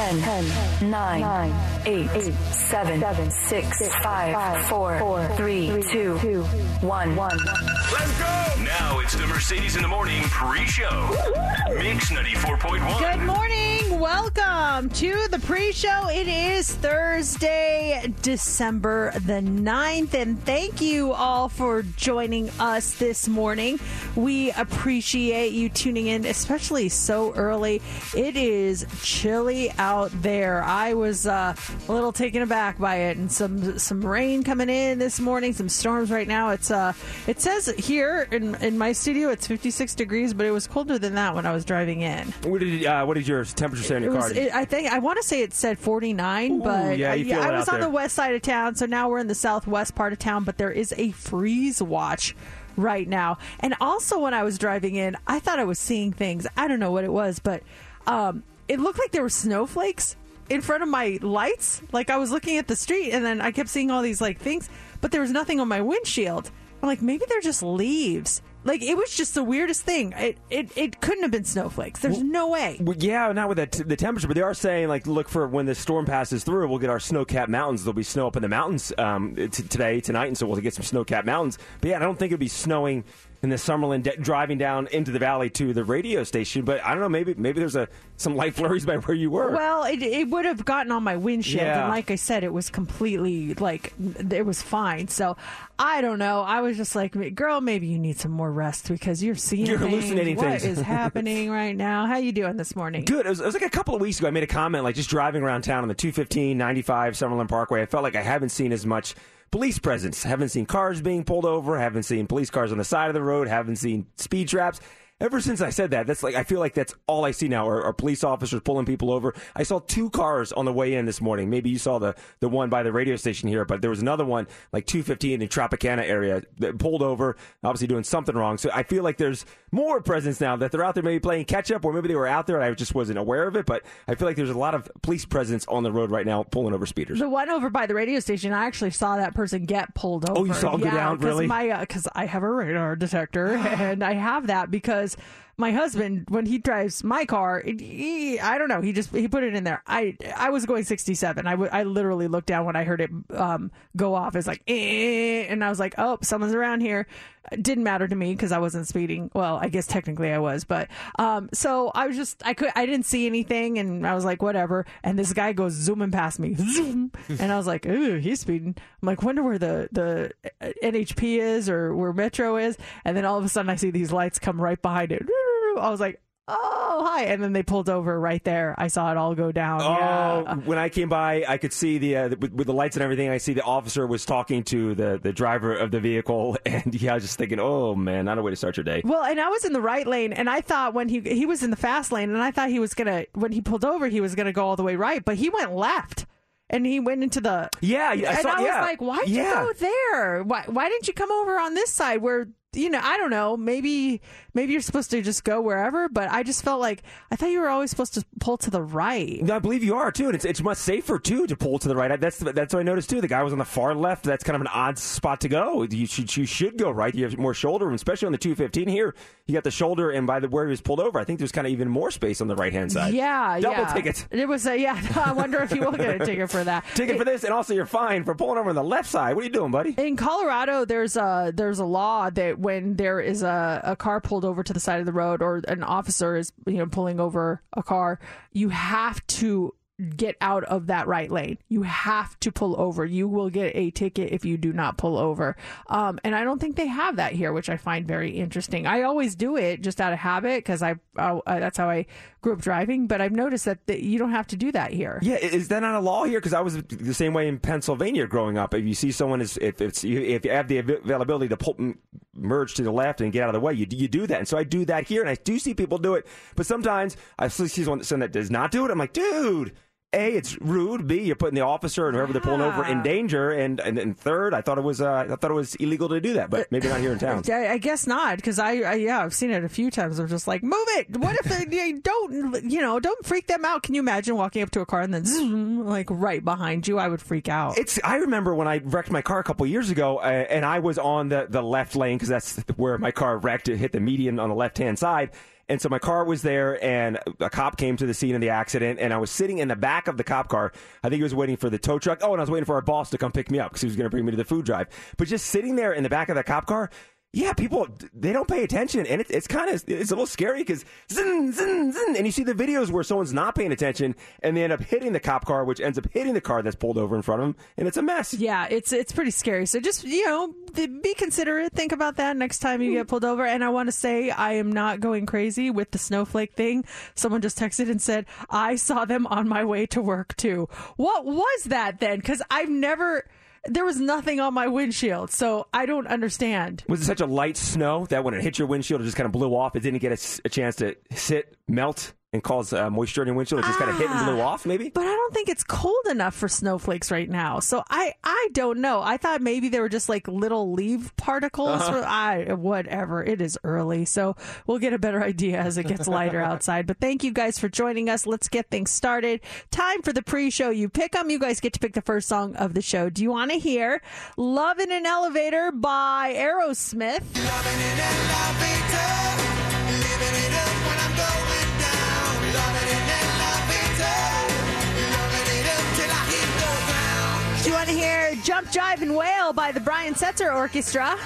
10, 10 9, 9 8, 8 7, 7 6, 5 4 3 2 1 1 Let's go! Now it's the Mercedes in the Morning pre-show. Mix 94.1. Good morning. Welcome to the pre show. It is Thursday, December the 9th. And thank you all for joining us this morning. We appreciate you tuning in, especially so early. It is chilly out there. I was uh, a little taken aback by it and some some rain coming in this morning, some storms right now. It's uh it says here in, in my studio it's 56 degrees, but it was colder than that when I was driving in. What did uh, what did your temperature say in It your car? was, it, I think I want to say it said 49, but yeah, feel I it was out on there. the west side of town, so now we're in the southwest part of town. But there is a freeze watch right now, and also when I was driving in, I thought I was seeing things. I don't know what it was, but um, it looked like there were snowflakes in front of my lights. Like I was looking at the street, and then I kept seeing all these like things, but there was nothing on my windshield. I'm like, maybe they're just leaves. Like it was just the weirdest thing. It it, it couldn't have been snowflakes. There's no way. Well, yeah, not with the, t- the temperature, but they are saying like look for when the storm passes through, we'll get our snow-capped mountains. There'll be snow up in the mountains um, t- today, tonight, and so we'll get some snow-capped mountains. But yeah, I don't think it'll be snowing in the Summerlin de- driving down into the valley to the radio station. But I don't know, maybe maybe there's a some light flurries by where you were. Well, it, it would have gotten on my windshield, Yeah. and like I said, it was completely like it was fine. So I don't know. I was just like, girl, maybe you need some more rest because you're seeing You're things. hallucinating What things. is happening right now? How you doing this morning? Good. It was, it was like a couple of weeks ago. I made a comment, like just driving around town on the 215, 95, Summerlin Parkway. I felt like I haven't seen as much police presence. Haven't seen cars being pulled over. Haven't seen police cars on the side of the road. Haven't seen speed traps. Ever since I said that, that's like I feel like that's all I see now are, are police officers pulling people over. I saw two cars on the way in this morning. Maybe you saw the the one by the radio station here, but there was another one like 215 in the Tropicana area that pulled over, obviously doing something wrong. So I feel like there's more presence now that they're out there maybe playing catch up, or maybe they were out there and I just wasn't aware of it. But I feel like there's a lot of police presence on the road right now pulling over speeders. The one over by the radio station, I actually saw that person get pulled over. Oh, you saw him go yeah, Really? My uh, because I have a radar detector, and I have that because because my husband, when he drives my car, he, I don't know, he just he put it in there. I I was going sixty seven. I I literally looked down when I heard it um, go off. It's like, eh, and I was like, oh, someone's around here. It didn't matter to me because I wasn't speeding. Well, I guess technically I was, but um, so I was just I could I didn't see anything, and I was like, whatever. And this guy goes zooming past me, zoom, and I was like, ooh, he's speeding. I'm like, wonder where the the uh, NHP is or where Metro is, and then all of a sudden I see these lights come right behind it. I was like. Oh hi! And then they pulled over right there. I saw it all go down. Oh, yeah. when I came by, I could see the, uh, with, with the lights and everything. I see the officer was talking to the, the driver of the vehicle, and yeah, I was just thinking, oh man, not a way to start your day. Well, and I was in the right lane, and I thought when he he was in the fast lane, and I thought he was gonna when he pulled over, he was gonna go all the way right, but he went left, and he went into the Yeah, yeah, I and saw- I was yeah. like, why'd Yeah. you go there? Why why didn't you come over on this side where you know, I don't know. Maybe maybe you're supposed to just go wherever, but I just felt like I thought you were always supposed to pull to the right. No, I believe you are too, and it's it's much safer too to pull to the right. That's that's what I noticed too. The guy was on the far left. That's kind of an odd spot to go. You should you should go right. You have more shoulder room, especially on the 215 here. You got the shoulder, and by the where he was pulled over, I think there's kind of even more space on the right hand side. Yeah, double yeah. ticket. It was a yeah. I wonder if you will get a ticket for that. Ticket for this, and also you're fine for pulling over on the left side. What are you doing, buddy? In Colorado, there's a there's a law that when there is a, a car pulled over to the side of the road or an officer is you know pulling over a car, you have to get out of that right lane. You have to pull over. You will get a ticket if you do not pull over. Um, and I don't think they have that here, which I find very interesting. I always do it just out of habit because I, I that's how I grew up driving. But I've noticed that you don't have to do that here. Yeah, is that not a law here? Because I was the same way in Pennsylvania growing up. If you see someone is if if you have the availability to pull, merge to the left and get out of the way, you you do that. And so I do that here, and I do see people do it. But sometimes I see someone that does not do it. I'm like, dude. A, it's rude. B, you're putting the officer and whoever they're pulling over in danger. And and, and third, I thought it was uh, I thought it was illegal to do that, but maybe not here in town. I, I guess not because I, I yeah I've seen it a few times. I'm just like move it. What if they, they don't you know don't freak them out? Can you imagine walking up to a car and then zoom, like right behind you? I would freak out. It's I remember when I wrecked my car a couple years ago, uh, and I was on the the left lane because that's where my car wrecked. It hit the median on the left hand side. And so my car was there, and a cop came to the scene of the accident, and I was sitting in the back of the cop car. I think he was waiting for the tow truck. Oh, and I was waiting for our boss to come pick me up because he was going to bring me to the food drive. But just sitting there in the back of the cop car, yeah, people they don't pay attention, and it's it's kind of it's a little scary because zin zin zin, and you see the videos where someone's not paying attention, and they end up hitting the cop car, which ends up hitting the car that's pulled over in front of them, and it's a mess. Yeah, it's it's pretty scary. So just you know, be considerate. Think about that next time you get pulled over. And I want to say I am not going crazy with the snowflake thing. Someone just texted and said I saw them on my way to work too. What was that then? Because I've never there was nothing on my windshield, so I don't understand. Was it such a light snow that when it hit your windshield, it just kind of blew off? It didn't get a, a chance to sit, melt, and cause uh, moisture in your windshield. It just kind of hit and blew off, maybe. But I don't think it's cold enough for snowflakes right now. So I, I don't know. I thought maybe they were just like little leaf particles. Uh-huh. Or I whatever. It is early, so we'll get a better idea as it gets lighter outside. But thank you guys for joining us. Let's get things started. Time for the pre-show. You pick them. You guys get to pick the first song of the show. Do you want to hear "Love in an Elevator" by Aerosmith? Do you want to hear Jump, Jive, and Wail by the Brian Setzer Orchestra?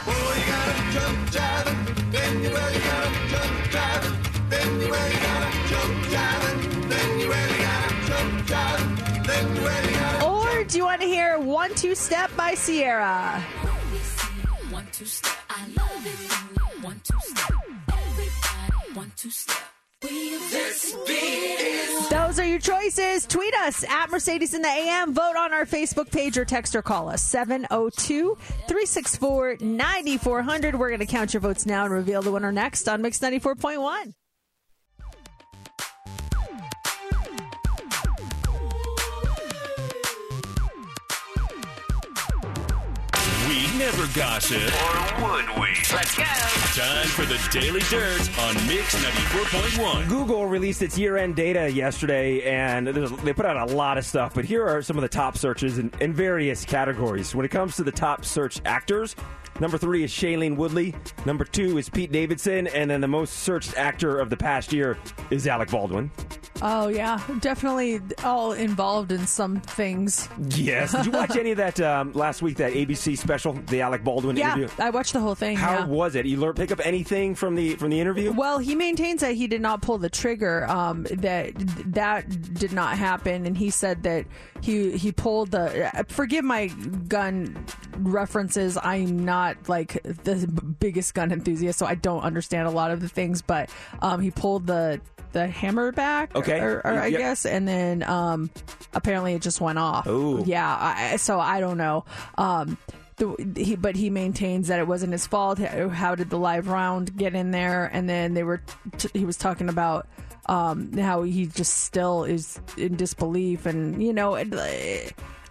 Or do you want to hear One Two Step by Ciara? One two step, I love it. One two step, everybody. One two step. Those are your choices. Tweet us at Mercedes in the AM. Vote on our Facebook page or text or call us 702 364 9400. We're going to count your votes now and reveal the winner next on Mix 94.1. never gossip. Or would we? Let's go. Time for the Daily Dirt on Mix 94.1. Google released its year-end data yesterday, and they put out a lot of stuff. But here are some of the top searches in, in various categories. When it comes to the top search actors, number three is Shailene Woodley. Number two is Pete Davidson, and then the most searched actor of the past year is Alec Baldwin. Oh, yeah. Definitely all involved in some things. Yes. Did you watch any of that um, last week? That ABC special, the Alec Baldwin Yeah, interview. I watched the whole thing. How yeah. was it? You learn pick up anything from the from the interview? Well, he maintains that he did not pull the trigger. Um, that that did not happen, and he said that he he pulled the. uh, Forgive my gun references. I'm not like the biggest gun enthusiast, so I don't understand a lot of the things. But um, he pulled the the hammer back, Okay. or, or I Yep. guess, and then um, apparently it just went off. Ooh. Yeah, I, so I don't know. Um, the, he, but he maintains that it wasn't his fault. How did the live round get in there? And then they were, t- he was talking about um, how he just still is in disbelief, and you know, it,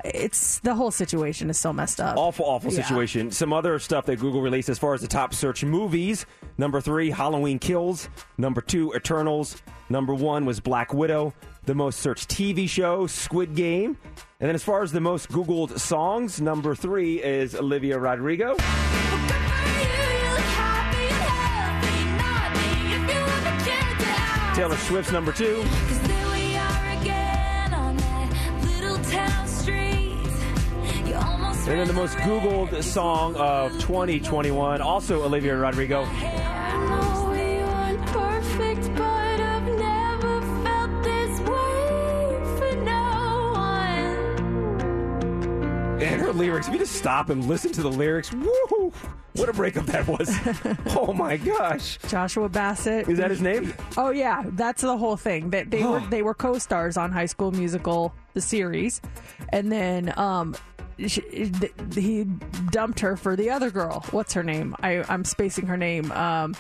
it's the whole situation is so messed up. Awful, awful Yeah. situation. Some other stuff that Google released as far as the top search movies. Number three, Halloween Kills. Number two, Eternals. Number one was Black Widow. The most searched TV show, Squid Game. And then as far as the most Googled songs, number three is Olivia Rodrigo. Taylor Swift's number two. And then the most Googled song of 2021, also Olivia Rodrigo. And her lyrics, if you just stop and listen to the lyrics, woo! What a breakup that was. oh my gosh. Joshua Bassett. Is that his name? Oh yeah, that's the whole thing. That they, were they were co-stars on High School Musical the series, and then um, sh th- he dumped her for the other girl. What's her name? I I'm spacing her name. Um,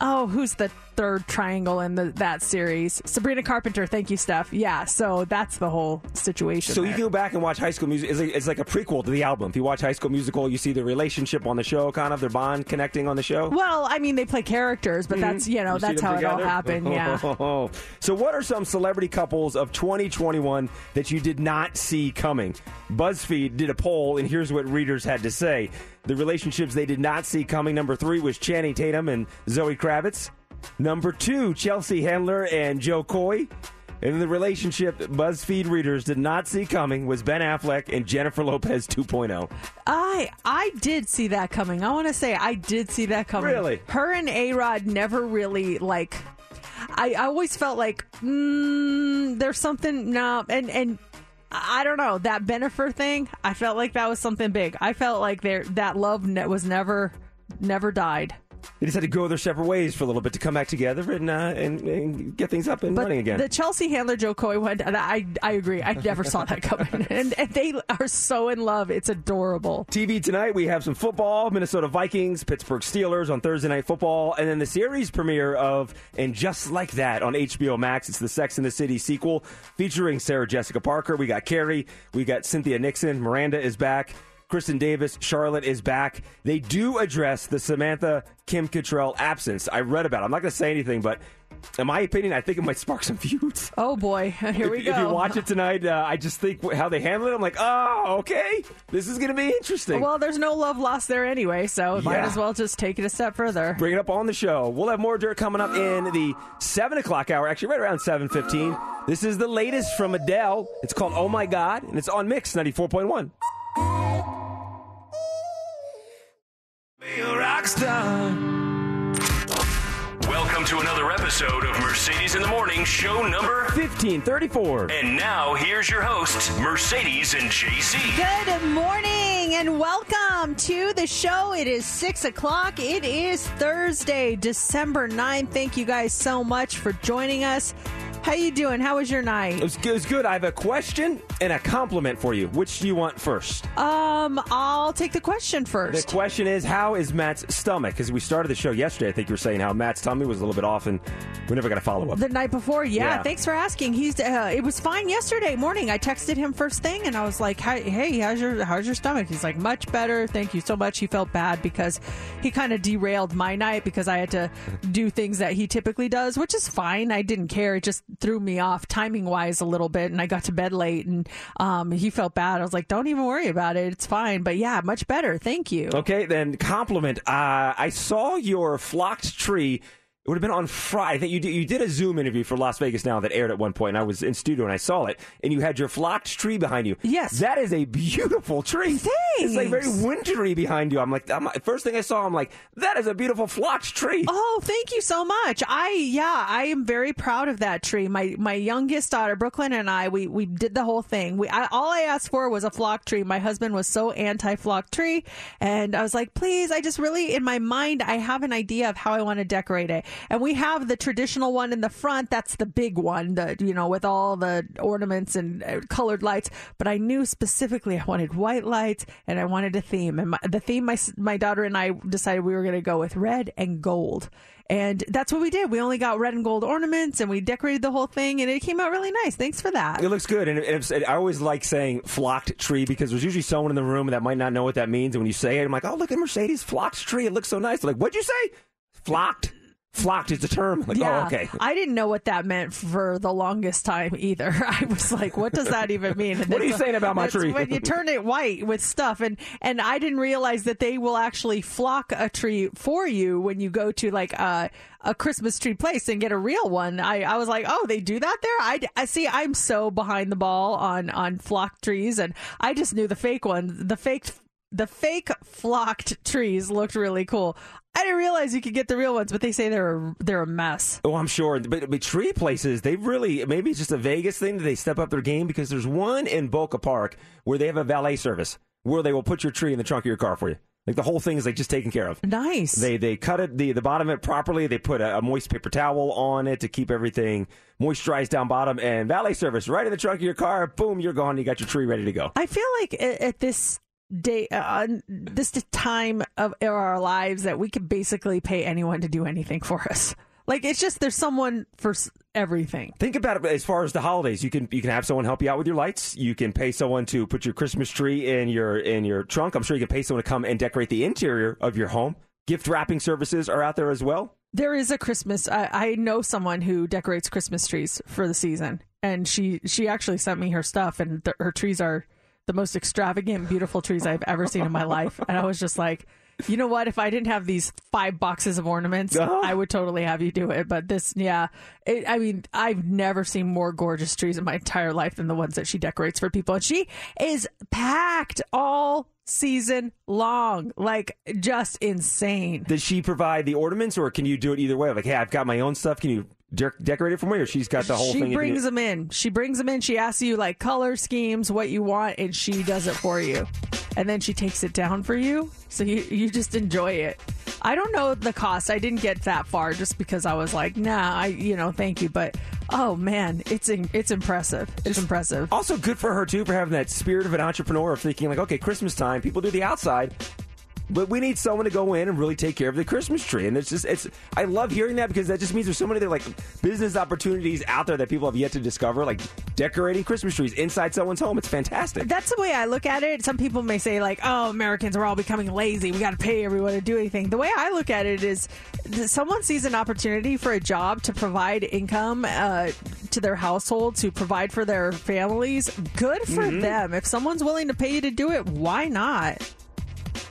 oh, who's the third triangle in the that series? Sabrina Carpenter. Thank you, Steph. Yeah, so that's the whole situation. So you there. can go back and watch High School Music. It's like, it's like a prequel to the album. If you watch High School Musical, you see the relationship on the show, kind of their bond connecting on the show. Well, I mean, they play characters, but that's mm-hmm. you know You that's how it all together? happened. Yeah. so, what are some celebrity couples of 2021 that you did not see coming? BuzzFeed did a poll, and here's what readers had to say. The relationships they did not see coming. Number three was Channing Tatum and Zoe Kravitz. Number two, Chelsea Handler and Jo Koy. And the relationship BuzzFeed readers did not see coming was Ben Affleck and Jennifer Lopez oh. 2.0. I I did see that coming. I want to say I did see that coming. Really? Her and A Rod never really like. I, I always felt like mm, there's something no, and and I don't know that Bennifer thing. I felt like that was something big. I felt like there that love ne- was never never died. They just had to go their separate ways for a little bit to come back together and uh, and, and get things up and But running again. the Chelsea handler Jo Koy went. And I I agree. I never saw that coming. and, and they are so in love. It's adorable. TV tonight, we have some football Minnesota Vikings, Pittsburgh Steelers on Thursday Night Football, and then the series premiere of And Just Like That on HBO Max. It's the Sex and the City sequel featuring Sarah Jessica Parker. We got Carrie, we got Cynthia Nixon, Miranda is back. Kristin Davis, Charlotte is back. They do address the Samantha Kim Cattrall absence. I read about it. I'm not going to say anything, but in my opinion, I think it might spark some feuds. Oh boy, here we if, go. If you watch it tonight, uh, I just think how they handle it. I'm like, oh, okay, this is going to be interesting. Well, there's no love lost there anyway, so might as well just take it a step further. Bring it up on the show. We'll have more dirt coming up in the seven o'clock hour. Actually, right around seven fifteen. This is the latest from Adele. It's called "Oh My God" and it's on Mix ninety four point one. Be a rock star. Welcome to another episode of Mercedes in the Morning, show number. Fifteen thirty four. And now here's your hosts, Mercedes and JC. Good morning and welcome to the show. It is six o'clock. It is Thursday, December 9th. Thank you guys so much for joining us. How you doing? How was your It night? was, it was good. I have a question and a compliment for you. Which do you want first? Um, I'll take the question first. The question is, how is Matt's stomach? Because we started the show yesterday. I think you were saying how Matt's tummy was a little bit off, and we never got a follow up. The night before, yeah. Yeah. Thanks for asking. He's uh, it was fine yesterday morning. I texted him first thing, and I was like, "Hey, hey, how's your how's your stomach?" He's like, "Much better, thank you so much." He felt bad because he kind of derailed my night because I had to do things that he typically does, which is fine. I didn't care. It just threw me off timing wise a little bit, and I got to bed late, and um, he felt bad. I was like, "Don't even worry about it. It's fine." But yeah, much better. Thank you. Okay, then compliment. Uh, I saw your flocked tree. It would have been on Friday. I think you did, you did a Zoom interview for Las Vegas Now that aired at one point, and I was in studio and I saw it, and you had your flocked tree behind you. Yes. that is a beautiful tree. Thanks. It's like very wintry behind you. I'm like, I'm, first thing I saw, I'm like, that is a beautiful flocked tree. Oh, thank you so much. I yeah, I am very proud of that tree. My my youngest daughter, Brooklyn, and I we we did the whole thing. We I, all I asked for was a flock tree. My husband was so anti flock tree, and I was like, please, I just really in my mind I have an idea of how I want to decorate it. And we have the traditional one in the front. That's the big one, the you know, with all the ornaments and uh, colored lights. But I knew specifically I wanted white lights and I wanted a theme. And my, the theme my my daughter and I decided we were going to go with red and gold. And that's what we did. We only got red and gold ornaments and we decorated the whole thing and it came out really nice. Thanks for that. It looks good, and, and it's, I always like saying flocked tree because there's usually someone in the room that might not know what that means. And when you say it, I'm like, "Oh, look at Mercedes flocked tree. It looks so nice." They're like, "What'd you say?" Flocked. Flocked is the term. Like, oh, yeah, oh, okay. I didn't know what that meant for the longest time either. I was like, "What does that even mean?" What are you saying about my tree? When you turn it white with stuff, and and I didn't realize that they will actually flock a tree for you when you go to like a a Christmas tree place and get a real one. I, I was like, "Oh, they do that there." I, I see. I'm so behind the ball on on flock trees, and I just knew the fake ones. The fake the fake flocked trees looked really cool. I didn't realize you could get the real ones, but they say they're they're a mess. Oh, I'm sure. But, but tree places, they really, maybe it's just a Vegas thing that they step up their game because there's one in Boca Park where they have a valet service where they will put your tree in the trunk of your car for you. Like the whole thing is like just taken care of. Nice. They they cut it the the bottom of it properly. They put a, a moist paper towel on it to keep everything moisturized down bottom. And valet service right in the trunk of your car. Boom, you're gone. You got your tree ready to go. I feel like at, at this day, uh, on this time of our lives, that we could basically pay anyone to do anything for us. Like it's just there's someone for everything. Think about it as far as the holidays. You can you can have someone help you out with your lights. You can pay someone to put your Christmas tree in your in your trunk. I'm sure you can pay someone to come and decorate the interior of your home. Gift wrapping services are out there as well. There is a Christmas. I, I know someone who decorates Christmas trees for the season, and she she actually sent me her stuff, and th- her trees are the most extravagant, beautiful trees I've ever seen in my life. And I was just like, you know what? If I didn't have these five boxes of ornaments, Uh-huh. I would totally have you do it. But this, yeah, it, I mean, I've never seen more gorgeous trees in my entire life than the ones that she decorates for people, and she is packed all season long, like just insane. Does she provide the ornaments, or can you do it either way? Like, hey, I've got my own stuff. Can you de- decorate it for me, or she's got the whole she thing? can brings them in. She brings them in. She asks you like color schemes, what you want, and she does it for you. And then she takes it down for you, so you you just enjoy it. I don't know the cost. I didn't get that far just because I was like, nah, I you know, thank you, but oh man, it's in, it's impressive. It's impressive. Also, good for her too for having that spirit of an entrepreneur of thinking like, okay, Christmas time, people do the outside, but we need someone to go in and really take care of the Christmas tree. And it's just, it's, I love hearing that because that just means there's so many other like business opportunities out there that people have yet to discover, like decorating Christmas trees inside someone's home. It's fantastic. That's the way I look at it. Some people may say like, "Oh, Americans are all becoming lazy. We got to pay everyone to do anything." The way I look at it is, someone sees an opportunity for a job to provide income uh, to their household, to provide for their families. Good for Mm-hmm. them. If someone's willing to pay you to do it, why not?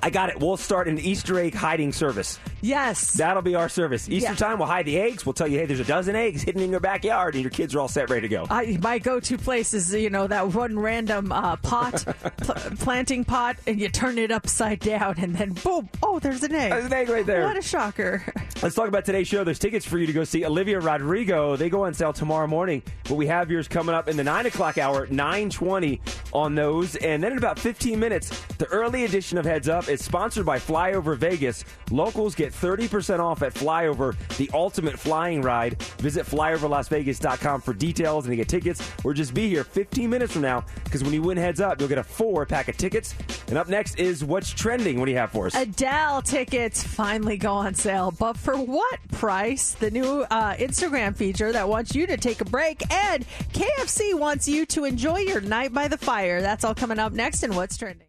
I got it. We'll start an Easter egg hiding service. Yes. That'll be our service. Easter Yeah. time, we'll hide the eggs. We'll tell you, hey, there's a dozen eggs hidden in your backyard, and your kids are all set, ready to go. I, my go-to place is you know that one random uh, pot, pl- planting pot, and you turn it upside down, and then boom! Oh, there's an egg. There's an egg right there. What a shocker! Let's talk about today's show. There's tickets for you to go see Olivia Rodrigo. They go on sale tomorrow morning, but we have yours coming up in the nine o'clock hour, nine twenty on those, and then in about fifteen minutes, the early edition of Heads Up is sponsored by Flyover Vegas. Locals get thirty percent off at Flyover, the ultimate flying ride. Visit flyoverlasvegas.com for details and to get tickets, or just be here fifteen minutes from now because when you win Heads Up, you'll get a four pack of tickets. And up next is what's trending. What do you have for us? Adele tickets finally go on sale, but for what price? The new uh, Instagram feature that wants you to take a break, and KFC wants you to enjoy your night by the fire. That's all coming up next, in what's trending.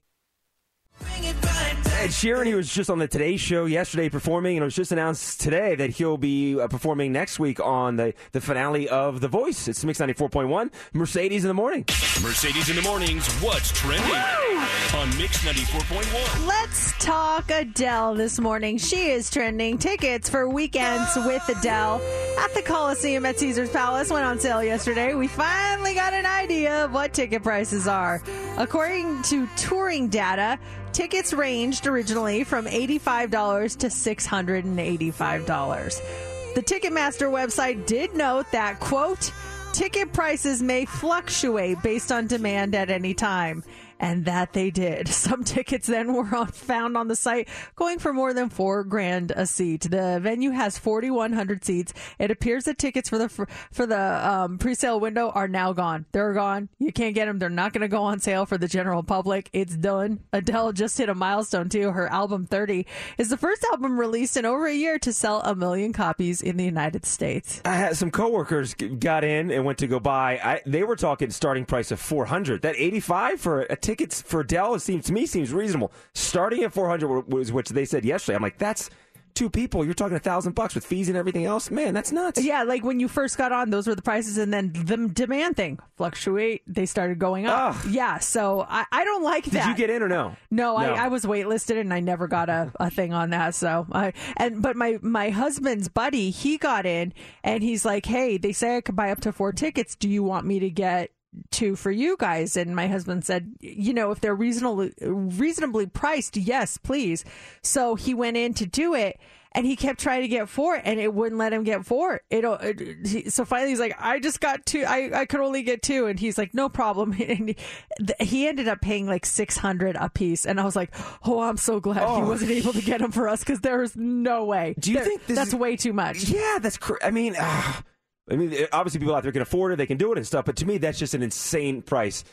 Ed Sheeran, he was just on the Today Show yesterday performing, and it was just announced today that he'll be uh, performing next week on the, the finale of The Voice. It's Mix 94.1, Mercedes in the morning. Mercedes in the mornings. What's trending on Mix 94.1? Let's talk Adele this morning. She is trending. Tickets for weekends with Adele at the Coliseum at Caesar's Palace went on sale yesterday. We finally got an idea of what ticket prices are. According to touring data, tickets ranged originally from $85 to $685. The Ticketmaster website did note that, quote, ticket prices may fluctuate based on demand at any time. And that they did. Some tickets then were found on the site going for more than four grand a seat. The venue has 4,100 seats. It appears that tickets for the for the um, pre-sale window are now gone. They're gone. You can't get them. They're not going to go on sale for the general public. It's done. Adele just hit a milestone too. Her album 30 is the first album released in over a year to sell a million copies in the United States. I had some coworkers got in and went to go buy. I, they were talking starting price of four hundred. That eighty five for a ticket for Adele seems to me seems reasonable. Starting at four hundred was which they said yesterday. I'm like, that's two people. You're talking a thousand bucks with fees and everything else. Man, that's nuts. Yeah, like when you first got on, those were the prices, and then the demand thing fluctuate. They started going up. Ugh. Yeah, so I, I don't like Did that. you get in or no? No, No. I, I was waitlisted and I never got a, a thing on that. So I and but my my husband's buddy he got in and he's like, hey, they say I could buy up to four tickets. Do you want me to get? Two for you guys. And my husband said you know if they're reasonably reasonably priced yes please. So he went in to do it and he kept trying to get four and it wouldn't let him get four it, it he- so finally he's like i just got two. I, I could only get two. And he's like no problem. And he- he ended up paying like 600 a piece. And i was like oh i'm so glad he Oh. wasn't able to get them for us because there's no way. Do you There- think this that's is- way too much. Yeah, that's. Cr- I mean, ah, I mean, eh, obviously people out there can afford it, they can do it and stuff. But to me, that's just an insane price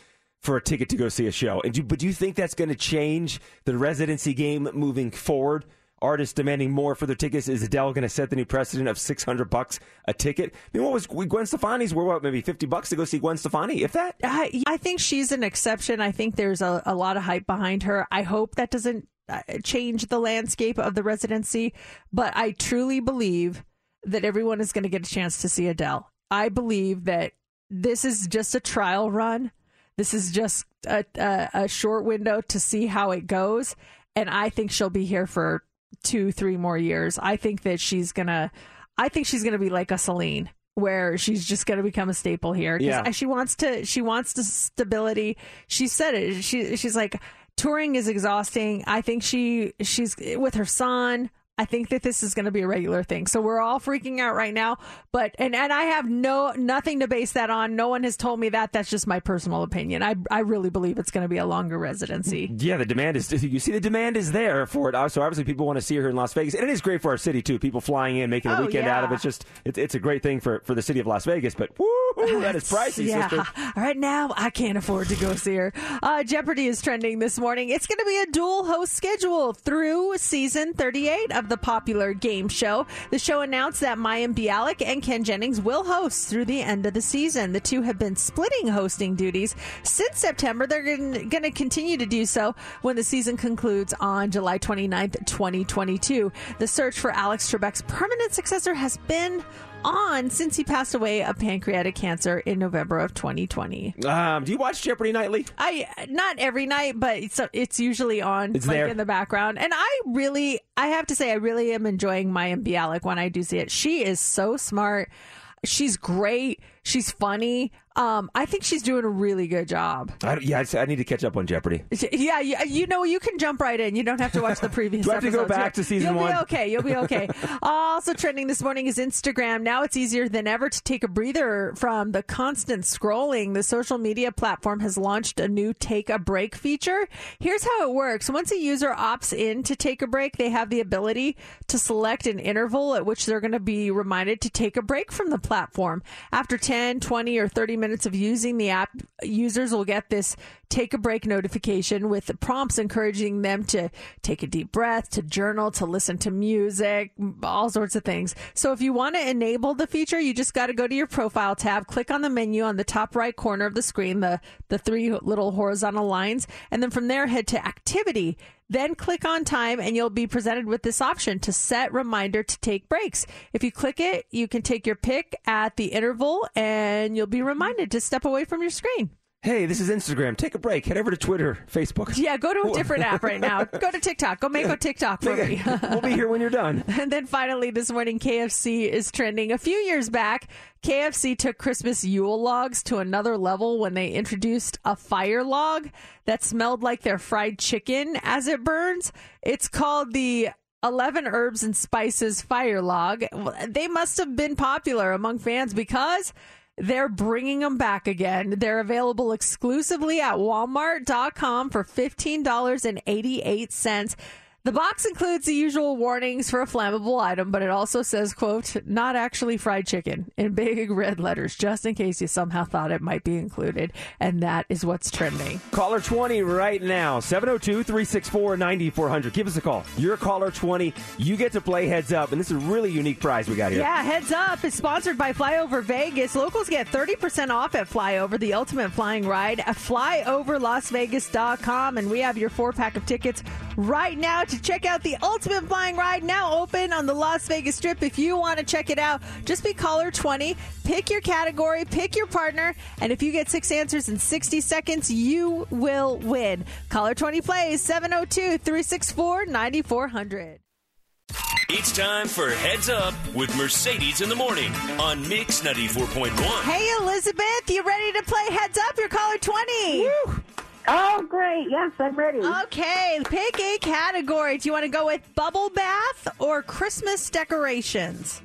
for a ticket to go see a show. And do, but do you think that's going to change the residency game moving forward? Artists demanding more for their tickets. Is Adele going to set the new precedent of six hundred bucks a ticket? I mean, what was Gwen Stefani's? Were what maybe fifty bucks to go see Gwen Stefani? If that. I, I think she's an exception. I think there's a, a lot of hype behind her. I hope that doesn't uh, change the landscape of the residency, but I truly believe that everyone is going to get a chance to see Adele. I believe that this is just a trial run. This is just a, a, a short window to see how it goes. And I think she'll be here for two, three more years. I think that she's going to, I think she's going to be like a Celine where she's just going to become a staple here. Yeah. she wants to, she wants the stability. She said it. She, she's like, touring is exhausting. I think she, she's with her son. I think that this is going to be a regular thing. So we're all freaking out right now, but and and I have no nothing to base that on. No one has told me that. That's just my personal opinion. I I really believe it's going to be a longer residency. Yeah, the demand is. You see, the demand is there for it. So obviously, people want to see her in Las Vegas, and it is great for our city too. People flying in, making a Oh, weekend out of it. It's just, it's, it's a great thing for for the city of Las Vegas. But woo, that is pricey, yeah. sister. Right now, I can't afford to go see her. Uh, Jeopardy is trending this morning. It's going to be a dual host schedule through season 38 of the popular game show. The show announced that Mayim Bialik and Ken Jennings will host through the end of the season. The two have been splitting hosting duties since September. They're going to continue to do so when the season concludes on July 29th, 2022. The search for Alex Trebek's permanent successor has been on since he passed away of pancreatic cancer in November of 2020. Um, do you watch Jeopardy nightly? I not every night, but it's it's usually on It's like there. in the background. And I really I have to say I really am enjoying Maya Bialik when I do see it. She is so smart. She's great. She's funny. Um, I think she's doing a really good job. I, yeah, I, I need to catch up on Jeopardy. Yeah, you, you know, you can jump right in. You don't have to watch the previous Do I have to go back to season You'll one? be okay. You'll be okay. also trending this morning is Instagram. Now it's easier than ever to take a breather from the constant scrolling. The social media platform has launched a new take a break feature. Here's how it works. Once a user opts in to take a break, they have the ability to select an interval at which they're going to be reminded to take a break from the platform. After 10, 20, or 30 minutes of using the app, users will get this take a break notification with prompts encouraging them to take a deep breath, to journal, to listen to music, all sorts of things. So if you want to enable the feature, you just got to go to your profile tab, click on the menu on the top right corner of the screen, the, the three little horizontal lines, and then from there head to activity. Then click on time and you'll be presented with this option to set reminder to take breaks. If you click it, you can take your pick at the interval and you'll be reminded to step away from your screen. Hey, this is Instagram. Take a break. Head over to Twitter, Facebook. Yeah, go to a different app right now. Go to TikTok. Go make a TikTok for me. we'll be here when you're done. And then finally, this morning, KFC is trending. A few years back, KFC took Christmas Yule logs to another level when they introduced a fire log that smelled like their fried chicken as it burns. It's called the 11 Herbs and Spices Fire Log. They must have been popular among fans because They're bringing them back again. They're available exclusively at walmart.com for $15.88. The box includes the usual warnings for a flammable item, but it also says, quote, not actually fried chicken in big red letters, just in case you somehow thought it might be included. And that is what's trending. Caller 20 right now, 702 364 9400. Give us a call. You're caller 20. You get to play heads up, and this is a really unique prize we got here. Yeah, heads up. is sponsored by Flyover Vegas. Locals get 30% off at Flyover, the ultimate flying ride at flyoverlasvegas.com. And we have your four pack of tickets right now to check out the ultimate flying ride now open on the Las Vegas Strip. If you want to check it out, just be caller 20, pick your category, pick your partner, and if you get six answers in 60 seconds, you will win. Caller 20 plays 702 364 9400. It's time for Heads Up with Mercedes in the Morning on Mix 94.1. Hey, Elizabeth, you ready to play Heads Up? You're caller 20. Oh, great. Yes, I'm ready. Okay, pick a category. Do you want to go with bubble bath or Christmas decorations?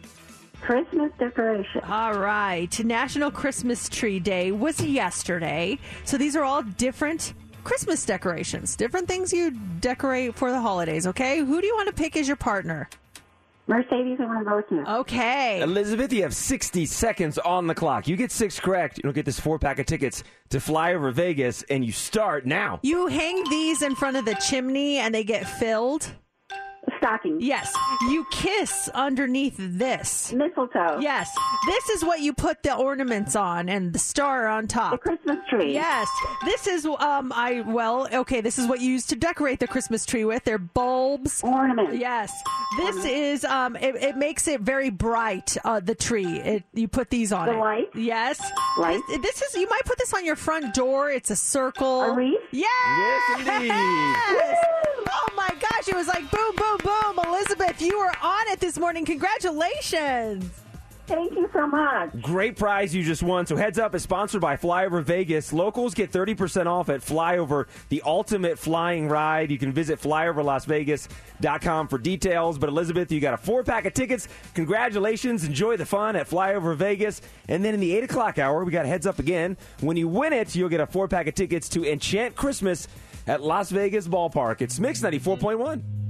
Christmas decorations. All right. National Christmas Tree Day was yesterday. So these are all different Christmas decorations, different things you decorate for the holidays, okay? Who do you want to pick as your partner? Mercedes, I want to go with you. Okay. Elizabeth, you have 60 seconds on the clock. You get six correct, you'll get this four pack of tickets to fly over Vegas, and you start now. You hang these in front of the chimney and they get filled. Stocking. Yes. You kiss underneath this. Mistletoe. Yes. This is what you put the ornaments on and the star on top. The Christmas tree. Yes. This is um I well, okay, this is what you use to decorate the Christmas tree with. They're bulbs. Ornaments. Yes. This is um it, it makes it very bright, uh the tree. It you put these on The it. lights? Yes. Lights? This, this is you might put this on your front door. It's a circle. A wreath? Yes. Yes, indeed. Oh my gosh, it was like boom, boom, boom. Elizabeth, you were on it this morning. Congratulations. Thank you so much. Great prize you just won. So Heads Up is sponsored by Flyover Vegas. Locals get 30% off at Flyover, the ultimate flying ride. You can visit flyoverlasvegas.com for details. But Elizabeth, you got a four pack of tickets. Congratulations. Enjoy the fun at Flyover Vegas. And then in the 8 o'clock hour, we got Heads Up again. When you win it, you'll get a four pack of tickets to Enchant Christmas at Las Vegas Ballpark. It's Mix 94.1.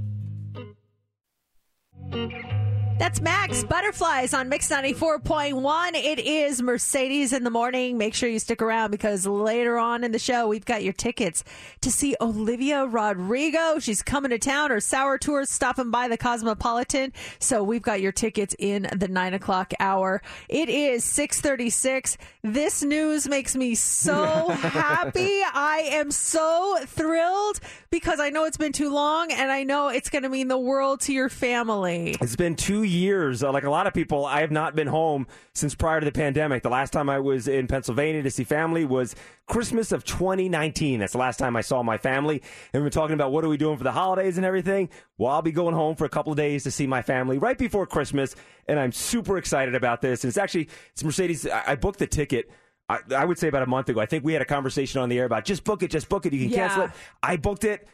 Música That's Max Butterflies on Mix 94.1. It is Mercedes in the morning. Make sure you stick around because later on in the show, we've got your tickets to see Olivia Rodrigo. She's coming to town. Her sour tour is stopping by the Cosmopolitan. So we've got your tickets in the nine o'clock hour. It is 636. This news makes me so happy. I am so thrilled because I know it's been too long and I know it's going to mean the world to your family. It's been two years. Uh, like a lot of people, I have not been home since prior to the pandemic. The last time I was in Pennsylvania to see family was Christmas of 2019. That's the last time I saw my family. And we're talking about what are we doing for the holidays and everything. Well, I'll be going home for a couple of days to see my family right before Christmas, and I'm super excited about this. And it's actually it's Mercedes. I, I booked the ticket. I, I would say about a month ago. I think we had a conversation on the air about just book it, just book it. You can cancel it. I booked it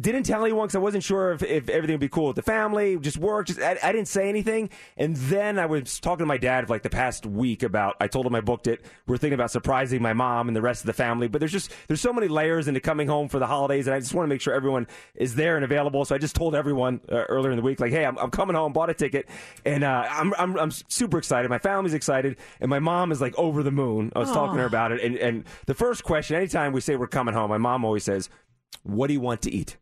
didn't tell anyone because I wasn't sure if, if everything would be cool with the family, just work. Just I, I didn't say anything, and then I was talking to my dad for like the past week about. I told him I booked it. We're thinking about surprising my mom and the rest of the family, but there's just there's so many layers into coming home for the holidays, and I just want to make sure everyone is there and available. So I just told everyone uh, earlier in the week, like, hey, I'm, I'm coming home, bought a ticket, and uh, I'm, I'm I'm super excited. My family's excited, and my mom is like over the moon. I was talking to her about it, and and the first question, anytime we say we're coming home, my mom always says, "What do you want to eat?"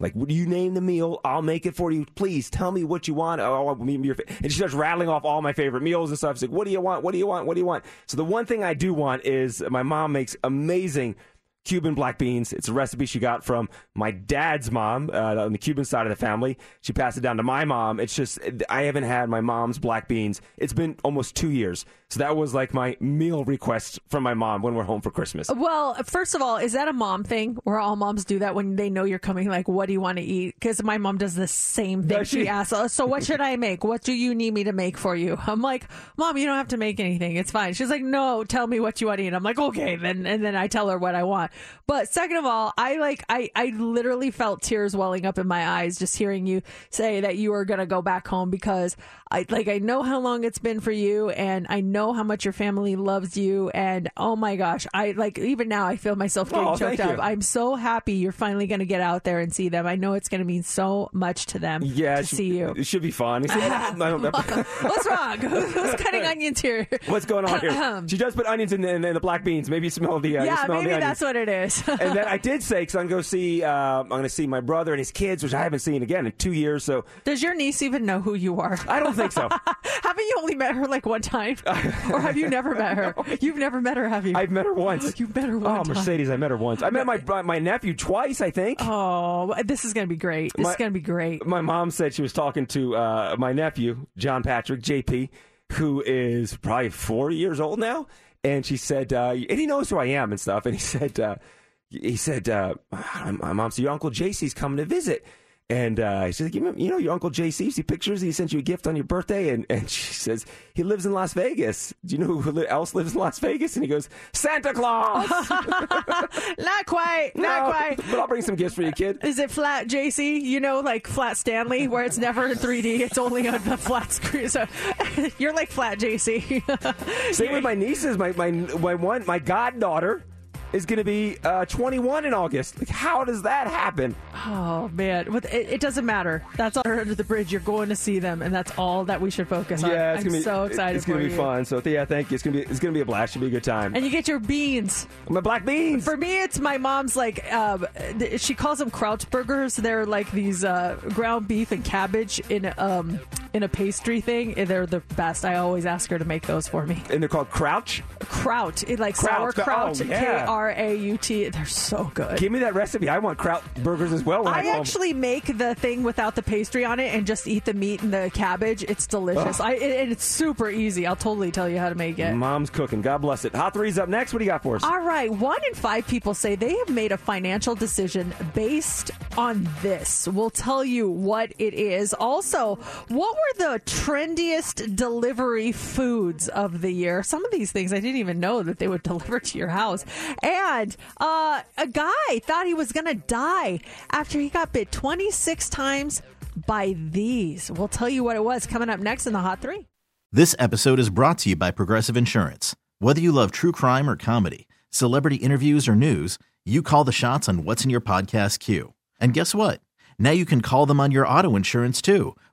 Like, would you name the meal? I'll make it for you. Please tell me what you want. Oh, your fa-" and she starts rattling off all my favorite meals and stuff. She's like, what do you want? What do you want? What do you want? So the one thing I do want is my mom makes amazing Cuban black beans. It's a recipe she got from my dad's mom uh, on the Cuban side of the family. She passed it down to my mom. It's just I haven't had my mom's black beans. It's been almost two years. So that was like my meal request from my mom when we're home for Christmas. Well, first of all, is that a mom thing where all moms do that when they know you're coming? Like, what do you want to eat? Because my mom does the same thing. She she? asks, "Oh, "So what should I make? What do you need me to make for you?" I'm like, "Mom, you don't have to make anything. It's fine." She's like, "No, tell me what you want to eat." I'm like, "Okay." Then and then I tell her what I want. But second of all, I like I I literally felt tears welling up in my eyes just hearing you say that you are going to go back home because I like I know how long it's been for you and I know how much your family loves you and oh my gosh, I like even now I feel myself getting Oh, choked up. you. I'm so happy you're finally going to get out there and see them. I know it's going to mean so much to them Yeah, to should- see you. It should be fun. What's wrong? Who's who's cutting onions here? What's going on here? She does put onions in the, in the black beans. Maybe you smell the. Uh, yeah, maybe the onions. that's what it is. and then I did say because I'm going to see uh, I'm going to see my brother and his kids, which I haven't seen again in two years. So Does your niece even know who you are? I don't think so. Haven't you only met her like one time, or have you never met her? You've never met her, have you? I've met her once. You've met her once. Oh, Mercedes, I met her once. I met my my nephew twice. I think. Oh, this is gonna be great. This My- is gonna be great. My mom said she was talking to uh, my nephew, John Patrick, JP, who is probably 40 years old now. And she said, uh, and he knows who I am and stuff. And he said, uh, he said, uh, my mom said, your Uncle JC's coming to visit. And uh, he said, you know, you know your Uncle JC, see pictures? He sent you a gift on your birthday. And, and she says, he lives in Las Vegas. Do you know who else lives in Las Vegas? And he goes, Santa Claus. Not quite. Not No, quite. But I'll bring some gifts for you, kid. Is it flat JC? You know, like flat Stanley, where it's never in 3D. It's only on the flat screen. So you're like flat JC. Same with my nieces. My my my one my goddaughter is going to be uh, 21 in August. Like, how does that happen? Oh man, it, it doesn't matter. That's all under the bridge. You're going to see them, and that's all that we should focus on. Yeah, it's I'm gonna be so excited It's gonna be you. fun. So yeah, thank you. It's gonna be it's gonna be a blast. Should be a good time. And you get your beans. my black beans. For me, it's my mom's like um, she calls them Kraut burgers. They're like these uh, ground beef and cabbage in um in a pastry thing. Eh, they're the best. I always ask her to make those for me. and they're called Crouch. Kraut, it like Kraut. sauerkraut, Oh, yeah. K R A U T. They're so good. Give me that recipe. I want Kraut burgers as well. I, I go home. actually make the thing without the pastry on it and just eat the meat and the cabbage. It's delicious. Oh. I it, and it's super easy. I'll totally tell you how to make it. Mom's cooking. God bless it. Hot three's up next. What do you got for us? All right, one in five people say they have made a financial decision based on this. We'll tell you what it is. Also, what were the trendiest delivery foods of the year? Some of these things I didn't even know that they would deliver to your house. And uh, a guy thought he was going to die after he got bit 26 times by these. We'll tell you what it was coming up next in the Hot Three. This episode is brought to you by Progressive Insurance. Whether you love true crime or comedy, celebrity interviews or news, you call the shots on what's in your podcast queue. And guess what? Now you can call them on your auto insurance too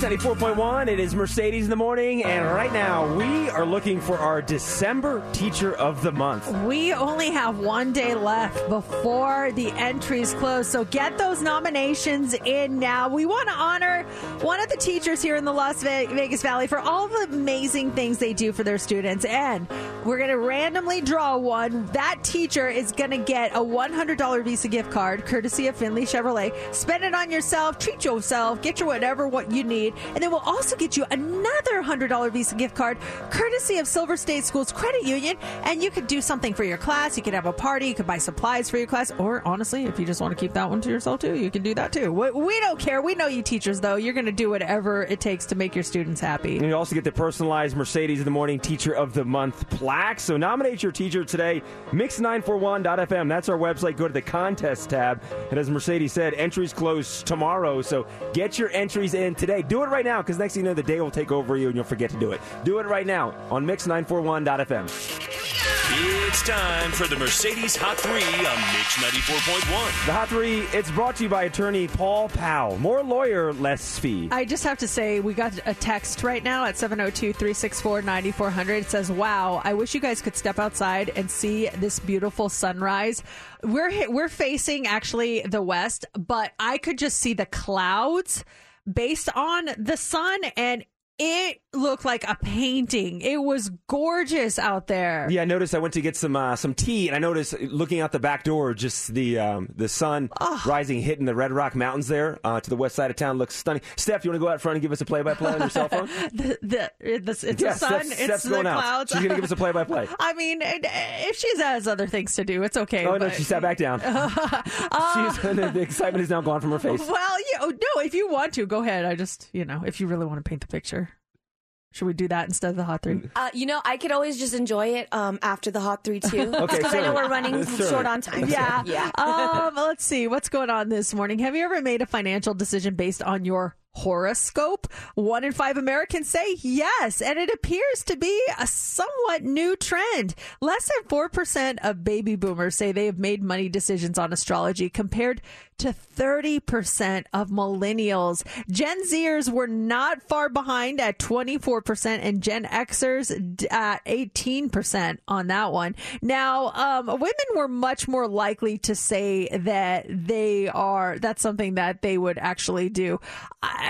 Mix 94.1. It is Mercedes in the morning, and right now we are looking for our December Teacher of the Month. We only have one day left before the entries close, so get those nominations in now. We want to honor one of the teachers here in the Las Vegas Valley for all the amazing things they do for their students, and we're going to randomly draw one. That teacher is going to get a $100 Visa gift card, courtesy of Findlay Chevrolet. Spend it on yourself, treat yourself, get your whatever what you need And then we'll also get you another $100 Visa gift card courtesy of Silver State Schools Credit Union. And you could do something for your class. You could have a party. You could buy supplies for your class. Or honestly, if you just want to keep that one to yourself too, you can do that too. We, we don't care. We know you teachers, though. You're going to do whatever it takes to make your students happy. And you also get the personalized Mercedes in the Morning Teacher of the Month plaque. So nominate your teacher today. Mix941.fm. That's our website. Go to the contest tab. And as Mercedes said, entries close tomorrow. So get your entries in today. Do it right now because next thing you know, the day will take over you and you'll forget to do it. Do it right now on Mix941.fm. It's time for the Mercedes Hot 3 on Mix 94.1. The Hot 3, it's brought to you by attorney Paul Powell. More lawyer, less fee. I just have to say, we got a text right now at 702 364 9400. It says, Wow, I wish you guys could step outside and see this beautiful sunrise. We're, we're facing actually the west, but I could just see the clouds based on the sun, and it looked like a painting. It was gorgeous out there. Yeah, I noticed. I went to get some uh, some tea, and I noticed looking out the back door, just the um, the sun rising, hitting the Red Rock Mountains there uh, to the west side of town. Looks stunning. Steph, you want to go out front and give us a play by play on your cell phone? the, the, it's it's Yeah, the sun, Steph's- it's Steph's the going out. clouds. She's gonna give us a play-by-play. I mean, uh, if she has other things to do, it's okay. oh no, she sat back down. Uh, She's, the excitement is now gone from her face. Well, yeah, no, if you want to, go ahead. I just, you know, if you really want to paint the picture, should we do that instead of the hot three? Uh, you know, I could always just enjoy it um, after the hot three too, Okay, because I know we're running Sure. short on time. Yeah. yeah. um, let's see what's going on this morning. Have you ever made a financial decision based on your horoscope? One in five Americans say yes, and it appears to be a somewhat new trend. Less than 4% of baby boomers say they have made money decisions on astrology compared to 30% of millennials. Gen Zers were not far behind at 24% and Gen Xers at 18% on that one. Now, um, women were much more likely to say that they are, that's something that they would actually do.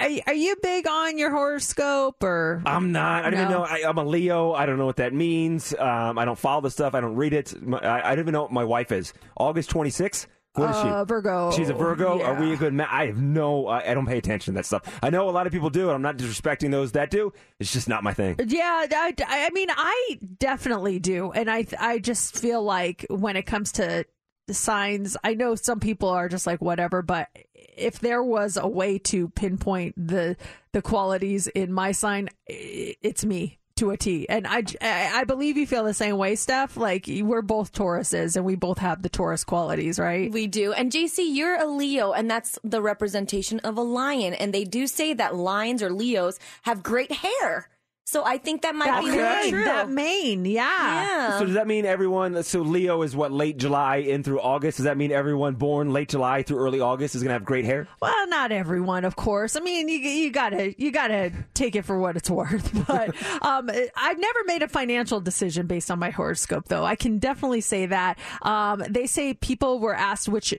Are, are you big on your horoscope or? I'm not. I don't even know. I, I'm a Leo. I don't know what that means. Um, I don't follow the stuff. I don't read it. My, I, I don't even know what my wife is. August 26th. What is Uh, she? Virgo. She's a Virgo. Are we a good match? I have no. I, I don't pay attention to that stuff. I know a lot of people do, and I'm not disrespecting those that do. It's just not my thing. Yeah, I, I mean, I definitely do, and I I just feel like when it comes to signs, I know some people are just like whatever, but if there was a way to pinpoint the the qualities in my sign, it's me to a T, and I I believe you feel the same way, Steph. Like we're both Tauruses, and we both have the Taurus qualities, right? We do. And JC, you're a Leo, and that's the representation of a lion. And they do say that lions or Leos have great hair. So I think that might That be very true. that mane, yeah. Yeah. So does that mean everyone? So Leo is what late July in through August. Does that mean everyone born late July through early August is going to have great hair? Well, not everyone, of course. I mean, you you gotta you gotta take it for what it's worth. But um, I've never made a financial decision based on my horoscope, though. I can definitely say that. Um, they say people were asked which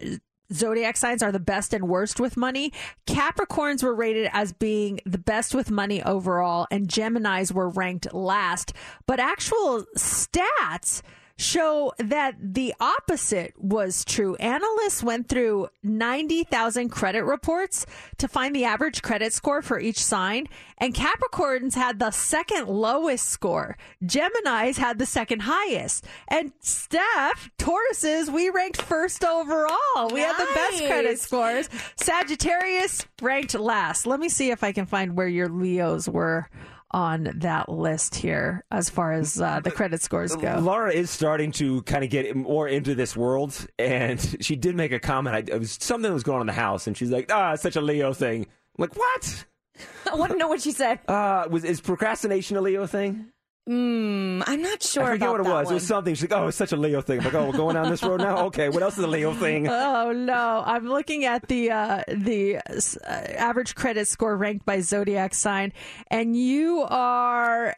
zodiac signs are the best and worst with money. Capricorns were rated as being the best with money overall, and Geminis were ranked last. But actual stats show that the opposite was true. Analysts went through 90,000 credit reports to find the average credit score for each sign, and Capricorns had the second lowest score. Geminis had the second highest. And Steph, Tauruses, we ranked first overall. We had the best credit scores. Sagittarius ranked last. Let me see if I can find where your Leos were on that list here as far as uh, the credit scores go. Laura is starting to kind of get more into this world, and she did make a comment. I, it was something that was going on in the house, and she's like, "Ah, it's such a Leo thing." I'm like, what? I want to know what she said. Uh, was is procrastination a Leo thing? Hmm, I'm not sure I forget what it was. one. It was something. She's like, "Oh, it's such a Leo thing." I'm like, "Oh, we're going down this road now." Okay, what else is a Leo thing? Oh no! I'm looking at the uh, the uh, average credit score ranked by zodiac sign, and you are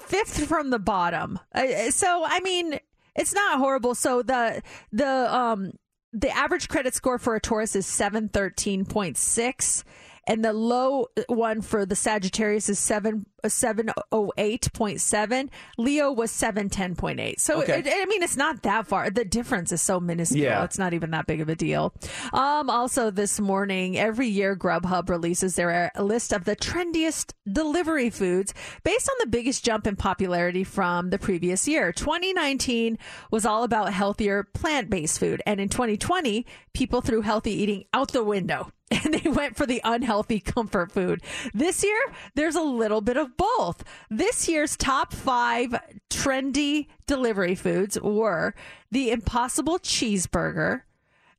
fifth from the bottom. Uh, So I mean, it's not horrible. So the the um the average credit score for a Taurus is seven thirteen point six. And the low one for the Sagittarius is seven seven oh eight point seven. Leo was seven ten point eight. So Okay. it, I mean, it's not that far. The difference is so minuscule. Yeah. It's not even that big of a deal. Um, also, this morning, every year Grubhub releases their list of the trendiest delivery foods based on the biggest jump in popularity from the previous year. 2019 was all about healthier plant based food. And in 2020, people threw healthy eating out the window and they went for the unhealthy comfort food. This year, there's a little bit of both. This year's top five trendy delivery foods were the Impossible Cheeseburger,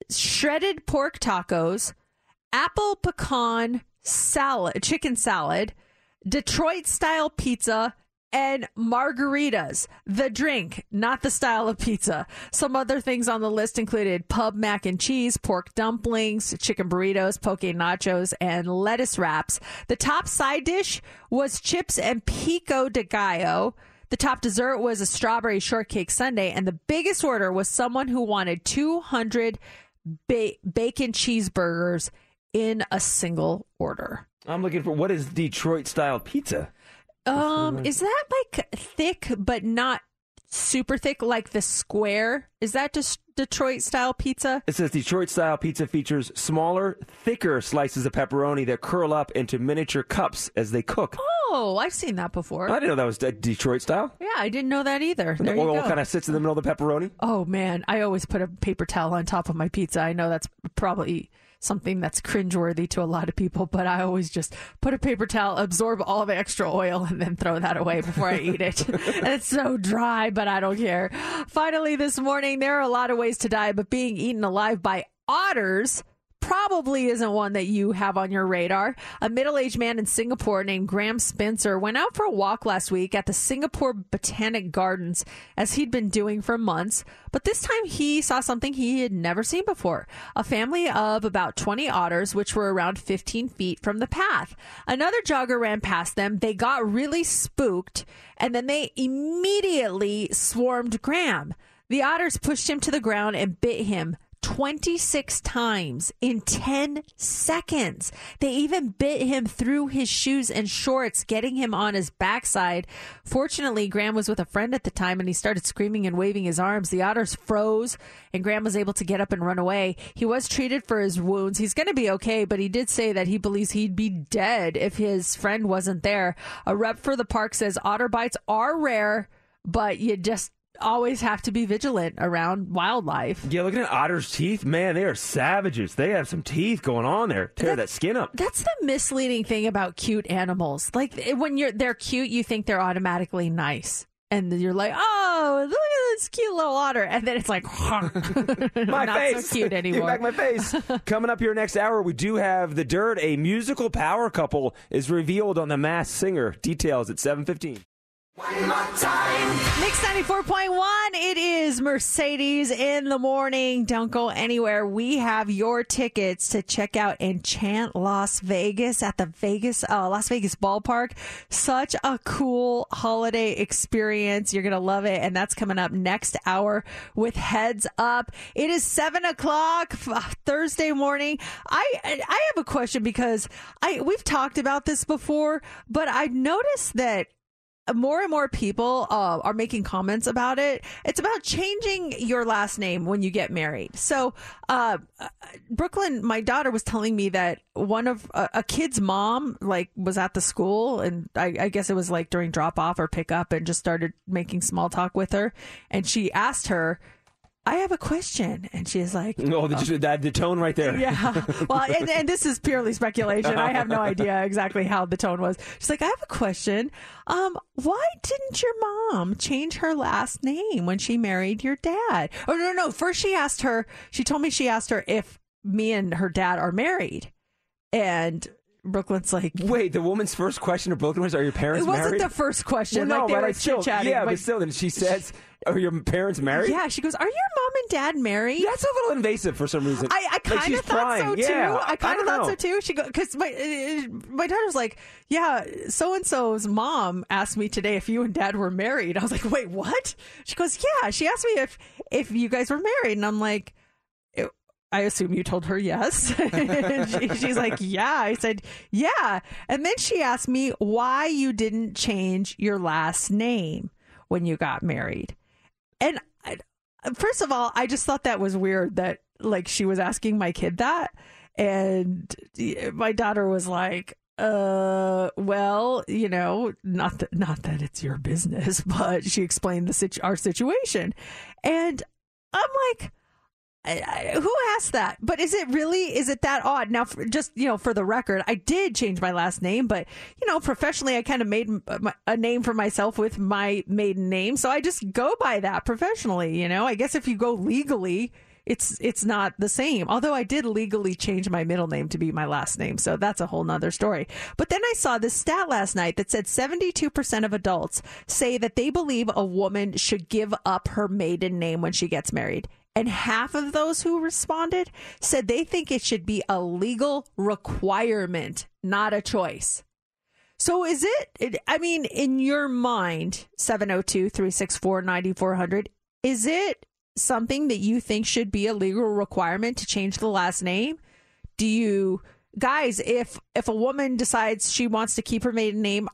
shredded pork tacos, apple pecan salad, chicken salad, Detroit style pizza, and margaritas. The drink, not the style of pizza. Some other things on the list included pub mac and cheese, pork dumplings, chicken burritos, poke nachos, and lettuce wraps. The top side dish was chips and pico de gallo. The top dessert was a strawberry shortcake sundae, and the biggest order was someone who wanted 200 ba- bacon cheeseburgers in a single order. I'm looking for what is Detroit style pizza? Um, is that like thick but not super thick, like the square? Is that just Detroit style pizza? It says Detroit style pizza features smaller, thicker slices of pepperoni that curl up into miniature cups as they cook. Oh, I've seen that before. I didn't know that was De- Detroit style. yeah, I didn't know that either. The There you oil kind of sits in the middle of the pepperoni. Oh man, I always put a paper towel on top of my pizza. I know that's probably something that's cringeworthy to a lot of people, but I always just put a paper towel, absorb all the extra oil, and then throw that away before I eat it. and it's so dry, but I don't care. Finally, this morning, there are a lot of ways to die, but being eaten alive by otters probably isn't one that you have on your radar. A middle aged man in Singapore named Graham Spencer went out for a walk last week at the Singapore Botanic Gardens as he'd been doing for months. But this time he saw something he had never seen before a family of about 20 otters, which were around 15 feet from the path. Another jogger ran past them. They got really spooked and then they immediately swarmed Graham. The otters pushed him to the ground and bit him 26 times in 10 seconds. They even bit him through his shoes and shorts, getting him on his backside. Fortunately, Graham was with a friend at the time and he started screaming and waving his arms. The otters froze and Graham was able to get up and run away. He was treated for his wounds. He's going to be okay, but he did say that he believes he'd be dead if his friend wasn't there. A rep for the park says otter bites are rare, but you just always have to be vigilant around wildlife. Yeah, looking at otters' teeth, man, they are savages. They have some teeth going on there. Tear that skin up. That's the misleading thing about cute animals. Like when you're they're cute, you think they're automatically nice. And then you're like, oh, look at this cute little otter. And then it's like, my not face. so cute anymore. back my face. Coming up here next hour, we do have the dirt. A musical power couple is revealed on The Masked Singer. Details at seven fifteen. Mix 94.1, it is Mercedes in the morning. Don't go anywhere. We have your tickets to check out Enchant Las Vegas at the Vegas, uh, Las Vegas ballpark. Such a cool holiday experience. You're going to love it. And that's coming up next hour with Heads Up. It is seven o'clock Thursday morning. I, I have a question because I, we've talked about this before, but I've noticed that more and more people uh, are making comments about it. It's about changing your last name when you get married. So, uh, Brooklyn, my daughter was telling me that one of a, a kid's mom like was at the school, and I, I guess it was like during drop off or pick up, and just started making small talk with her, and she asked her. I have a question, and she's like, Oh, the, that, the tone right there. yeah. Well, and, and this is purely speculation. I have no idea exactly how the tone was. She's like, I have a question. Um, why didn't your mom change her last name when she married your dad? Oh, no, no. First, she asked her, she told me she asked her if me and her dad are married. And Brooklyn's like, Wait, the woman's first question to Brooklyn was, "Are your parents it wasn't married?" the first question. Well, no, like they but were I still, chit-chatting. yeah, Like- but still, then she says, "Are your parents married?" yeah, she goes, Are your mom and dad married? That's a little invasive for some reason. I, I kind of thought prying. so too. Yeah, I kind of thought so too. She goes, because my uh, my daughter's like, yeah, so and so's mom asked me today if you and dad were married. I was like, wait, what? She goes, yeah. She asked me if if you guys were married, and I'm like. "It- I assume you told her yes. she, she's like, yeah. I said, yeah. And then she asked me why you didn't change your last name when you got married. And I, first of all, I just thought that was weird that like she was asking my kid that. And my daughter was like, uh well you know not that not that it's your business but she explained the situ- our situation and i'm like I, I, who asked that? But is it really? Is it that odd? Now, for, just you know, for the record, I did change my last name, but you know, professionally, I kind of made m- uh, a name for myself with my maiden name, so I just go by that professionally. You know, I guess if you go legally, it's it's not the same. Although I did legally change my middle name to be my last name, so that's a whole nother story. But then I saw this stat last night that said 72% of adults say that they believe a woman should give up her maiden name when she gets married. And half of those who responded said they think it should be a legal requirement, not a choice. So is it, I mean, in your mind, 702 364 9400, is it something that you think should be a legal requirement to change the last name? Do you guys, if if a woman decides she wants to keep her maiden name,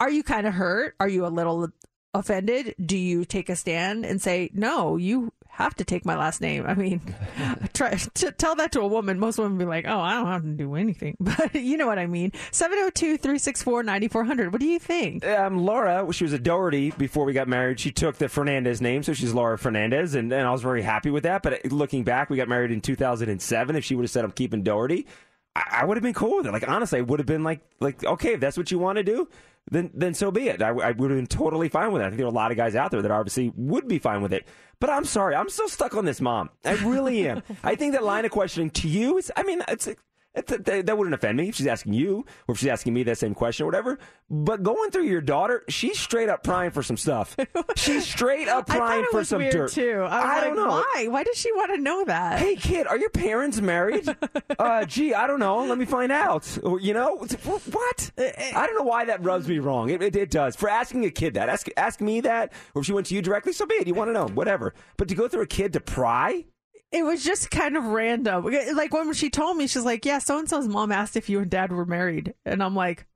are you kind of hurt? Are you a little offended? Do you take a stand and say, "No, you have to take my last name"? I mean, try to tell that to a woman. Most women be like, "Oh, I don't have to do anything." But you know what I mean. 702-364-9400. What do you think? Um, Laura, she was a Doherty before we got married. She took the Fernandez name, so she's Laura Fernandez, and, and I was very happy with that. But looking back, we got married in 2007. If she would have said, I'm keeping Doherty, I, I would have been cool with it. Like, honestly, I would have been like, like okay, if that's what you want to do, then then so be it. I, I would have been totally fine with it. I think there are a lot of guys out there that obviously would be fine with it. But I'm sorry, I'm still stuck on this mom. I really am. I think that line of questioning to you is, I mean, it's. That, that wouldn't offend me if she's asking you or if she's asking me that same question or whatever. But going through your daughter, she's straight up prying for some stuff. She's straight up prying it for was some weird dirt. too. I, I don't know. why. Why does she want to know that? Hey kid, are your parents married? uh, gee, I don't know. Let me find out. You know what? I don't know why that rubs me wrong. It, it, it does. For asking a kid that, ask ask me that, or if she went to you directly, so be it. You want to know, whatever. But to go through a kid to pry. It was just kind of random. Like when she told me, she's like, "Yeah, so and so's mom asked if you and dad were married," and I'm like,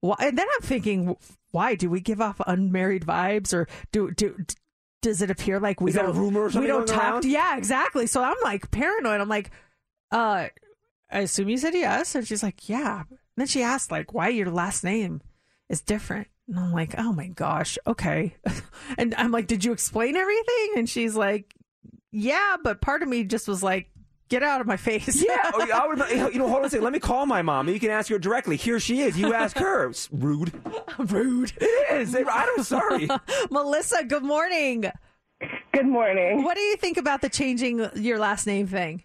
"Why?" And then I'm thinking, "Why do we give off unmarried vibes, or do do?" Does it appear like we Is that don't a rumor we don't talk? around? Yeah, exactly. So I'm like paranoid. I'm like, uh, I assume you said yes, and she's like, yeah. And then she asked like, why your last name is different, and I'm like, oh my gosh, okay. and I'm like, did you explain everything? And she's like, yeah, but part of me just was like, get out of my face. Yeah, or I would, you know, hold on a second. Let me call my mom. You can ask her directly. Here she is. You ask her. It's rude. Rude. It is. I'm sorry. Melissa, good morning. Good morning. What do you think about the changing your last name thing?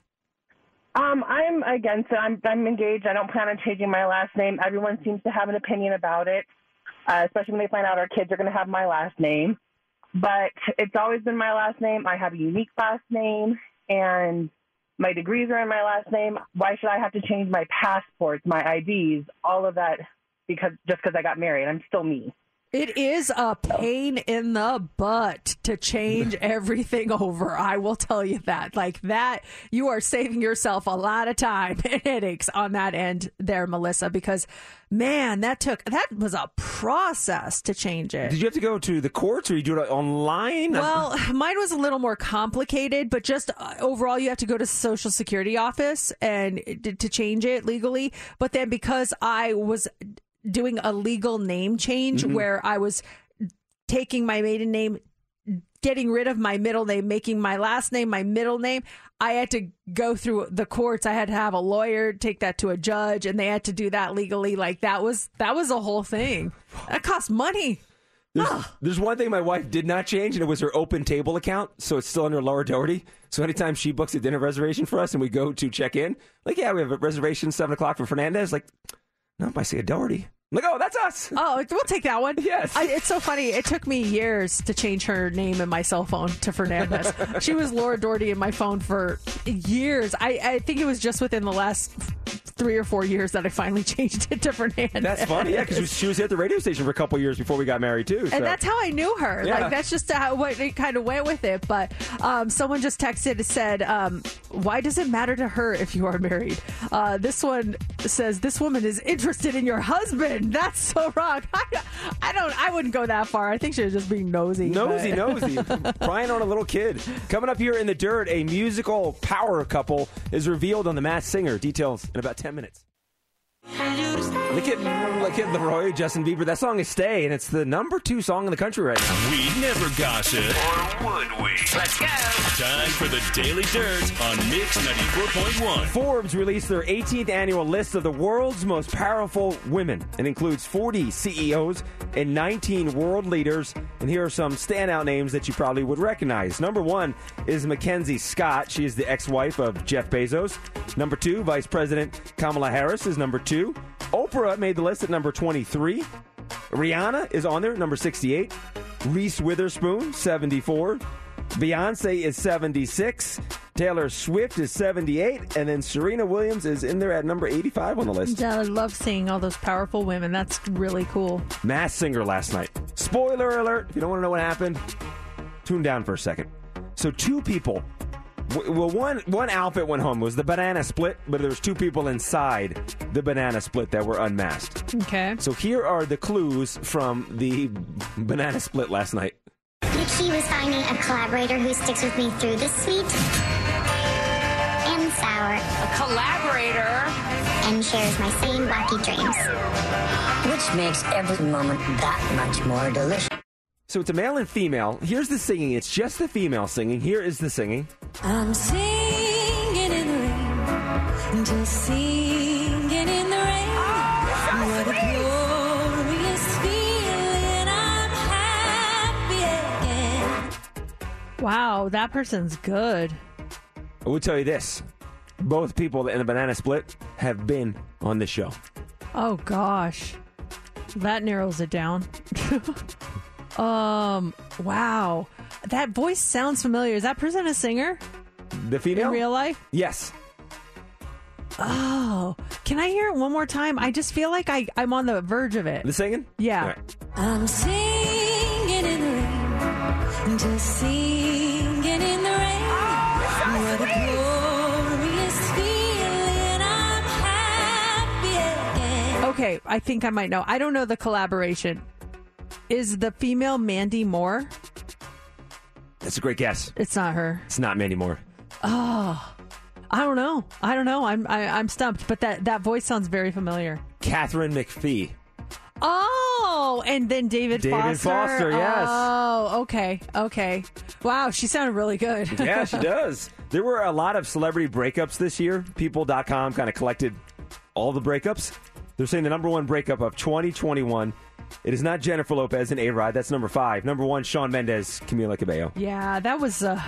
Um, I'm against it. I'm, I'm engaged. I don't plan on changing my last name. Everyone seems to have an opinion about it, uh, especially when they find out our kids are going to have my last name. But it's always been my last name. I have a unique last name, and my degrees are in my last name. Why should I have to change my passports, my IDs, all of that because just because I got married? I'm still me. It is a pain in the butt to change everything over. I will tell you that. Like that, you are saving yourself a lot of time and headaches on that end there, Melissa, because man, that took, that was a process to change it. Did you have to go to the courts or you do it online? Well, mine was a little more complicated, but just uh, overall, you have to go to the Social Security office and to change it legally. But then because I was doing a legal name change Mhm. where I was taking my maiden name, getting rid of my middle name, making my last name my middle name, I had to go through the courts. I had to have a lawyer take that to a judge, and they had to do that legally. Like that was that was a whole thing. That cost money. There's, there's one thing my wife did not change, and it was her open table account. So it's still under Laura Doherty. So anytime she books a dinner reservation for us and we go to check in, like, yeah, we have a reservation seven o'clock for Fernandez. Like, no, if I see a Doherty. Like, oh, that's us. Oh, we'll take that one. Yes. I, it's so funny. It took me years to change her name in my cell phone to Fernandez. she was Laura Doherty in my phone for years. I, I think it was just within the last three or four years that I finally changed it to Fernandez. That's funny, yeah, because she was at the radio station for a couple years before we got married too. so- And that's how I knew her. Yeah. Like that's just how what it kind of went with it. But um, someone just texted and said, um, "Why does it matter to her if you are married?" Uh, this one says, "This woman is interested in your husband." That's so wrong. I, I don't. I wouldn't go that far. I think she was just being nosy. Nosy, nosy, prying on a little kid. Coming up here in the dirt, a musical power couple is revealed on The Masked Singer. Details in about 10 minutes. Look at, look at LAROI, Justin Bieber. That song is Stay, and it's the number two song in the country right now. We never gossip. Or would we? Let's go. Time for the Daily Dirt on Mix 94.1. Forbes released their 18th annual list of the world's most powerful women. It includes 40 CEOs and 19 world leaders. And here are some standout names that you probably would recognize. Number one is Mackenzie Scott. She is the ex wife of Jeff Bezos. Number two, Vice President Kamala Harris is number two. Oprah made the list at number 23. Rihanna is on there, number 68. Reese Witherspoon, 74. Beyonce is 76. Taylor Swift is 78. And then Serena Williams is in there at number 85 on the list. Yeah, I love seeing all those powerful women. That's really cool. Mass Singer last night. Spoiler alert. If you don't want to know what happened, tune down for a second. So, two people. W- Well, one one outfit went home. It was the banana split, but there was two people inside the banana split that were unmasked. Okay. So here are the clues from the banana split last night. The key was finding a collaborator who sticks with me through the sweet and sour. A collaborator. And shares my same wacky dreams. Which makes every moment that much more delicious. So it's a male and female. Here's the singing. It's just the female singing. Here is the singing. I'm singing in the rain, just singing in the rain. what a glorious feeling! I'm happy again. Wow, that person's good. I will tell you this: both people in the banana split have been on this show. Oh gosh, that narrows it down. um, wow, that voice sounds familiar. Is that person a singer The female in real life? Yes. Oh, can I hear it one more time? I just feel like I I'm on the verge of it. The singing? Yeah. All right. I'm singing in the rain, just singing in the rain. what a glorious feeling! I'm happy again. Okay, I think I might know. I don't know the collaboration. Is the female Mandy Moore? That's a great guess. It's not her. It's not Mandy Moore. Oh, I don't know. I don't know. I'm I, I'm stumped. But that that voice sounds very familiar. Katharine McPhee. Oh, and then David, David Foster. Foster, yes. Oh, okay, okay. Wow, she sounded really good. yeah, she does. There were a lot of celebrity breakups this year. People.com kind of collected all the breakups. They're saying the number one breakup of 2021. It is not Jennifer Lopez and A Rod. That's number five. Number one, Shawn Mendes, Camila Cabello. Yeah, that was uh,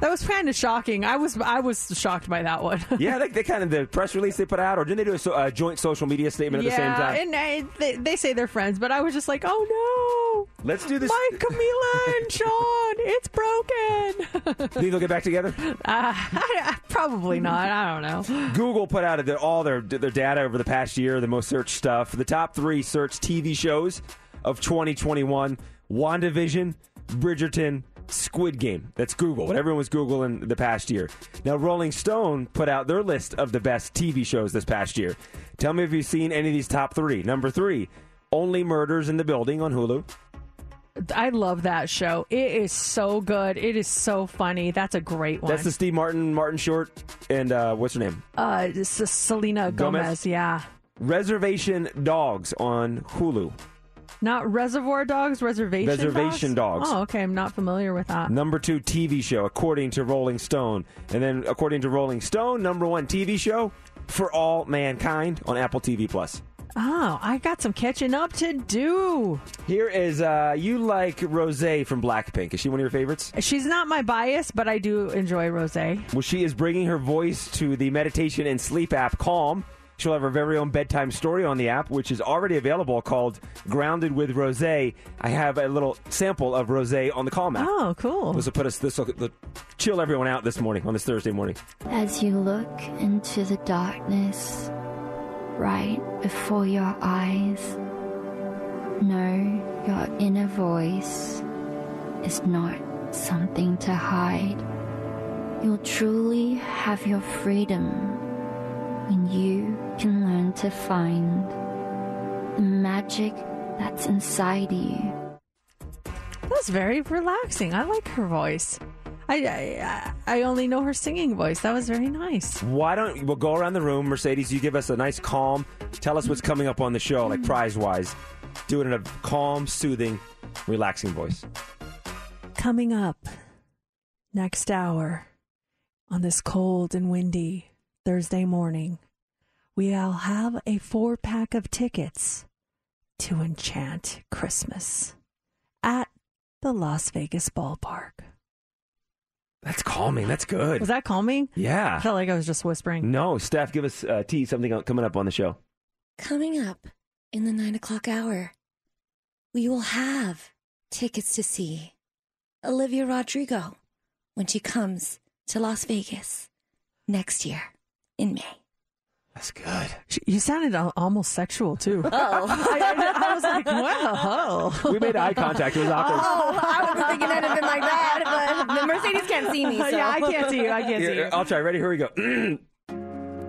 that was kind of shocking. I was I was shocked by that one. yeah, they, they kind of the press release they put out, or didn't they do a, so- a joint social media statement at the same yeah, time? and uh, they, they say they're friends, but I was just like, oh no. Let's do this. my Camila and Shawn, it's broken. Think they'll get back together? uh, probably not. I don't know. Google put out all their their data over the past year, the most searched stuff. The top three searched TV shows of 2021: WandaVision, Bridgerton, Squid Game. That's Google. What everyone was googling the past year. Now, Rolling Stone put out their list of the best TV shows this past year. Tell me if you've seen any of these top three. Number three: Only Murders in the Building on Hulu. I love that show. It is so good. It is so funny. That's a great one. That's the Steve Martin, Martin Short, and uh, what's her name? uh, Selena Gomez? Gomez. Yeah. Reservation Dogs on Hulu. Not Reservoir Dogs, Reservation Reservation Dogs. Oh, okay. I'm not familiar with that. Number two TV show, according to Rolling Stone. And then, according to Rolling Stone, number one TV show for all mankind on Apple TV Plus. Oh, I got some catching up to do. Here is uh, you like Rose from Blackpink. Is she one of your favorites? She's not my bias, but I do enjoy Rose. Well, she is bringing her voice to the meditation and sleep app Calm. She'll have her very own bedtime story on the app, which is already available called Grounded with Rose. I have a little sample of Rose on the Calm app. Oh, cool. This will put us, this will chill everyone out this morning, on this Thursday morning. As you look into the darkness right before your eyes, know your inner voice is not something to hide. You'll truly have your freedom when you can learn to find the magic that's inside you. That was very relaxing. I like her voice. I, I I only know her singing voice. That was very nice. Why don't we'll go around the room, Mercedes? You give us a nice calm. Tell us what's coming up on the show, like hmm. prize wise. Do it in a calm, soothing, relaxing voice. Coming up next hour on this cold and windy Thursday morning, we'll have a four pack of tickets to Enchant Christmas at the Las Vegas ballpark. That's calming. That's good. Was that calming? Yeah. I felt like I was just whispering. No, Steph, give us uh, T something coming up on the show. Coming up in the nine o'clock hour, we will have tickets to see Olivia Rodrigo when she comes to Las Vegas next year in May. That's good. You sounded almost sexual too. Oh. I, I- I was like, wow. We made eye contact. It was awkward. Oh, I wasn't thinking anything like that, but the Mercedes can't see me. So. Yeah, I can't see you. I can't see Here, you. I'll try. Ready? Here we go.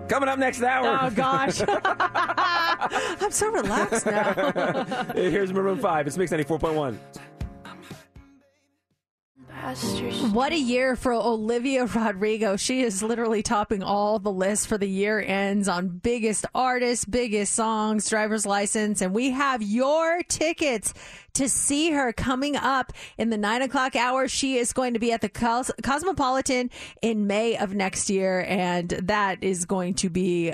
Coming up next hour. Oh gosh, I'm so relaxed now. Here's Maroon 5. It's Mix 94.1. What a year for Olivia Rodrigo. She is literally topping all the lists for the year ends on biggest artists, biggest songs, driver's license. And we have your tickets to see her coming up in the nine o'clock hour. She is going to be at the Cos- Cosmopolitan in May of next year. And that is going to be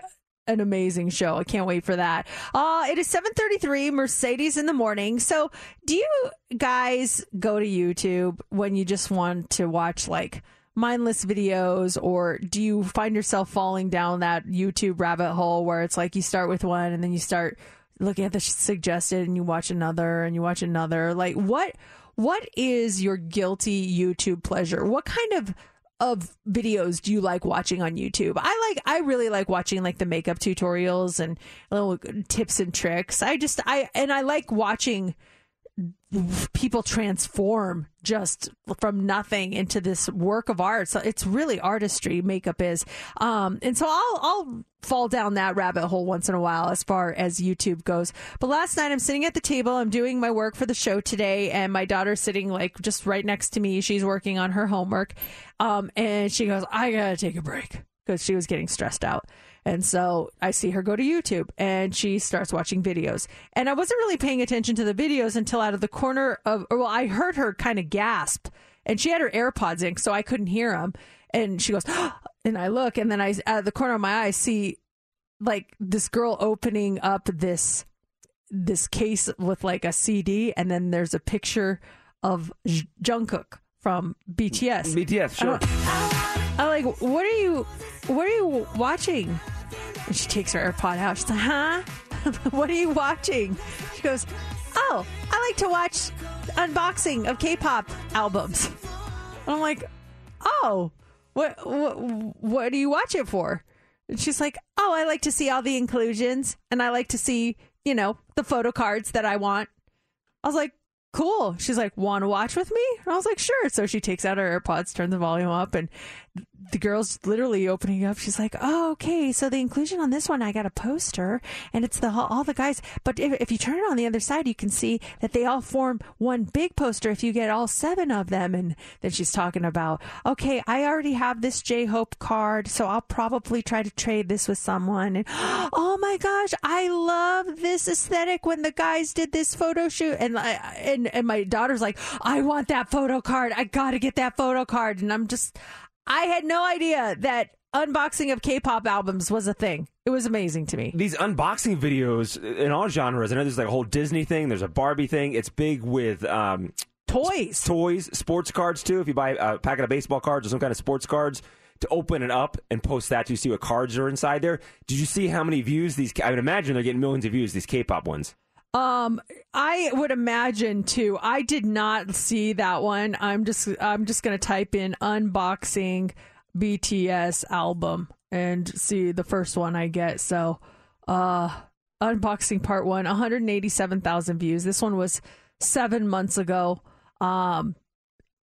an amazing show. I can't wait for that. Uh, it is 7:33 Mercedes in the morning. So, do you guys go to YouTube when you just want to watch like mindless videos or do you find yourself falling down that YouTube rabbit hole where it's like you start with one and then you start looking at the suggested and you watch another and you watch another? Like what what is your guilty YouTube pleasure? What kind of of videos do you like watching on YouTube? I like I really like watching like the makeup tutorials and little tips and tricks. I just I and I like watching people transform just from nothing into this work of art. So it's really artistry makeup is. Um and so I'll I'll fall down that rabbit hole once in a while as far as YouTube goes. But last night I'm sitting at the table, I'm doing my work for the show today and my daughter's sitting like just right next to me. She's working on her homework. Um and she goes, "I got to take a break." Because she was getting stressed out. And so I see her go to YouTube and she starts watching videos. And I wasn't really paying attention to the videos until out of the corner of, or well, I heard her kind of gasp and she had her AirPods in, so I couldn't hear them. And she goes, and I look, and then I, out of the corner of my eye, see like this girl opening up this, this case with like a CD. And then there's a picture of J- Jungkook from BTS. BTS, sure. Uh-huh. I'm like, what are you, what are you watching? And she takes her AirPod out. She's like, huh? what are you watching? She goes, oh, I like to watch unboxing of K-pop albums. And I'm like, oh, what, what, what do you watch it for? And she's like, oh, I like to see all the inclusions and I like to see, you know, the photo cards that I want. I was like, cool. She's like, want to watch with me? And I was like, sure. So she takes out her AirPods, turns the volume up, and the girl's literally opening up. She's like, oh, okay. So the inclusion on this one, I got a poster, and it's the all the guys. But if, if you turn it on the other side, you can see that they all form one big poster if you get all seven of them. And then she's talking about, okay, I already have this J Hope card, so I'll probably try to trade this with someone. And oh my gosh, I love this aesthetic when the guys did this photo shoot. And and and my daughter's like, I want that photo card. I got to get that photo card. And I'm just, I had no idea that unboxing of K-pop albums was a thing. It was amazing to me. These unboxing videos in all genres. I know there's like a whole Disney thing. There's a Barbie thing. It's big with um, toys, toys, sports cards too. If you buy a packet of baseball cards or some kind of sports cards, to open it up and post that to see what cards are inside there. Did you see how many views these? I would imagine they're getting millions of views. These K-pop ones. Um, I would imagine too. I did not see that one. I'm just I'm just gonna type in unboxing BTS album and see the first one I get. So, uh, unboxing part one, 187,000 views. This one was seven months ago. Um,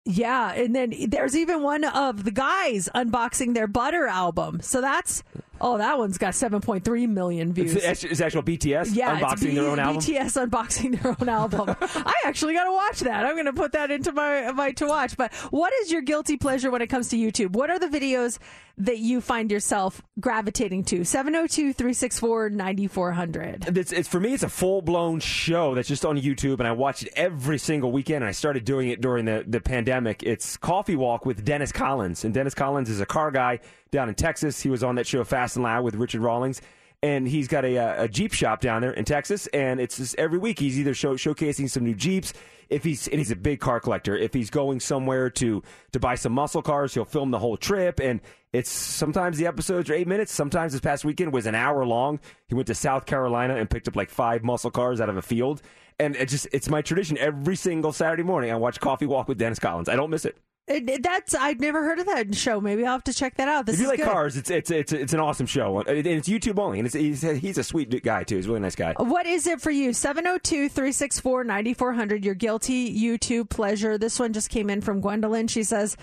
yeah, and then there's even one of the guys unboxing their Butter album. So that's oh, that one's got 7.3 million views. It's, it's actual BTS yeah, unboxing B- their own album. BTS unboxing their own album. I actually got to watch that. I'm going to put that into my my to watch. But what is your guilty pleasure when it comes to YouTube? What are the videos that you find yourself gravitating to? 702-364-9400. It's, it's for me. It's a full blown show that's just on YouTube, and I watch it every single weekend. And I started doing it during the the pandemic. It's Coffee Walk with Dennis Collins, and Dennis Collins is a car guy down in Texas. He was on that show Fast and Loud with Richard Rawlings. And he's got a, uh, a Jeep shop down there in Texas, and it's just every week he's either show, showcasing some new Jeeps. If he's and he's a big car collector. If he's going somewhere to to buy some muscle cars, he'll film the whole trip. And it's sometimes the episodes are eight minutes. Sometimes this past weekend was an hour long. He went to South Carolina and picked up like five muscle cars out of a field. And it just it's my tradition every single Saturday morning. I watch Coffee Walk with Dennis Collins. I don't miss it. It- that's I've never heard of that show. Maybe I'll have to check that out. This if you like good. cars, it's it's it's it's an awesome show, and it's YouTube only. And it's, he's he's a sweet guy too. He's a really nice guy. What is it for you? 702 364 9400. Your guilty YouTube pleasure. This one just came in from Gwendolyn. She says,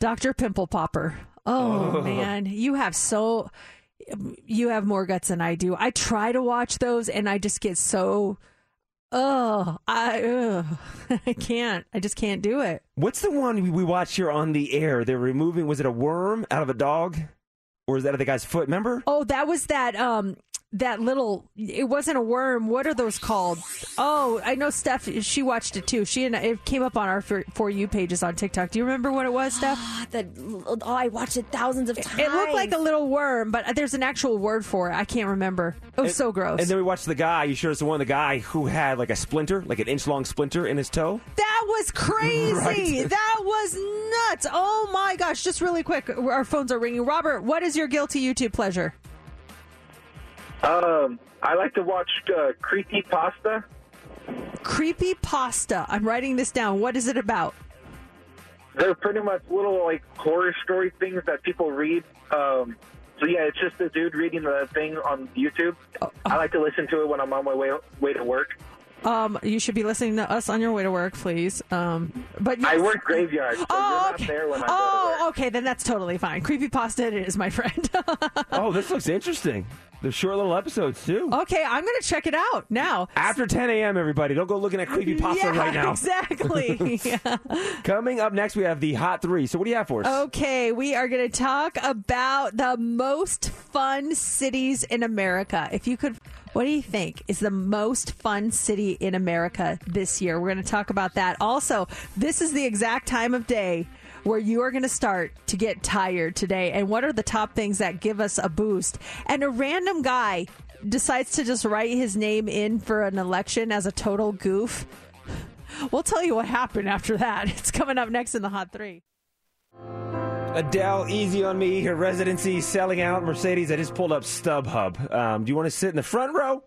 Dr. Pimple Popper. Oh, Oh. man. You have so. You have more guts than I do. I try to watch those and I just get so. Oh, I, ugh. I can't. I just can't do it. What's the one we- watched here on the air? They're removing was it a worm out of a dog, or is that the guy's foot? Remember? Oh, that was that um that little it wasn't a worm. What are those called? Oh, I know Steph she watched it too. She and it came up on our for, for you pages on TikTok. Do you remember what it was, Steph? that oh, I watched it thousands of times. It looked like a little worm, but there's an actual word for it. I can't remember. It was And- so gross. And then we watched the guy. You showed us the one, the guy who had like a splinter, like an inch long splinter in his toe. that was crazy. Right. That was nuts. Oh my gosh. Just really quick, our phones are ringing. Robert, what is your guilty YouTube pleasure? Um, I like to watch uh, Creepy Pasta. Creepy pasta. I'm writing this down. What is it about? They're pretty much little like horror story things that people read. Um, so yeah, it's just a dude reading the thing on YouTube. I like to listen to it when I'm on my way way to work. Um, you should be listening to us on your way to work, please. Um, but I work graveyard, so Oh, you're not okay. there when I Oh, okay, then that's totally fine. Creepy pasta it is, my friend. oh, this looks interesting. They're short little episodes too. okay, I'm gonna check it out now. After 10 a.m., everybody, don't go looking at creepy pasta yeah, right now. exactly. Coming up next, we have the hot three. So what do you have for us? Okay, we are going to talk about the most fun cities in America. If you could, what do you think is the most fun city in America this year? We're going to talk about that. Also, this is the exact time of day where you are going to start to get tired today. And what are the top things that give us a boost? And a random guy decides to just write his name in for an election as a total goof. We'll tell you what happened after that. It's coming up next in the Hot Three. Adele, easy on me. Her residency selling out. Mercedes, I just pulled up StubHub. Um, do you want to sit in the front row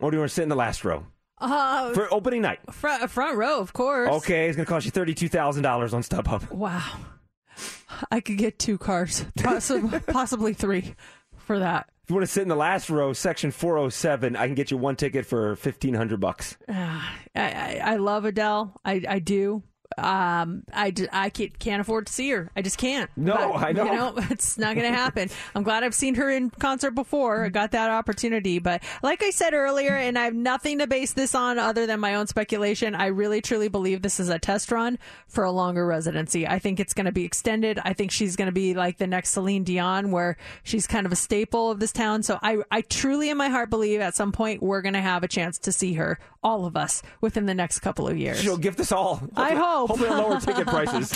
or do you want to sit in the last row? Uh, For opening night. front, front row, of course. Okay, it's going to cost you $32,000 on StubHub. Wow. I could get two cars, possibly, possibly three for that. If you want to sit in the last row, section 407, I can get you one ticket for 1500 bucks. Ah, I, I, I love Adele. I, I do. Um, I, I can't, can't afford to see her. I just can't. No, I know. You know, it's not going to happen. I'm glad I've seen her in concert before. I got that opportunity. But like I said earlier, and I have nothing to base this on other than my own speculation, I really truly believe this is a test run for a longer residency. I think it's going to be extended. I think she's going to be like the next Celine Dion, where she's kind of a staple of this town. So I, I truly in my heart believe at some point we're going to have a chance to see her, all of us, within the next couple of years. She'll gift us all. I hope. Hopefully, on lower ticket prices.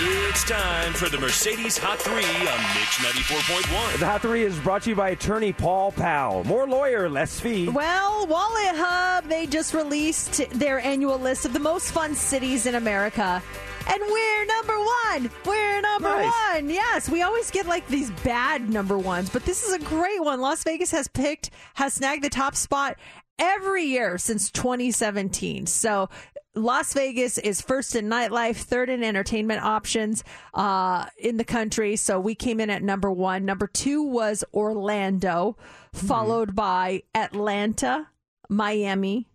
It's time for the Mercedes Hot 3 on Mix 94.1. The Hot Three is brought to you by attorney Paul Powell. More lawyer, less fee. Well, Wallet Hub, they just released their annual list of the most fun cities in America. And we're number one. We're number Nice. one. Yes, we always get like these bad number ones, but this is a great one. Las Vegas has picked, has snagged the top spot every year since 2017. So Las Vegas is first in nightlife, third in entertainment options uh, in the country. So we came in at number one. Number two was Orlando, followed by Atlanta, Miami,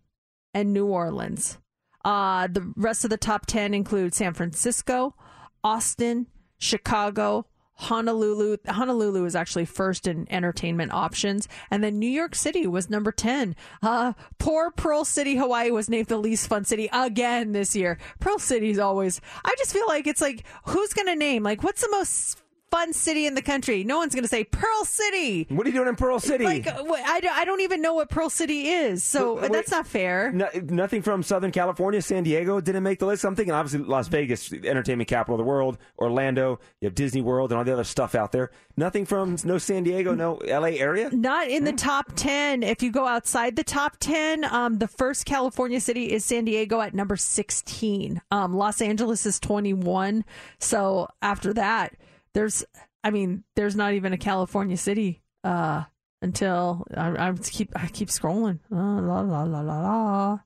and New Orleans. Uh, the rest of the top 10 include San Francisco, Austin, Chicago, Honolulu. Honolulu is actually first in entertainment options. And then New York City was number 10. Uh, poor Pearl City, Hawaii was named the least fun city again this year. Pearl City is always, I just feel like it's like, who's to name? Like, what's the most fun city in the country? No one's going to say Pearl City. What are you doing in Pearl City? Like, uh, I, don't- I don't even know what Pearl City is. So Wait, wait. that's not fair. No, nothing from Southern California, San Diego didn't make the list. I'm thinking obviously Las Vegas, the entertainment capital of the world, Orlando, you have Disney World and all the other stuff out there. Nothing from no San Diego, no LA area. Not in the top 10. If you go outside the top 10, um, the first California city is San Diego at number 16. Um, Los Angeles is 21. So after that, there's, I mean, there's not even a California city uh, until I, I keep I keep scrolling. Uh, la la la la la.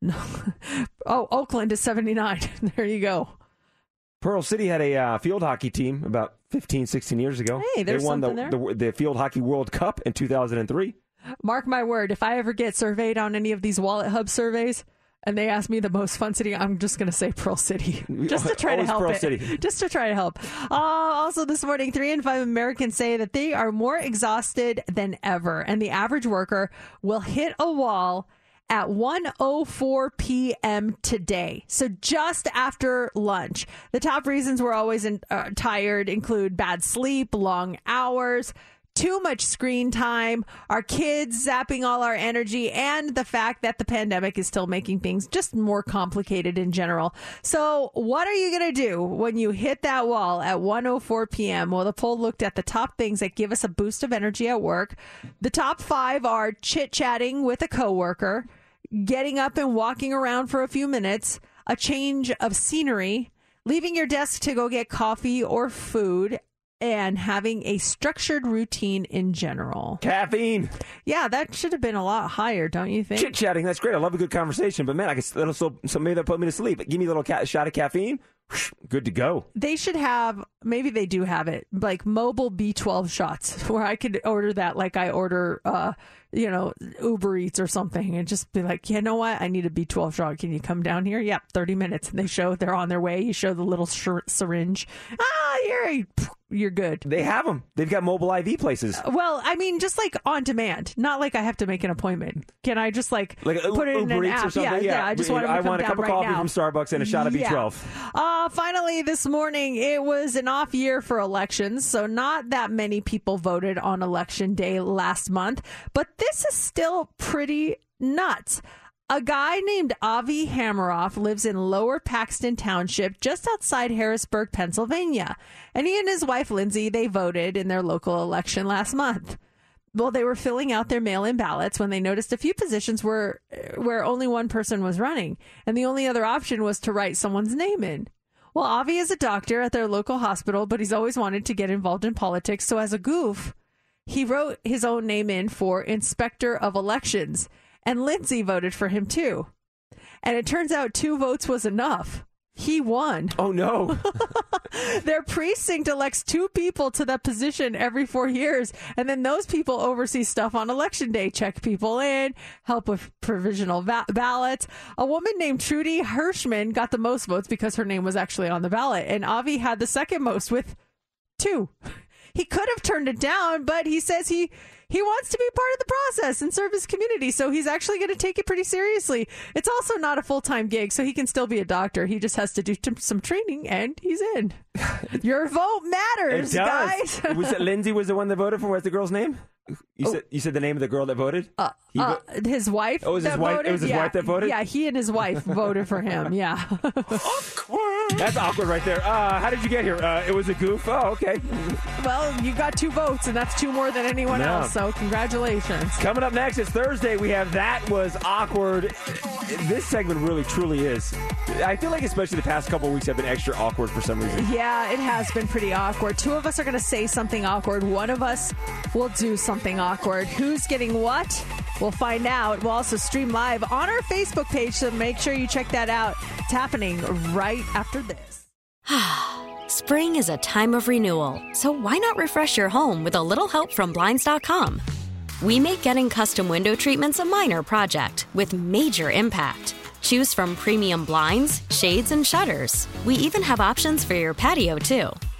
No. oh, Oakland is 79. there you go. Pearl City had a uh, field hockey team about 15, 16 years ago. Hey, there's they won the, something the the Field Hockey World Cup in 2003. Mark my word, if I ever get surveyed on any of these Wallet Hub surveys and they asked me the most fun city, I'm just going to say Pearl City. just to try to help Pearl it. City. Just to try to help. Uh, also, this morning, three in five Americans say that they are more exhausted than ever, and the average worker will hit a wall at 1:04 p.m. today. So just after lunch. The top reasons we're always in, uh, tired include bad sleep, long hours, too much screen time, our kids zapping all our energy, and the fact that the pandemic is still making things just more complicated in general. So, what are you going to do when you hit that wall at 1:04 p.m.? Well, the poll looked at the top things that give us a boost of energy at work. The top 5 are chit-chatting with a coworker, getting up and walking around for a few minutes, a change of scenery, leaving your desk to go get coffee or food, and having a structured routine in general. Caffeine. Yeah, that should have been a lot higher, don't you think? Chit chatting, that's great. I love a good conversation, but man, I guess that'll so, so maybe that'll put me to sleep. Give me a little ca- shot of caffeine, whoosh, good to go. They should have, maybe they do have it, like mobile B12 shots where I could order that like I order, uh, you know, Uber Eats or something and just be like, you know what? I need a B12 shot. Can you come down here? Yep, 30 minutes. And they show they're on their way. You show the little syr- syringe. Ah, you're, you're good. They have them. They've got mobile IV places. Well, I mean, just like on demand, not like I have to make an appointment. Can I just like, Like a put it in an app? or something. Yeah, yeah, I just want I want a cup of right coffee now. from Starbucks and a shot of Yeah. B12. Uh, finally, this morning, it was an off year for elections, so not that many people voted on election day last month, but this is still pretty nuts. A guy named Avi Hammeroff lives in Lower Paxton Township, just outside Harrisburg, Pennsylvania. And he and his wife, Lindsay, they voted in their local election last month. Well, they were filling out their mail-in ballots when they noticed a few positions were where only one person was running, and the only other option was to write someone's name in. Well, Avi is a doctor at their local hospital, but he's always wanted to get involved in politics. So, as a goof, he wrote his own name in for Inspector of Elections, and Lindsay voted for him too. And it turns out two votes was enough. He won. Oh no. Their precinct elects two people to that position every four years, and then those people oversee stuff on election day, check people in, help with provisional va- ballots. A woman named Trudy Hirschman got the most votes because her name was actually on the ballot, and Avi had the second most with two. He could have turned it down, but he says he he wants to be part of the process and serve his community, so he's actually going to take it pretty seriously. It's also not a full time gig, so he can still be a doctor. He just has to do t- some training, and he's in. Your vote matters, It does. guys. was it Lindsay was the one that voted for? What's the girl's name? You said you said the name of the girl that voted. Uh, He uh, vo- his wife. Oh, it was his that wife- it Voted? was his yeah. wife that voted? Yeah, he and his wife voted for him. Yeah. Awkward. That's awkward right there. Uh, how did you get here? Uh, it was a goof. Oh, okay. Well, you got two votes, and that's two more than anyone No. else. So congratulations. Coming up next, it's Thursday. We have That Was Awkward. This segment really, truly is. I feel like, especially the past couple weeks, have been extra awkward for some reason. Yeah, it has been pretty awkward. Two of us are going to say something awkward. One of us will do something awkward. Who's getting what? We'll find out. We'll also stream live on our Facebook page, so make sure you check that out. It's happening right after this. Spring is a time of renewal, so why not refresh your home with a little help from Blinds.com? We make getting custom window treatments a minor project with major impact. Choose from premium blinds, shades, and shutters. We even have options for your patio, too.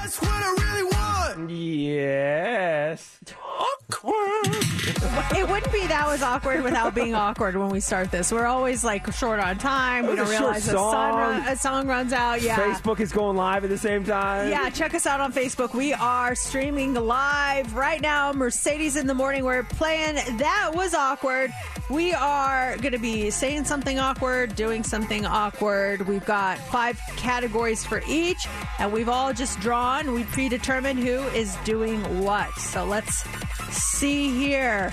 That's what I really want. Yes. It wouldn't be that was awkward without being awkward when we start this. We're always like short on time. We don't a realize sun song. run, a song runs out. Yeah. Facebook is going live at the same time. Yeah, check us out on Facebook. We are streaming live right now. Mercedes in the morning. We're playing That Was Awkward. We are going to be saying something awkward, doing something awkward. We've got five categories for each, and we've all just drawn. We predetermined who is doing what. So let's see here.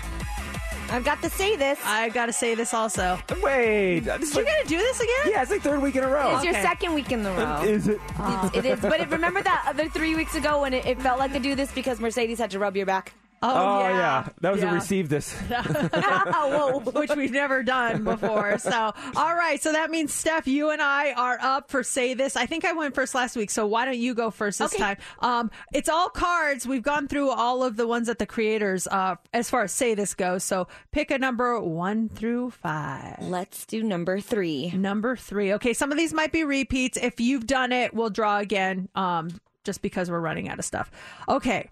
I've got to say this. I've got to say this also. Wait. You got to do this again? Yeah, it's like third week in a row. It's your second week in the row. Is it? It, it is. But it, remember that other three weeks ago when it, it felt like to do this because Mercedes had to rub your back? Oh, yeah. That was Yeah. a receive this. Whoa, which we've never done before. So, all right. So that means, Steph, you and I are up for Say This. I think I went first last week. So why don't you go first this time? Um, it's all cards. We've gone through all of the ones that the creators, uh, as far as Say This goes. So pick a number one through five. Let's do number three. Number three. Okay. Some of these might be repeats. If you've done it, we'll draw again. Um, just because we're running out of stuff. Okay.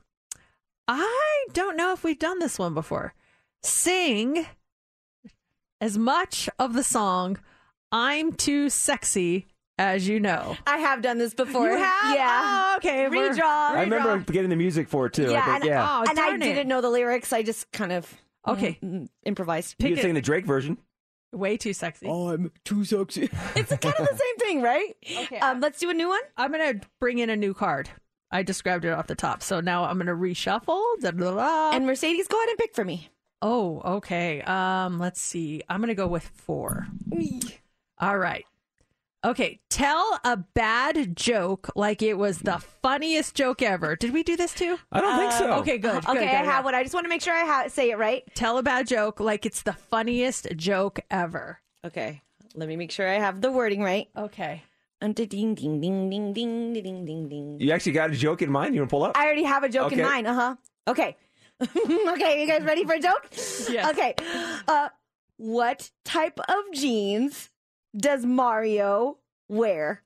I don't know if we've done this one before. Sing as much of the song I'm Too Sexy as you know. I have done this before. You have? Yeah. Oh, okay. We're- Redraw. I remember getting the music for it too. Yeah, I think, and, yeah. and I it. didn't know the lyrics. I just kind of Okay. mm, improvised. you can sing the Drake version. Way too sexy. I'm too sexy. It's kind of the same thing, right? Okay. Um, let's do a new one. I'm going to bring in a new card. I just grabbed it off the top. So now I'm going to reshuffle. Da, da, da. And Mercedes, go ahead and pick for me. Oh, okay. Um, let's see. I'm gonna go with four. All right. Okay. Tell a bad joke like it was the funniest joke ever. Did we do this too? I don't think so. Okay, good. Okay, good, good, I good. have one. I just want to make sure I ha- say it right. Tell a bad joke like it's the funniest joke ever. Okay, let me make sure I have the wording right. Okay. Ding, ding, ding, ding, ding, ding, ding, ding. You actually got a joke in mind? You want to pull up? I already have a joke okay. in mind. Uh huh. Okay. okay, you guys ready for a joke? Yes. Okay. Uh, what type of jeans does Mario wear?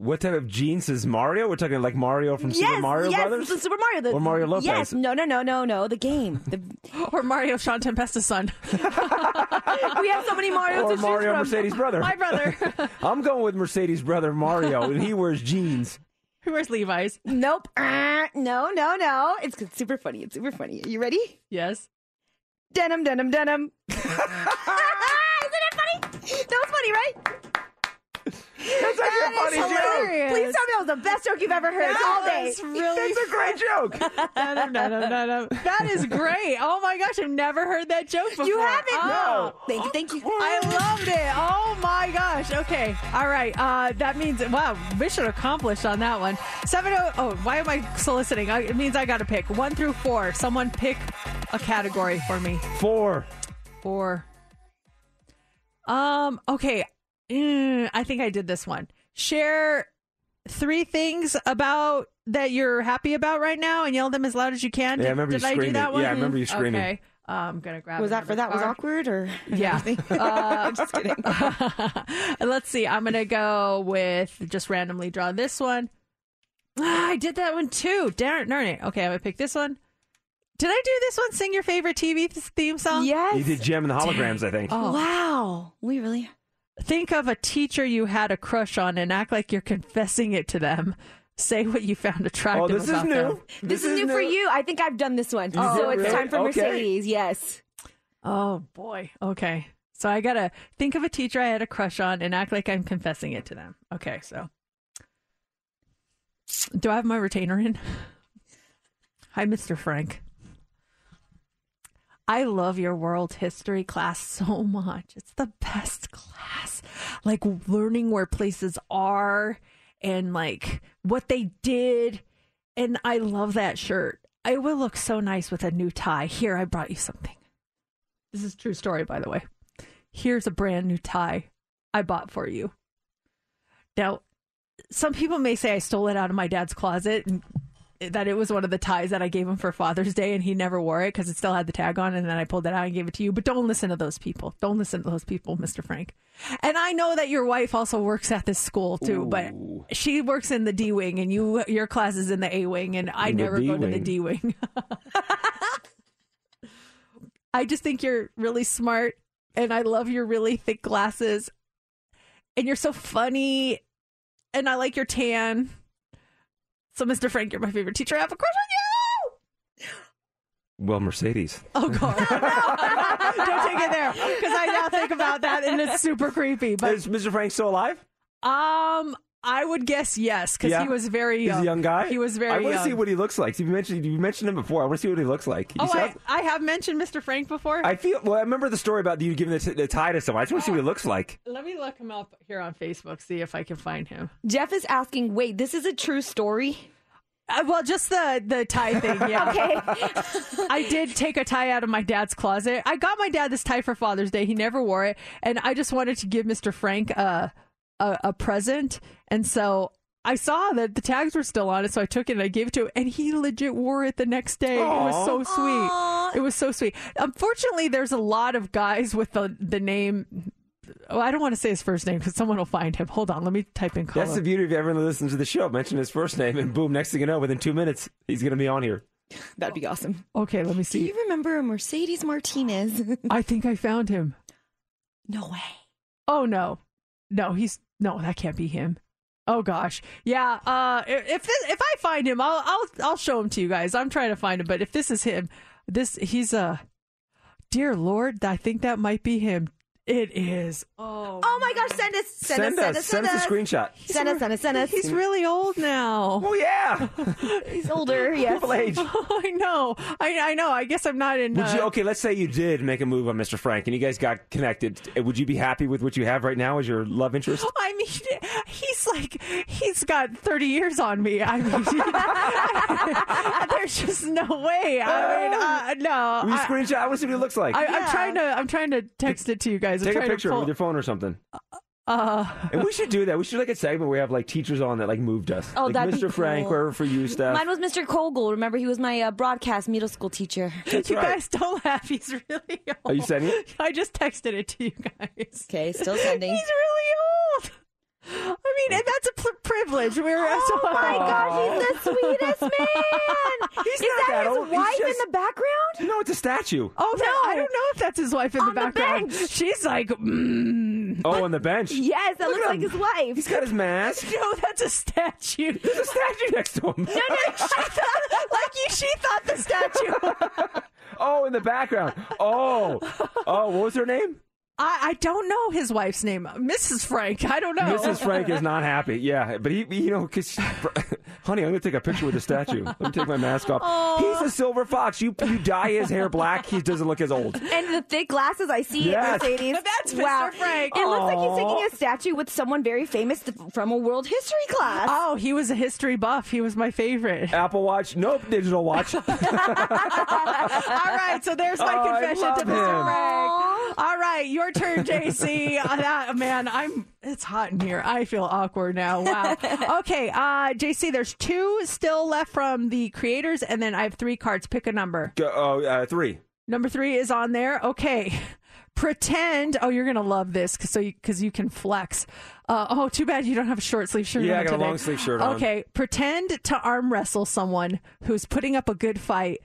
What type of jeans is Mario? We're talking like Mario from Super yes, Mario yes, Brothers? the Super Mario. The, Or Mario Lopez? Yes, no, no, no, no, no. The game. The, or Mario Sean Tempesta's son. we have so many Marios or to choose Mario from. Mercedes' brother. My brother. I'm going with Mercedes' brother Mario, and he wears jeans. Who wears Levi's? Nope. Uh, no, no, no. It's super funny. It's super funny. Are you ready? Yes. Denim, denim, denim. Isn't it funny? That was funny, right? That's actually a funny joke. hilarious. Please tell me that was the best joke you've ever heard all day. That's really That's a great joke. That is great. Oh my gosh, I've never heard that joke before. You haven't? Oh. Thank you, thank you. I loved it. Oh my gosh. Okay. All right. Uh, that means wow, mission accomplished on that one. Seven oh. Oh, why am I soliciting? I, it means I got to pick one through four. Someone pick a category for me. Four. Four. Um. Okay. Mm, I think I did this one. Share three things about that you're happy about right now, and yell them as loud as you can. Yeah, I Did- remember you did I do screaming. that one? Yeah, I remember you screaming. Okay. Uh, I'm gonna grab. It. Was that for that was awkward or Yeah. Uh, just kidding. Let's see. I'm gonna go with just randomly draw this one. Ah, I did that one too. Darn, darn it. Okay, I'm gonna pick this one. Did I do this one? Sing your favorite TV theme song? Yes. You did Jem and the Holograms, I think. Oh. Wow. We really Think of a teacher you had a crush on and act like you're confessing it to them. Say what you found attractive Oh, this is new. them. This, is new, for you. I think I've done this one. Oh, so it's really? time for Okay. Mercedes. Yes. Oh boy. Okay. So I gotta think of a teacher I had a crush on and act like I'm confessing it to them. Okay, so do I have my retainer in? Hi, Mr. Frank. I love your world history class so much. It's the best class. Like learning where places are and like what they did. And I love that shirt. I will look so nice with a new tie. Here, I brought you something. This is true story, by the way. Here's a brand new tie I bought for you. Now, some people may say I stole it out of my dad's closet and that it was one of the ties that I gave him for Father's Day and he never wore it because it still had the tag on and then I pulled it out and gave it to you. But don't listen to those people. Don't listen to those people, Mr. Frank. And I know that your wife also works at this school too, but she works in the D wing and you your class is in the A wing and I In never go to the D wing. I just think you're really smart and I love your really thick glasses. And you're so funny and I like your tan. So, Mr. Frank, you're my favorite teacher. I have a crush on you. Well, Mercedes. Oh God! Don't take it there because I now think about that and it's super creepy. But Is Mr. Frank still alive? um, I would guess yes because Yeah. he was very He's young. a young guy. He was very. Young. I want to see what he looks like. You mentioned you mentioned him before. I want to see what he looks like. He Oh, I, sounds- I have mentioned Mr. Frank before. I feel. Well, I remember the story about you giving the, t- the tie to someone. I just want to see what he looks like. Let me look him up here on Facebook. See if I can find him. Jeff is asking, wait, this is a true story? Uh, well, just the the tie thing. Yeah. Okay. I did take a tie out of my dad's closet. I got my dad this tie for Father's Day. He never wore it, and I just wanted to give Mr. Frank a a, a present, and so. I saw that the tags were still on it, so I took it and I gave it to him, and he legit wore it the next day. It was so sweet. It was so sweet. Unfortunately, there's a lot of guys with the the name. Oh, I don't want to say his first name because someone will find him. Hold on, let me type in. That's the beauty of everyone that listens to the show. Mention his first name, and boom, next thing you know, within two minutes, he's going to be on here. That'd be awesome. Okay, let me see. Do you remember a Mercedes Martinez? I think I found him. no way. Oh no, no, he's no, that can't be him. Oh gosh, yeah. Uh, if if I find him, I'll I'll I'll show him to you guys. I'm trying to find him, but if this is him, this he's a. Uh, dear Lord, I think that might be him. It is. Oh, Oh my gosh, send us, send, us, send us, send us a screenshot. Send us, send us, send us. he's really old now. Oh yeah, He's older, yes. People age. I know. I I know. I guess I'm not in. Would uh, you? Okay, let's say you did make a move on Mr. Frank, and you guys got connected. Would you be happy with what you have right now as your love interest? I mean, he's like he's got thirty years on me. I mean, there's just no way. I mean, uh, no. Will you I- screenshot? I want to see what he looks like. I, I'm trying to. I'm trying to text it to you guys. I'm Take a picture pull, with your phone or something. Uh, And we should do that. We should like a segment where we have like teachers on that like moved us. Oh, like that'd be Mr. Frank, cool. wherever for you stuff. Mine was Mr. Kogel. Remember, he was my uh, broadcast middle school teacher. That's you right. guys don't laugh. He's really old. Are you sending it? I just texted it to you guys. Okay, still sending. He's really old. I mean, and that's a pr- privilege. We're Oh my gosh, he's the sweetest man. He's Is not that, that his old. Wife just- in the background? No, it's a statue. Oh, that- I don't know if that's his wife in On the the background. bench. She's like, mm. Oh, on the bench. Yes, that Look looks like his wife. He's got his mask. no, that's a statue. There's a statue next to him. No, no, she thought, like you, she thought the statue. Oh, in the background. Oh, oh, what was her name? I, I don't know his wife's name, Mrs. Frank. I don't know. Mrs. Frank is not happy. Yeah, but he, you know, because honey, I'm gonna take a picture with the statue. Let me take my mask off. He's a silver fox. You you dye his hair black, he doesn't look as old. And the thick glasses I see Yes. at Mercedes. That's Mr. Wow. Frank. It looks like he's taking a statue with someone very famous from a world history class. Oh, he was a history buff. He was my favorite. Apple Watch, nope, digital watch. All right, so there's my Oh, confession to Mr. him. Frank. All right, your turn, JC. Uh, that, man, I'm. It's hot in here. I feel awkward now. Wow. Okay, uh, JC, there's two still left from the creators, and then I have three cards. Pick a number. Go, oh, uh, three. Number three is on there. Okay. Pretend. Oh, you're gonna love this because so because you, can flex. Uh, oh, too bad you don't have a short sleeve shirt. Yeah, on I got a long sleeve shirt on. Okay, pretend to arm wrestle someone who's putting up a good fight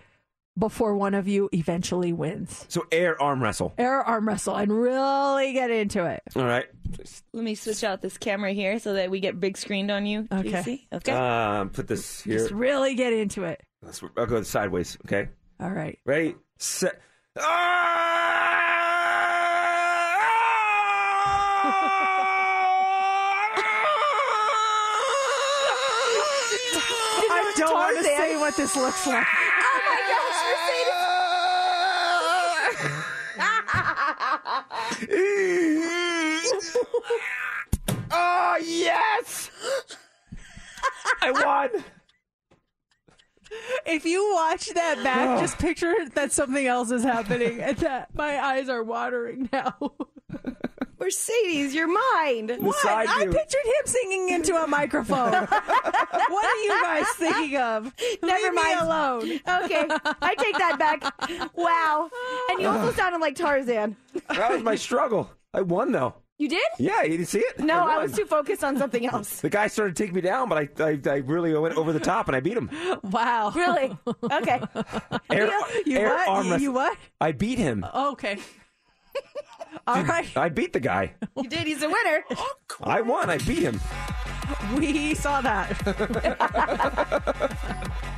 before one of you eventually wins. So air arm wrestle. Air arm wrestle and really get into it. All right. Let me switch out this camera here so that we get big screened on you. Okay. JC. Okay. Um, put this here. Just really get into it. Let's- I'll go sideways. Okay. All right. Ready, set. I don't want to say what this looks like. Oh oh yes! I won. If you watch that back, oh. just picture that something else is happening and that my eyes are watering now. Mercedes, your mind. What? I you. pictured him singing into a microphone. what are you guys thinking of? Never Leave me mind. alone. Okay, I take that back. Wow. And you also sounded like Tarzan. That was my struggle. I won though. You did? Yeah, you didn't see it? No, I won. was too focused on something else. The guy started to take me down, but I, I, I really went over the top and I beat him. Wow. Really? Okay. Air, You air what? You- you what? I beat him. Okay. All right. I beat the guy. You did. He's a winner. I won. I beat him. We saw that.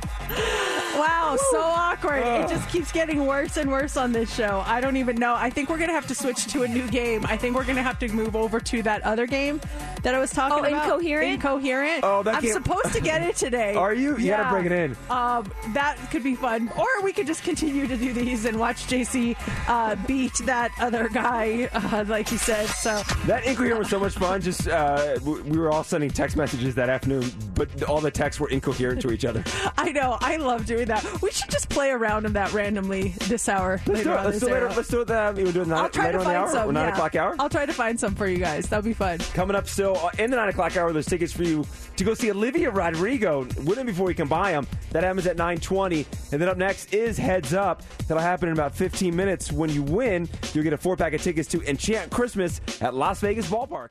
wow, so awkward. It just keeps getting worse and worse on this show. I don't even know. I think we're going to have to switch to a new game. I think we're going to have to move over to that other game that I was talking Oh, about. Incoherent? Incoherent. Oh, that I'm game- supposed to get it today. Are you? You gotta bring it in. Um, that could be fun. Or we could just continue to do these and watch JC uh, beat that other guy, uh, like he said. So That incoherent was so much fun. Just uh, w- we were all sending text messages that afternoon, but all the texts were incoherent to each other. I know. I love doing that. We should just play a round of that randomly this hour. Let's do later it. on Let's do it. Later, let's do it. We'll do it nine, I'll try later to the find hour some. nine yeah. o'clock hour. I'll try to find some for you guys. That'll be fun. Coming up still uh, in the 9 o'clock hour, there's tickets for you to go see Olivia Rodrigo. Win them before you can buy them. That happens at 920. And then up next is Heads Up. That'll happen in about 15 minutes. When you win, you'll get a four-pack of tickets to Enchant Christmas at Las Vegas Ballpark.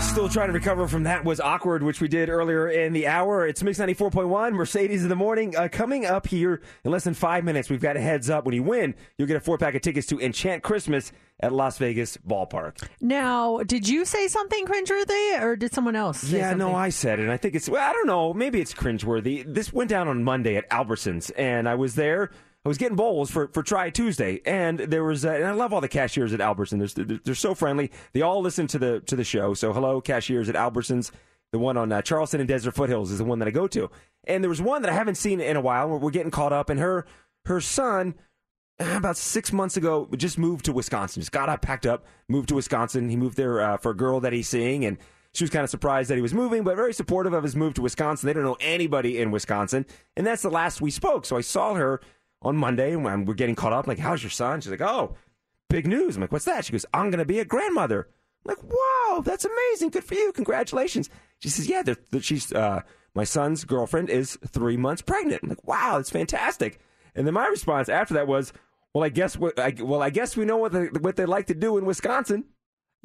Still trying to recover from that was awkward, which we did earlier in the hour. It's Mix 94.1, Mercedes in the morning. Uh, coming up here in less than five minutes, we've got a heads up. When you win, you'll get a four pack of tickets to Enchant Christmas at Las Vegas Ballpark. Now, did you say something cringeworthy, or did someone else? Say yeah, no, something? I said it. I think it's, well, I don't know. Maybe it's cringeworthy. This went down on Monday at Albertsons, and I was there. I was getting bowls for, for Try Tuesday, and there was, uh, and I love all the cashiers at Albertsons. They're, they're so friendly. They all listen to the to the show. So, hello, cashiers at Albertsons. The one on uh, Charleston and Desert Foothills is the one that I go to. And there was one that I haven't seen in a while. We're, we're getting caught up, and her her son uh, about six months ago just moved to Wisconsin. Just got up, packed up, moved to Wisconsin. He moved there uh, for a girl that he's seeing, and she was kind of surprised that he was moving, but very supportive of his move to Wisconsin. They don't know anybody in Wisconsin, and that's the last we spoke. So I saw her on Monday, and we're getting caught up. I'm like, "How's your son?" She's like, "Oh, big news." I'm like, "What's that?" She goes, "I'm going to be a grandmother." I'm like, "Wow, that's amazing! Good for you! Congratulations!" She says, "Yeah, they're, they're- she's uh, my son's girlfriend is three months pregnant." I'm like, "Wow, that's fantastic!" And then my response after that was, "Well, I guess what I, well, I guess we know what they, what they like to do in Wisconsin."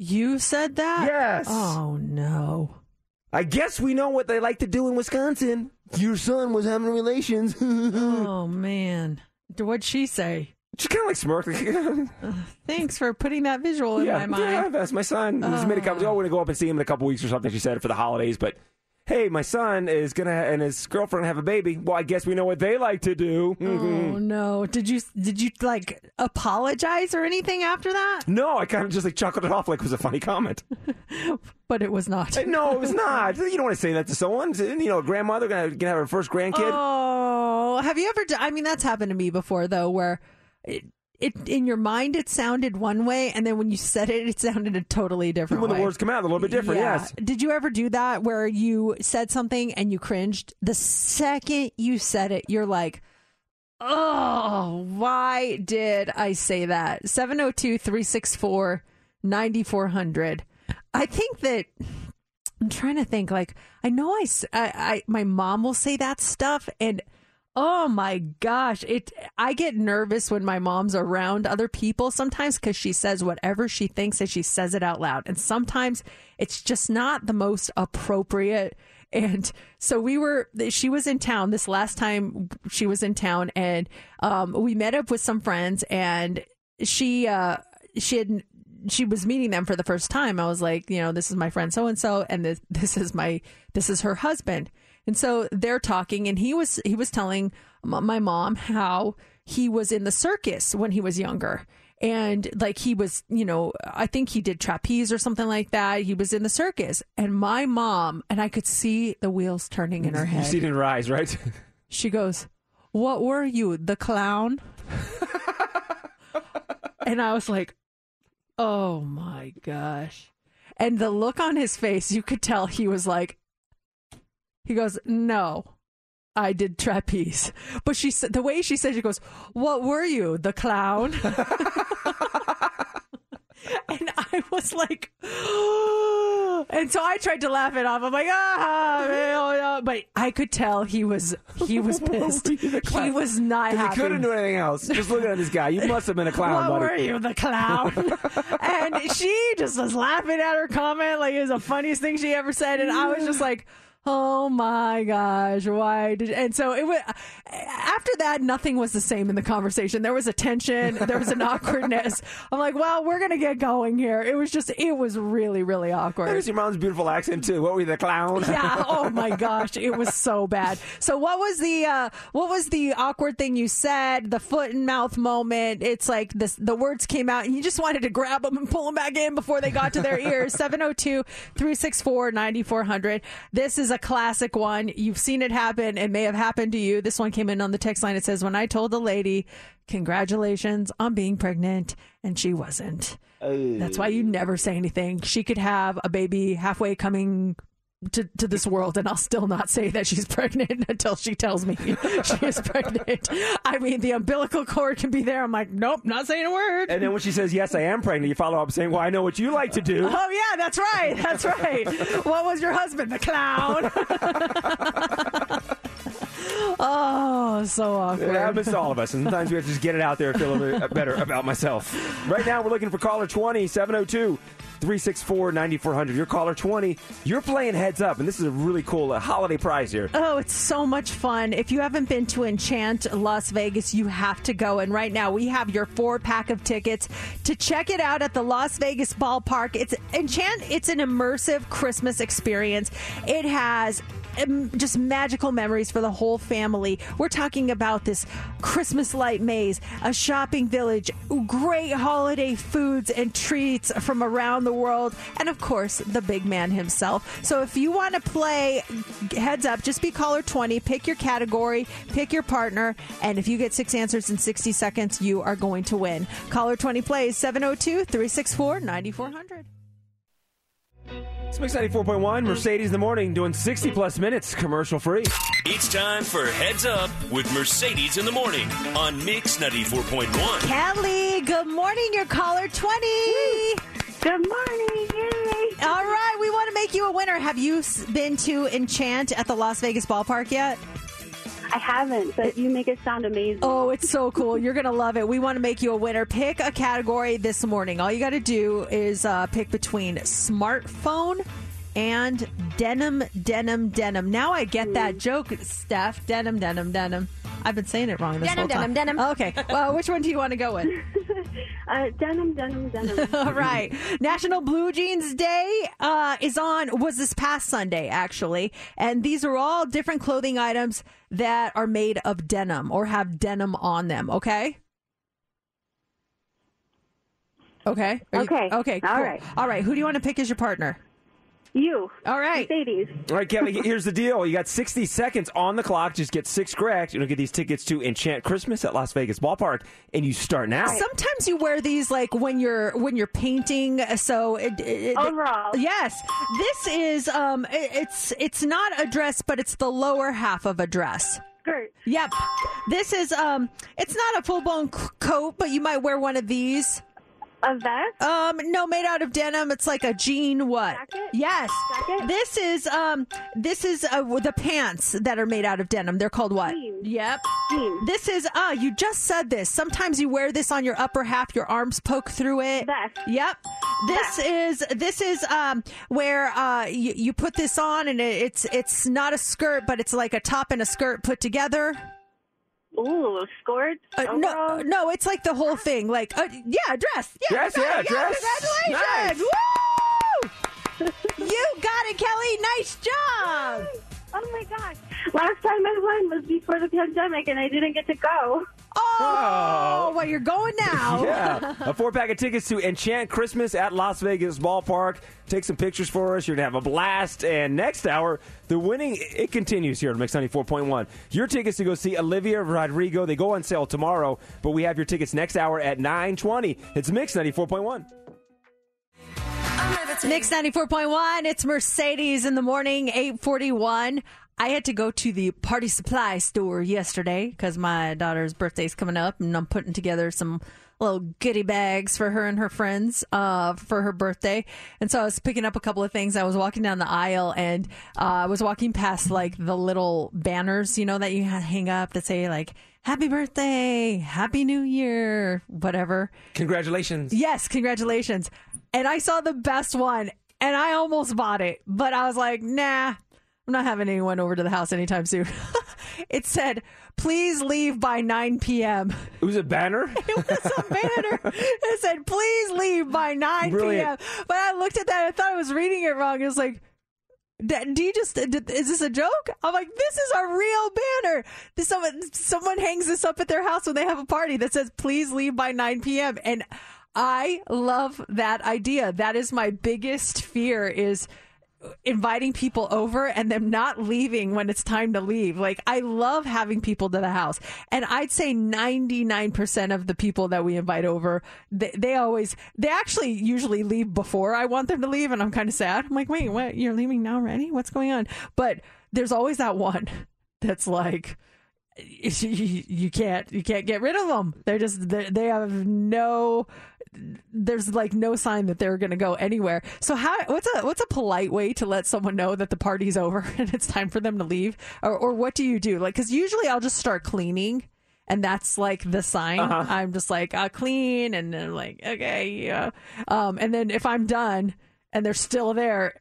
You said that? Yes. Oh no. I guess we know what they like to do in Wisconsin. Your son was having relations. oh man. What'd she say? She kind of like smirked. Thanks for putting that visual in yeah, my mind. yeah, that's my son. He just made a comment. Oh, we're gonna go up and see him in a couple weeks or something. She said for the holidays, but hey, my son is gonna and his girlfriend have a baby. Well, I guess we know what they like to do. Mm-hmm. Oh no! Did you did you like apologize or anything after that? No, I kind of just like chuckled it off like it was a funny comment. But it was not. no, it was not. You don't want to say that to someone. You know, a grandmother gonna, gonna have her first grandkid. Oh, have you ever? d- I mean, that's happened to me before though, where it, it in your mind it sounded one way, and then when you said it, it sounded a totally different. when the way. words come out, a little bit different. Yeah. Yes. Did you ever do that where you said something and you cringed? The second you said it, you're like, oh, why did I say that? 702 364 9400. I think that. I'm trying to think. Like, I know I, I, my mom will say that stuff, and oh my gosh, it. I get nervous when my mom's around other people sometimes because she says whatever she thinks and she says it out loud, and sometimes it's just not the most appropriate. And so we were. She was in town this last time. She was in town, and um, we met up with some friends, and she uh, she had she was meeting them for the first time. I was like, you know, this is my friend so and so, and this this is my this is her husband. And so they're talking, and he was he was telling my mom how he was in the circus when he was younger. And like he was, you know, I think he did trapeze or something like that. He was in the circus. And my mom, and I could see the wheels turning in her You head. see it in her eyes, right? She goes, What were you, the clown? and I was like, Oh my gosh. And the look on his face, you could tell he was like, He goes, No, I did trapeze. But she said, the way she said, she goes, What were you, the clown? and I was like, and so I tried to laugh it off. I'm like, ah, man, but I could tell he was he was pissed. he was not happy. He couldn't do anything else. Just looking at this guy, you must have been a clown, what buddy. were you, the clown? and she just was laughing at her comment like it was the funniest thing she ever said, and I was just like. Oh my gosh, why did and so it was after that nothing was the same in the conversation. There was a tension, there was an awkwardness. I'm like, well, we're gonna get going here. It was just it was really, really awkward. There's your mom's beautiful accent too. What were you, the clown? yeah. Oh my gosh, it was so bad. So what was the uh, what was the awkward thing you said? The foot and mouth moment. It's like this. The words came out, and you just wanted to grab them and pull them back in before they got to their ears. 702-364-9400. This is a classic one. You've seen it happen. It may have happened to you. This one came in on the text line. It says, "When I told the lady, congratulations on being pregnant, and she wasn't." That's why you never say anything. She could have a baby halfway coming to, to this world, and I'll still not say that she's pregnant until she tells me she is pregnant. I mean, the umbilical cord can be there. I'm like, nope, not saying a word. And then when she says, Yes, I am pregnant, you follow up saying, Well, I know what you like to do. Oh yeah, that's right. That's right. what was your husband, the clown? Oh, so awkward. It happens to all of us. And sometimes we have to just get it out there and feel a little bit better about myself. Right now, we're looking for caller 20, 702 364 9400. You're caller 20. You're playing heads up, and this is a really cool uh, holiday prize here. Oh, it's so much fun. If you haven't been to Enchant Las Vegas, you have to go. And right now, we have your four pack of tickets to check it out at the Las Vegas ballpark. It's Enchant, it's an immersive Christmas experience. It has just magical memories for the whole family. We're talking about this Christmas light maze, a shopping village, great holiday foods and treats from around the world, and of course, the big man himself. So if you want to play heads up, just be caller 20, pick your category, pick your partner, and if you get six answers in 60 seconds, you are going to win. Caller 20 plays 702 364 9400. It's Mix 94.1, hmm. Mercedes in the morning, doing 60 plus minutes commercial free. It's time for Heads Up with Mercedes in the morning on Mix 94.1. Kelly, good morning. You're caller 20. Good morning. Yay. All right, we want to make you a winner. Have you been to Enchant at the Las Vegas ballpark yet? I haven't, but you make it sound amazing. Oh, it's so cool. You're going to love it. We want to make you a winner. Pick a category this morning. All you got to do is uh, pick between smartphone and denim, denim, denim. Now I get that joke, Steph. Denim, denim, denim. I've been saying it wrong this Denim, whole time. denim, denim. Okay. Well, which one do you want to go with? Uh, denim, denim, denim. All right. National Blue Jeans Day uh, is on, was this past Sunday, actually. And these are all different clothing items that are made of denim or have denim on them, okay? Okay. Are you- Okay. okay. All cool. right. All right. Who do you want to pick as your partner? You. All right. Mercedes. All right, Kelly, here's the deal. You got 60 seconds on the clock. Just get six correct. You'll get these tickets to Enchant Christmas at Las Vegas Ballpark, and you start now. Sometimes you wear these like when you're when you're painting. So it, it, Overall. yes, this is um, it- it's it's not a dress, but it's the lower half of a dress. Skirt. Yep. This is um, it's not a full blown coat, but you might wear one of these. A vest? Um, no, made out of denim. It's like a jean. What? Jacket? Yes. Jacket? This is um, this is uh, the pants that are made out of denim. They're called what? Jeans. Yep. Jeans. This is uh, you just said this. Sometimes you wear this on your upper half. Your arms poke through it. Vest. Yep. This is this is um where uh you, you put this on and it, it's it's not a skirt, but it's like a top and a skirt put together. Ooh, scored? Uh, no, no, it's like the whole thing. Like, uh, yeah, dress. Yeah, Dress, you yeah, it. dress. Congratulations! Woo! you got it, Kelly. Nice job. Oh my gosh. Last time I won was before the pandemic and I didn't get to go. Oh, well, you're going now. Yeah, a four pack of tickets to Enchant Christmas at Las Vegas Ballpark. Take some pictures for us. You're gonna have a blast. And next hour, the winning it continues here at Mix 94.1. Your tickets to go see Olivia Rodrigo. They go on sale tomorrow, but we have your tickets next hour at 9:20. It's Mix 94.1. Mix 94.1. It's Mercedes in the morning, 841. I had to go to the party supply store yesterday because my daughter's birthday's coming up and I'm putting together some little goodie bags for her and her friends uh, for her birthday. And so I was picking up a couple of things. I was walking down the aisle and uh, I was walking past like the little banners, you know, that you hang up that say like, Happy birthday, Happy New Year, whatever. Congratulations. Yes, congratulations. And I saw the best one and I almost bought it, but I was like, nah, I'm not having anyone over to the house anytime soon. it said, please leave by 9 p.m. It was a banner. It was a banner. It said, please leave by 9 Brilliant. p.m. But I looked at that I thought I was reading it wrong. It was like, "D- do you just is this a joke? I'm like, this is a real banner. This someone someone hangs this up at their house when they have a party that says please leave by 9 p.m. and I love that idea. That is my biggest fear is inviting people over and them not leaving when it's time to leave. Like I love having people to the house. And I'd say 99% of the people that we invite over, they, they always they actually usually leave before I want them to leave and I'm kind of sad. I'm like, "Wait, what? You're leaving now already? What's going on?" But there's always that one that's like you, can't you can't get rid of them. They're just they have no there's like no sign that they're going to go anywhere. So how what's a what's a polite way to let someone know that the party's over and it's time for them to leave or or what do you do? Like cuz usually I'll just start cleaning and that's like the sign. Uh-huh. I'm just like I'll clean and then like okay, yeah. Um and then if I'm done and they're still there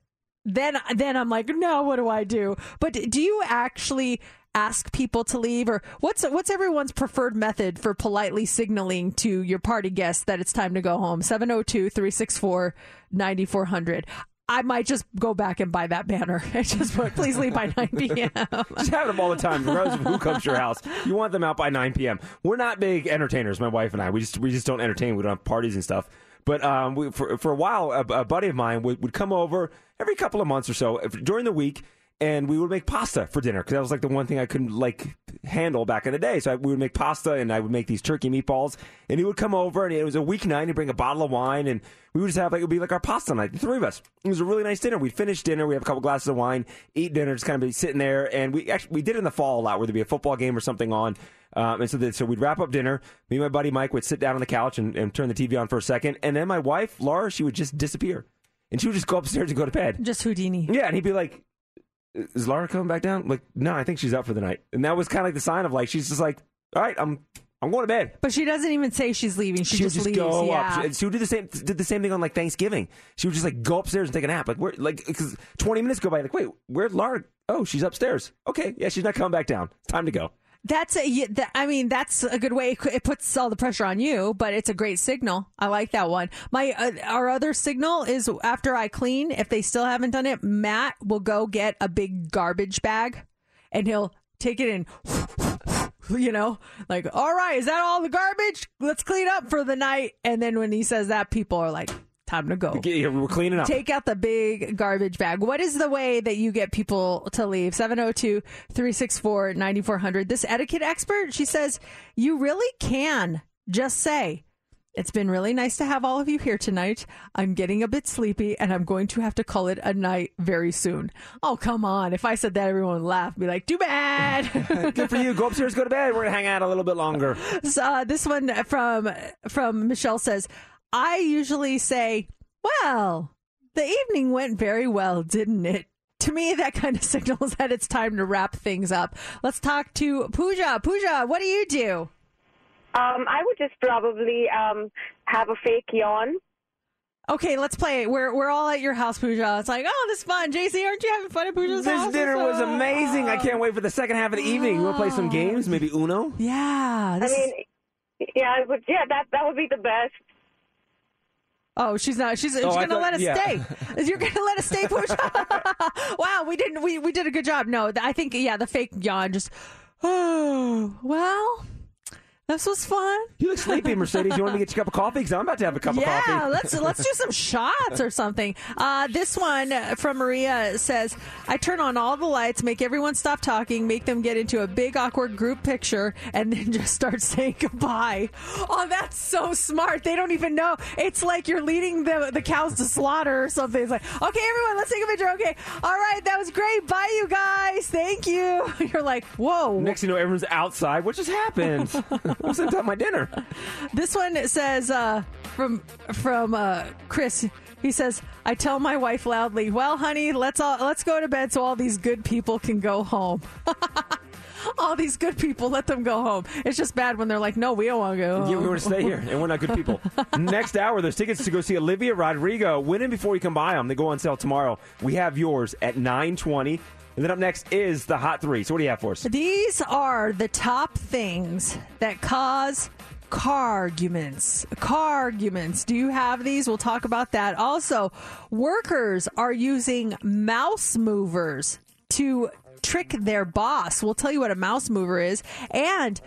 then then I'm like, no, what do I do? But do you actually ask people to leave, or what's what's everyone's preferred method for politely signaling to your party guests that it's time to go home? 702-364-9400. I might just go back and buy that banner and just put, please leave by 9 p.m. Just have them all the time, regardless of who comes to your house. You want them out by 9 p.m. We're not big entertainers, my wife and I. We just we just don't entertain. We don't have parties and stuff. But um, we, for for a while, a, a buddy of mine would, would come over every couple of months or so if- during the week, and we would make pasta for dinner because that was like the one thing I couldn't like handle back in the day. So I, we would make pasta, and I would make these turkey meatballs, and he would come over, and it was a weeknight. He'd bring a bottle of wine, and we would just have like it would be like our pasta night, the three of us. It was a really nice dinner. We'd finish dinner, we have a couple glasses of wine, eat dinner, just kind of be sitting there, and we actually we did it in the fall a lot, where there'd be a football game or something on. Um, and so, that, so we'd wrap up dinner. Me and my buddy Mike would sit down on the couch and, and turn the TV on for a second, and then my wife Laura, she would just disappear, and she would just go upstairs and go to bed. Just Houdini. Yeah, and he'd be like, is Laura coming back down? Like, no, I think she's up for the night. And that was kind of like the sign of like she's just like, all right, I'm I'm going to bed. But she doesn't even say she's leaving. She, She would just, just leaves. go yeah. up. She, she would do the same. Did the same thing on like Thanksgiving. She would just like go upstairs and take a nap. Like where? Like because twenty minutes go by. Like wait, where'd Laura? Oh, she's upstairs. Okay, yeah, she's not coming back down. It's time to go. That's a, I mean, that's a good way. It puts all the pressure on you, but it's a great signal. I like that one. My uh, our other signal is after I clean. If they still haven't done it, Matt will go get a big garbage bag, and he'll take it in. You know, like, all right, is that all the garbage? Let's clean up for the night. And then when he says that, people are like, time to go. Yeah, we're cleaning up. Take out the big garbage bag. What is the way that you get people to leave? 702 364 9400. This etiquette expert, she says, you really can just say, it's been really nice to have all of you here tonight. I'm getting a bit sleepy and I'm going to have to call it a night very soon. Oh, come on. If I said that, everyone would laugh. Be like, too bad. Good for you. Go upstairs, go to bed. We're gonna hang out a little bit longer. So, uh, this one from from Michelle says, I usually say, "Well, the evening went very well, didn't it?" To me, that kind of signals that it's time to wrap things up. Let's talk to Pooja. Pooja, what do you do? Um, I would just probably um, have a fake yawn. Okay, let's play it. We're we're all at your house, Pooja. It's like, oh, this is fun. JC, aren't you having fun at Pooja's This house? dinner was Uh, amazing. I can't wait for the second half of the evening. You want to play some games? Maybe Uno? Yeah. I mean, yeah, I would. Yeah, that that would be the best. Oh, she's not. She's, oh, she's Oh, I gonna let us yeah. stay. You're gonna let us stay, Pooja. wow, we didn't. We we did a good job. No, I think yeah, the fake yawn just. Oh well, this was fun. You look sleepy, Mercedes. You want me to get you a cup of coffee? Because I'm about to have a cup yeah, of coffee. Yeah, let's let's do some shots or something. Uh, this one from Maria says, "I turn on all the lights, make everyone stop talking, make them get into a big awkward group picture, and then just start saying goodbye." Oh, that's so smart. They don't even know. It's like you're leading the the cows to slaughter or something. It's like, okay, everyone, let's take a picture. Okay, all right, that was great. Bye, you guys. Thank you. You're like, whoa. Next you know, everyone's outside. What just happened? I'm sitting at my dinner. This one says uh, from from uh, Chris. He says, "I tell my wife loudly, well, honey, let's all let's go to bed so all these good people can go home." all these good people, let them go home. It's just bad when they're like, "No, we don't want to go." Yeah, we home." want to stay here, and we're not good people. Next hour, there's tickets to go see Olivia Rodrigo. Win them before you can buy them. They go on sale tomorrow. We have yours at 920. And then up next is the Hot Three. So what do you have for us? These are the top things that cause car arguments. Car arguments. Do you have these? We'll talk about that. Also, workers are using mouse movers to trick their boss. We'll tell you what a mouse mover is. And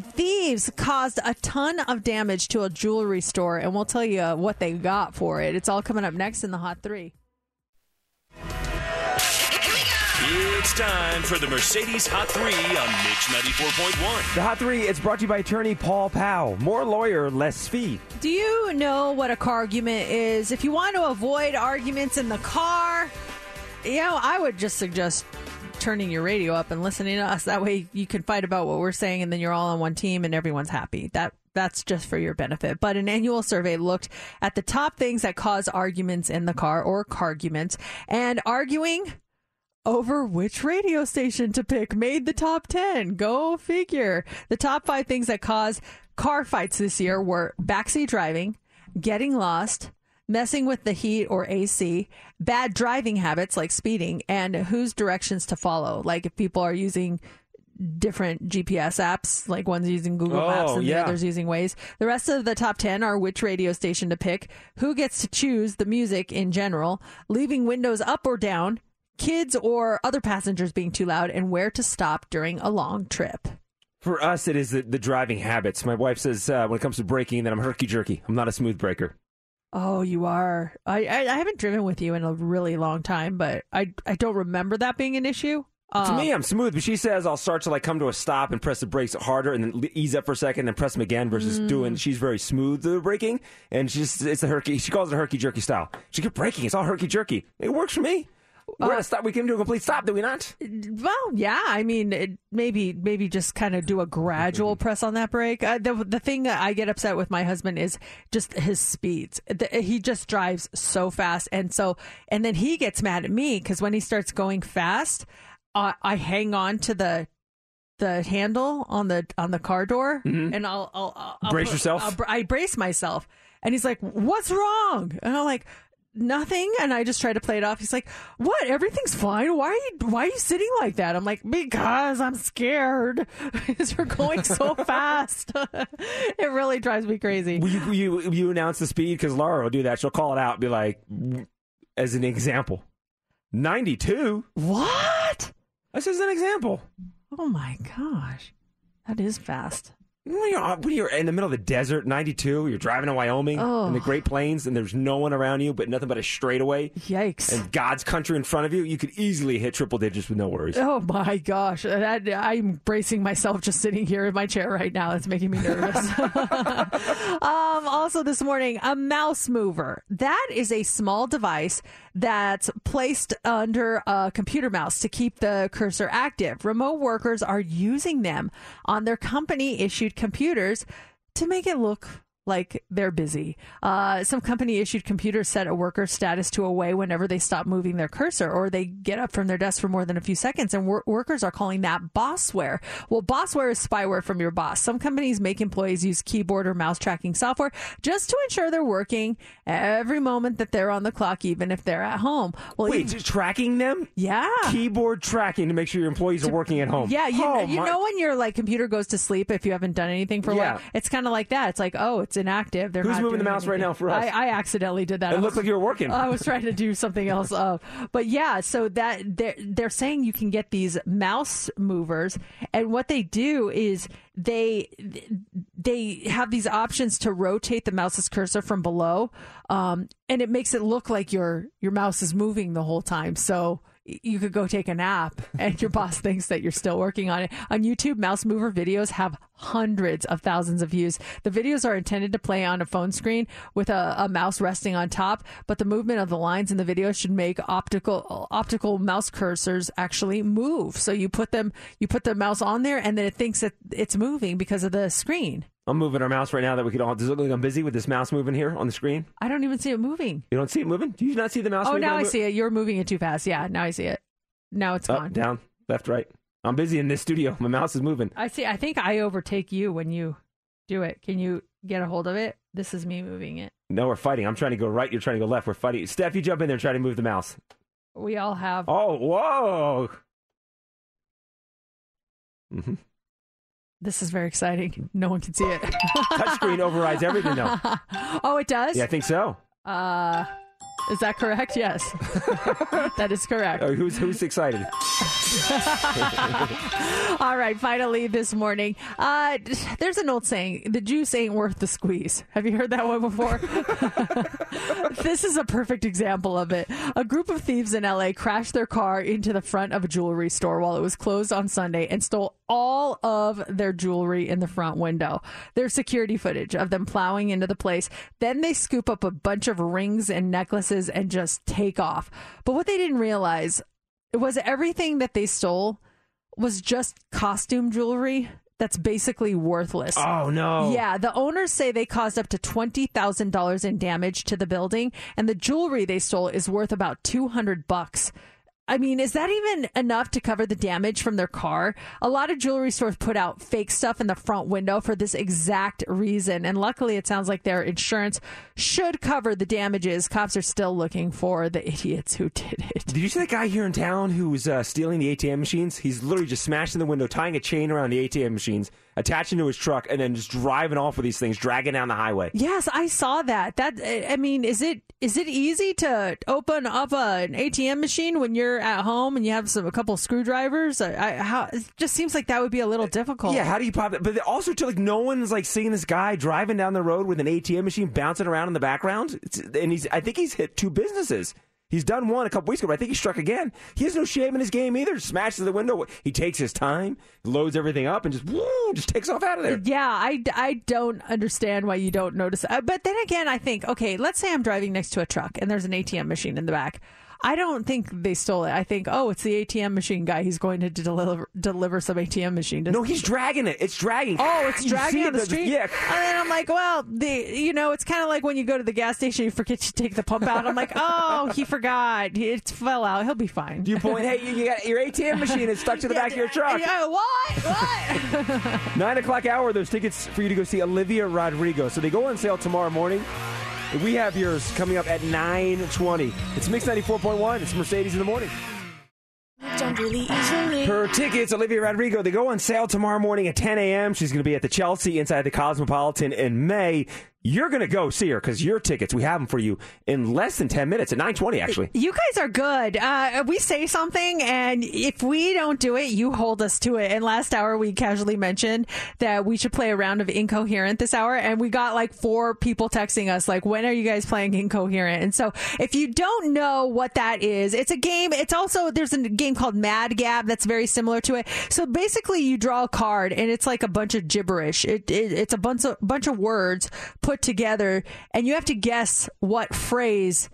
thieves caused a ton of damage to a jewelry store, and we'll tell you what they got for it. It's all coming up next in the Hot Three. It's time for the Mercedes Hot 3 on Mix 94.1. The Hot Three is brought to you by attorney Paul Powell. More lawyer, less fee. Do you know what a car argument is? If you want to avoid arguments in the car, you know, I would just suggest turning your radio up and listening to us. That way you can fight about what we're saying and then you're all on one team and everyone's happy. That that's just for your benefit. But an annual survey looked at the top things that cause arguments in the car or carguments and arguing over which radio station to pick made the top 10. Go figure. The top five things that caused car fights this year were backseat driving, getting lost, messing with the heat or AC, bad driving habits like speeding, and whose directions to follow. Like if people are using different GPS apps, like one's using Google Oh, Maps and yeah. the other's using Waze. The rest of the top 10 are which radio station to pick, who gets to choose the music in general, leaving windows up or down, kids or other passengers being too loud, and where to stop during a long trip. For us, it is the, the driving habits. My wife says uh, when it comes to braking that I'm herky jerky. I'm not a smooth breaker. Oh, you are. I, I I haven't driven with you in a really long time, but I I don't remember that being an issue. to Um, me, I'm smooth, but she says I'll start to like come to a stop and press the brakes harder, and then ease up for a second, and press them again. Versus Mm. doing, she's very smooth with the braking, and she's it's a herky. She calls it a herky jerky style. She keep braking. It's all herky jerky. It works for me. We're gonna stop. We came to a complete stop, did we not? Well, yeah. I mean, it, maybe maybe just kind of do a gradual press on that brake. Uh, the the thing that I get upset with my husband is just his speeds. The, he just drives so fast, and so and then he gets mad at me because when he starts going fast, uh, I hang on to the the handle on the on the car door, and I'll, I'll, I'll Brace yourself? I'll, br- I brace myself, and he's like, "What's wrong?" And I'm like. Nothing, and I just try to play it off. He's like, "What? Everything's fine. Why are you? Why are you sitting like that?" I'm like, "Because I'm scared. Because we're going so fast. it really drives me crazy." You, you you announce the speed because Laura will do that. She'll call it out, and be like, as an example, ninety two. What? That's as an example. Oh my gosh, that is fast. When you're, when you're in the middle of the desert, 92, you're driving to Wyoming Oh. in the Great Plains, and there's no one around you, but nothing but a straightaway. Yikes. And God's country in front of you, you could easily hit triple digits with no worries. Oh my gosh, that, I'm bracing myself just sitting here in my chair right now. It's making me nervous. um, also, this morning, a mouse mover. That is a small device that's placed under a computer mouse to keep the cursor active. Remote workers are using them on their company issued computers to make it look like they're busy. Uh, some company issued computers set a worker's status to away whenever they stop moving their cursor or they get up from their desk for more than a few seconds. And wor- workers are calling that bossware. Well, bossware is spyware from your boss. Some companies make employees use keyboard or mouse tracking software just to ensure they're working every moment that they're on the clock, even if they're at home. Well, Wait, even- tracking them? Yeah. Keyboard tracking to make sure your employees are working at home. Yeah, you, Oh, you my- know when your like computer goes to sleep if you haven't done anything for a Yeah. while. It's kind of like that. It's like oh, it's inactive. They're Who's moving the mouse right now for us? I, I accidentally did that. It I looked was- like you were working. I was trying to do something else. Uh, but yeah, so that they're they're saying you can get these mouse movers, and what they do is they they have these options to rotate the mouse's cursor from below, um, and it makes it look like your your mouse is moving the whole time. So you could go take a nap and your boss thinks that you're still working on it. On YouTube, mouse mover videos have hundreds of thousands of views. The videos are intended to play on a phone screen with a, a mouse resting on top, but the movement of the lines in the video should make optical optical mouse cursors actually move. So you put them you put the mouse on there and then it thinks that it's moving because of the screen. I'm moving our mouse right now that we could all. Does it look like I'm busy with this mouse moving here on the screen? I don't even see it moving. You don't see it moving? Do you not see the mouse Oh, now I move- see it. You're moving it too fast. Yeah, now I see it. Now it's Up, gone. down, left, right. I'm busy in this studio. My mouse is moving. I see. I think I overtake you when you do it. Can you get a hold of it? This is me moving it. No, we're fighting. I'm trying to go right. You're trying to go left. We're fighting. Steph, you jump in there and try to move the mouse. We all have. Oh, whoa. hmm This is very exciting. No one can see it. Touchscreen overrides everything, though. oh, it does. Yeah, I think so. Uh, is that correct? Yes, that is correct. Oh, who's who's excited? All right, finally this morning, uh, there's an old saying: "The juice ain't worth the squeeze." Have you heard that one before? this is a perfect example of it. A group of thieves in LA crashed their car into the front of a jewelry store while it was closed on Sunday and stole all of their jewelry in the front window. There's security footage of them plowing into the place. Then they scoop up a bunch of rings and necklaces and just take off. But what they didn't realize was everything that they stole was just costume jewelry that's basically worthless. Oh no. Yeah, the owners say they caused up to $20,000 in damage to the building and the jewelry they stole is worth about 200 bucks. I mean, is that even enough to cover the damage from their car? A lot of jewelry stores put out fake stuff in the front window for this exact reason. And luckily, it sounds like their insurance should cover the damages. Cops are still looking for the idiots who did it. Did you see that guy here in town who was uh, stealing the ATM machines? He's literally just smashing the window, tying a chain around the ATM machines, attaching to his truck, and then just driving off with these things, dragging down the highway. Yes, I saw that. That I mean, is it is it easy to open up a, an ATM machine when you're at home and you have some a couple screwdrivers? I, I, how it just seems like that would be a little difficult. Yeah, how do you pop it? But also, to like no one's like seeing this guy driving down the road with an ATM machine bouncing around in the background, it's, and he's. I think he's hit two businesses. He's done one a couple weeks ago, but I think he struck again. He has no shame in his game either. Smashes the window. He takes his time, loads everything up, and just woo, just takes off out of there. Yeah, I, I don't understand why you don't notice. Uh, but then again, I think, okay, let's say I'm driving next to a truck and there's an ATM machine in the back. I don't think they stole it. I think, oh, it's the ATM machine guy. He's going to deliver deliver some ATM machine. No, he's dragging it. It's dragging. Oh, it's dragging on the the- street. yeah. And then I'm like, well, the you know, it's kind of like when you go to the gas station, you forget to take the pump out. I'm like, oh, he forgot. It fell out. He'll be fine. You point, hey, you, you got your ATM machine is stuck to the back of your truck. Yeah, what? What? Nine o'clock hour. There's tickets for you to go see Olivia Rodrigo. So they go on sale tomorrow morning. We have yours coming up at nine twenty. It's Mix ninety four point one. It's Mercedes in the morning. Really. Her tickets, Olivia Rodrigo, they go on sale tomorrow morning at 10 a.m. She's going to be at the Chelsea inside the Cosmopolitan in May. You're going to go see her because your tickets, we have them for you in less than 10 minutes at 9:20 actually. You guys are good. Uh, we say something, and if we don't do it, you hold us to it. And last hour, we casually mentioned that we should play a round of Incoherent this hour, and we got like four people texting us, like, when are you guys playing Incoherent? And so if you don't know what that is, it's a game. It's also, there's a game called Mad Gab that's very similar to it. So basically, you draw a card, and it's like a bunch of gibberish. It, it, it's a bunch of, bunch of words put together, and you have to guess what phrase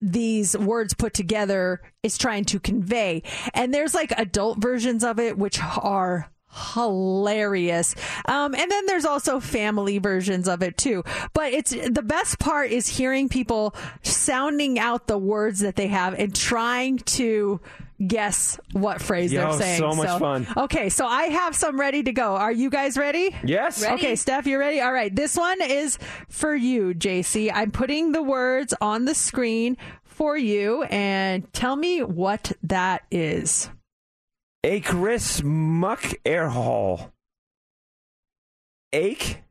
these words put together is trying to convey. And there's like adult versions of it, which are hilarious. Um, and then there's also family versions of it too. But it's the best part is hearing people sounding out the words that they have and trying to guess what phrase Yo, they're saying. so much fun. Okay, so I have some ready to go. Are you guys ready? Yes. Ready. Okay, Steph, you're ready? All right. This one is for you, JC. I'm putting the words on the screen for you and tell me what that is. A Chris Muck Air Hall. Ake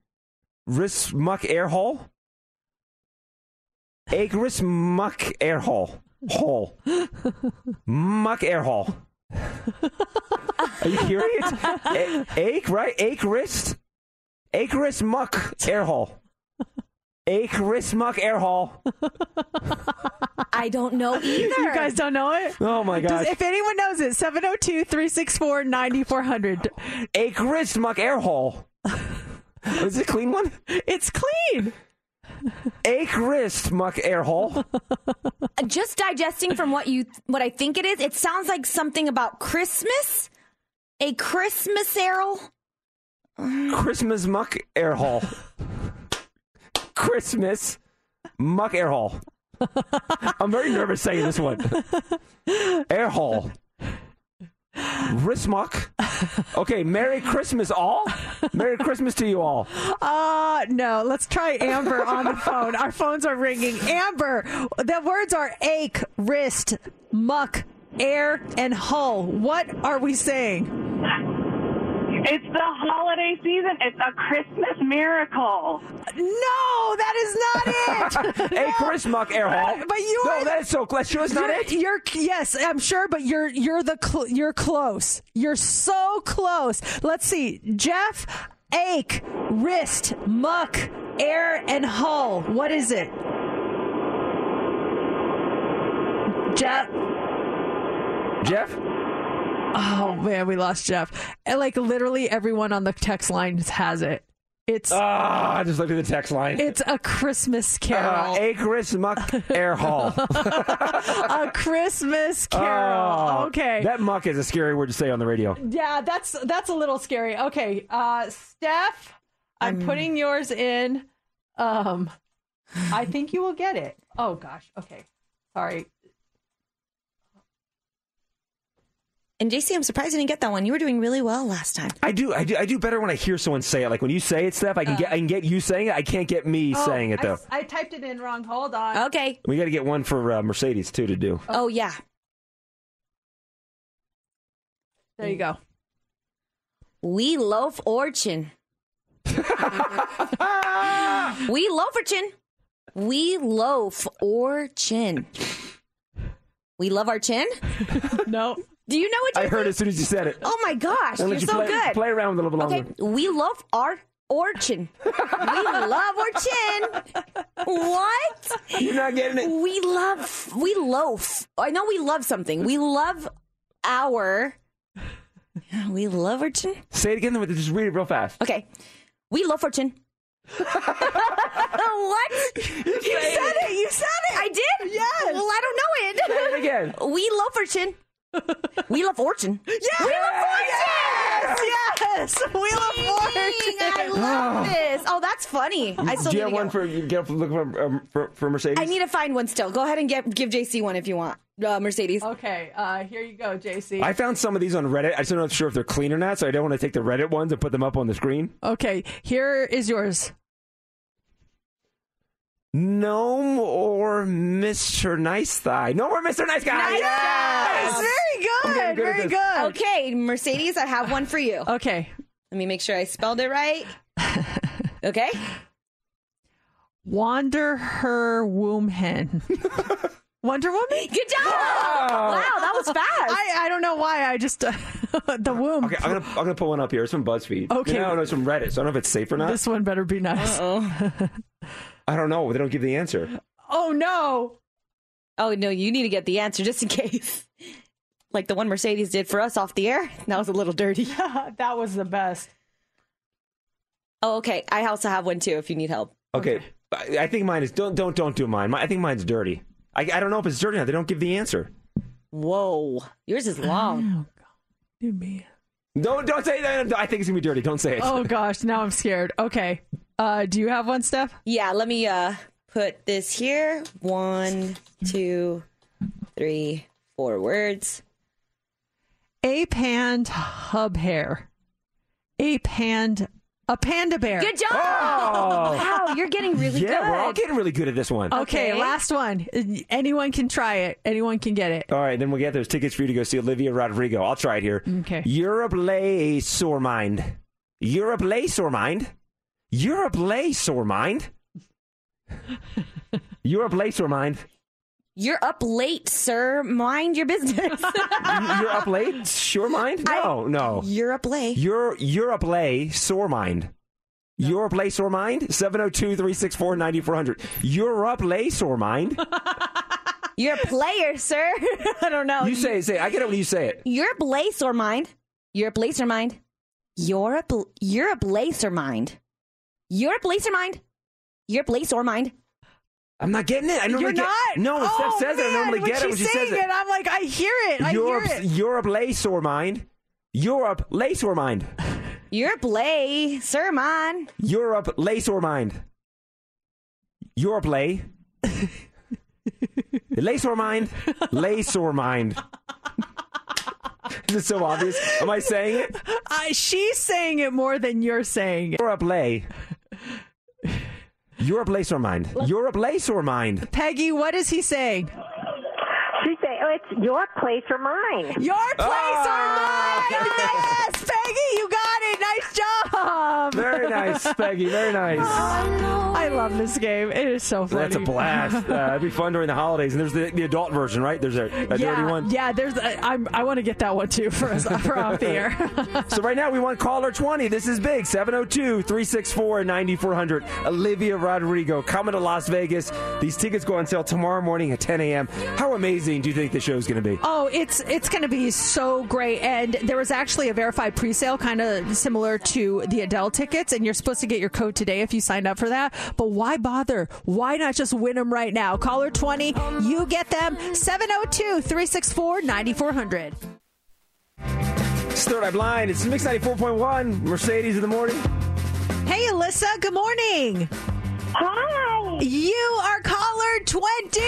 Ris Muck Air Hall. Ake Ris Muck Air Hall. Hall. Muck Air Hall. Are you hearing it? A- Ake, right? Ake Wrist. Ake Wrist Muck Air Hall. Ake Wrist Muck Air Hall. I don't know either. You guys don't know it? Oh my Does- gosh. if anyone knows it, 702 364 9400. Ake Wrist Muck Air Hall. Is it a clean one? It's clean. Ake Wrist Muck airhole. Just digesting from what you what I think it is. It sounds like something about Christmas. A Christmas Errol. Christmas Muck airhole. Christmas Muck airhole. I'm very nervous saying this one. Air Hall. Rismuck. Okay, Merry Christmas all. Merry Christmas to you all. Uh, no, let's try Amber on the phone. Our phones are ringing. Amber, the words are ache, wrist, muck, air, and hull. What are we saying? It's the holiday season. It's a Christmas miracle. No, that is not it. A Chris Muck Air Hall. But you No, are, that is so close. Sure, it's not it. You're yes, I'm sure, but you're you're the cl- you're close. You're so close. Let's see, Jeff. Ache, wrist, muck, air, and hull. What is it? Jeff. Jeff? Oh man, we lost Jeff. And like literally everyone on the text line has it. It's Ah, I just looked at the text line. it's a Christmas Uh, carol. a Christmas Muck Air Hall. a Christmas carol. Oh, okay. That muck is a scary word to say on the radio. Yeah, that's that's a little scary. Okay, uh Steph, I'm putting yours in. Um I think you will get it. Oh gosh. Okay. Sorry. And JC, I'm surprised you didn't get that one. You were doing really well last time. I do, I do, I do better when I hear someone say it. Like when you say it, Steph, I can get, I can get you saying it. I can't get me Oh, saying it I though. s- I, typed it in wrong. Hold on. Okay. We got to get one for uh, Mercedes too to do. Oh yeah. There you go. We loaf orchin. we loaf orchin. We loaf or chin. We love our chin. no. Do you know what? I heard as soon as you said it. Oh my gosh, you're you so play, good. Play around with it a little bit Okay, longer. we love our orchin. we love our chin. What? You're not getting it. We love. We loaf. I know we love something. We love our. We love our chin. Say it again. Just read it real fast. Okay, we love our chin. what? You, said it. You said it. I did. Yes. Well, I don't know it. Say it again. We love fortune. We love fortune. Yeah. We love fortune. Yes. Wheel of Fortune. I love this. Oh, that's funny. I still Do you need have one for you get look for, um, for for Mercedes? I need to find one still. Go ahead and get, give JC one if you want. Uh, Mercedes. Okay, uh, here you go, JC. I found some of these on Reddit. I just don't sure if they're clean or not, so I don't want to take the Reddit ones and put them up on the screen. Okay, here is yours. Gnome or Mr. Nice Thigh? No more Mr. Nice Guy. Nice Yes! guy. Very I'm good. good very good. Okay, Mercedes, I have one for you. Okay. Let me make sure I spelled it right. Okay. Wander her womb hen. Wonder Woman? Good job. Wow, that was fast. I, I don't know why. I just uh, the womb. Okay, I'm gonna I'm gonna pull one up here. It's from BuzzFeed. Okay. no, no, it's from Reddit. So I don't know if it's safe or not. This one better be nice. I don't know. They don't give the answer. Oh no. Oh no, you need to get the answer just in case. Like the one Mercedes did for us off the air. That was a little dirty. that was the best. Oh, okay. I also have one too if you need help. Okay, I, I think mine is don't don't don't do mine. My, I think mine's dirty. I, I don't know if it's dirty or not. They don't give the answer. Whoa. Yours is long. Oh, God. Do me. Don't don't say that. I think it's gonna be dirty. Don't say it. Oh gosh, now I'm scared. Okay. Uh, do you have one, Steph? Yeah, let me uh put this here. One, two, three, four words. A pand hub hair. A pand a panda bear. Good job. Oh. Wow, you're getting really yeah, good. we're all getting really good at this one. Okay, Okay. last one. Anyone can try it. Anyone can get it. All right, then we'll get those tickets for you to go see Olivia Rodrigo. I'll try it here. Okay. Europe lay sore mind. Europe lay sore mind. Europe lay sore mind. Europe lay sore mind. You're up late, sir. Mind your business. You're up late? Sure mind? No, no. You're up late. You're Europe lay sore mind. Europe lay sore mind? 702-364-9400. Europe lay sore mind. You're a player, sir. I don't know. You say it, say it. I get it when you say it. You're a blaze or mind. You're a blaze or mind. You're a bl- you're a blaze or mind. You're a or mind. You're a or mind. I'm not getting it. I normally You're get not. No, when oh, Steph says it, I normally when get it when she says saying it. I'm like, I hear it. I Europe, hear it. Europe lay sore mind. Europe lay sore mind. A blaze, sir, mind. Europe lay sore mind. Europe lay. lay sore mind. Lay sore mind. Is it so obvious? Am I saying it? I, she's saying it more than you're saying it. Europe lay. Europe lay sore mind. Europe lay sore mind. Peggy, what is he saying? She say, "Oh, it's your place or mine." Your place Ah! or mine? Yes, Peggy, you got it. Nice job. Very nice, Peggy. Very nice. I love this game. It is so funny. That's a blast. Uh, it'd be fun during the holidays. And there's the, the adult version, right? There's a, a yeah, dirty one. yeah. There's. I, I'm. I want to get that one too for us for off the air. so right now we want caller 20. This is big. 702-364-9400. Olivia Rodrigo coming to Las Vegas. These tickets go on sale tomorrow morning at 10 a.m. How amazing do you think the show's going to be? Oh, it's it's going to be so great. And there was actually a verified presale, kind of similar to the Adele tickets, and you're supposed to get your code today if you signed up for that. But why bother? Why not just win them right now? Caller 20, you get them. 702 364 9400. It's Third Eye Blind. It's Mix 94.1. Mercedes in the morning. Hey, Alyssa, good morning. Hi. You are caller 20.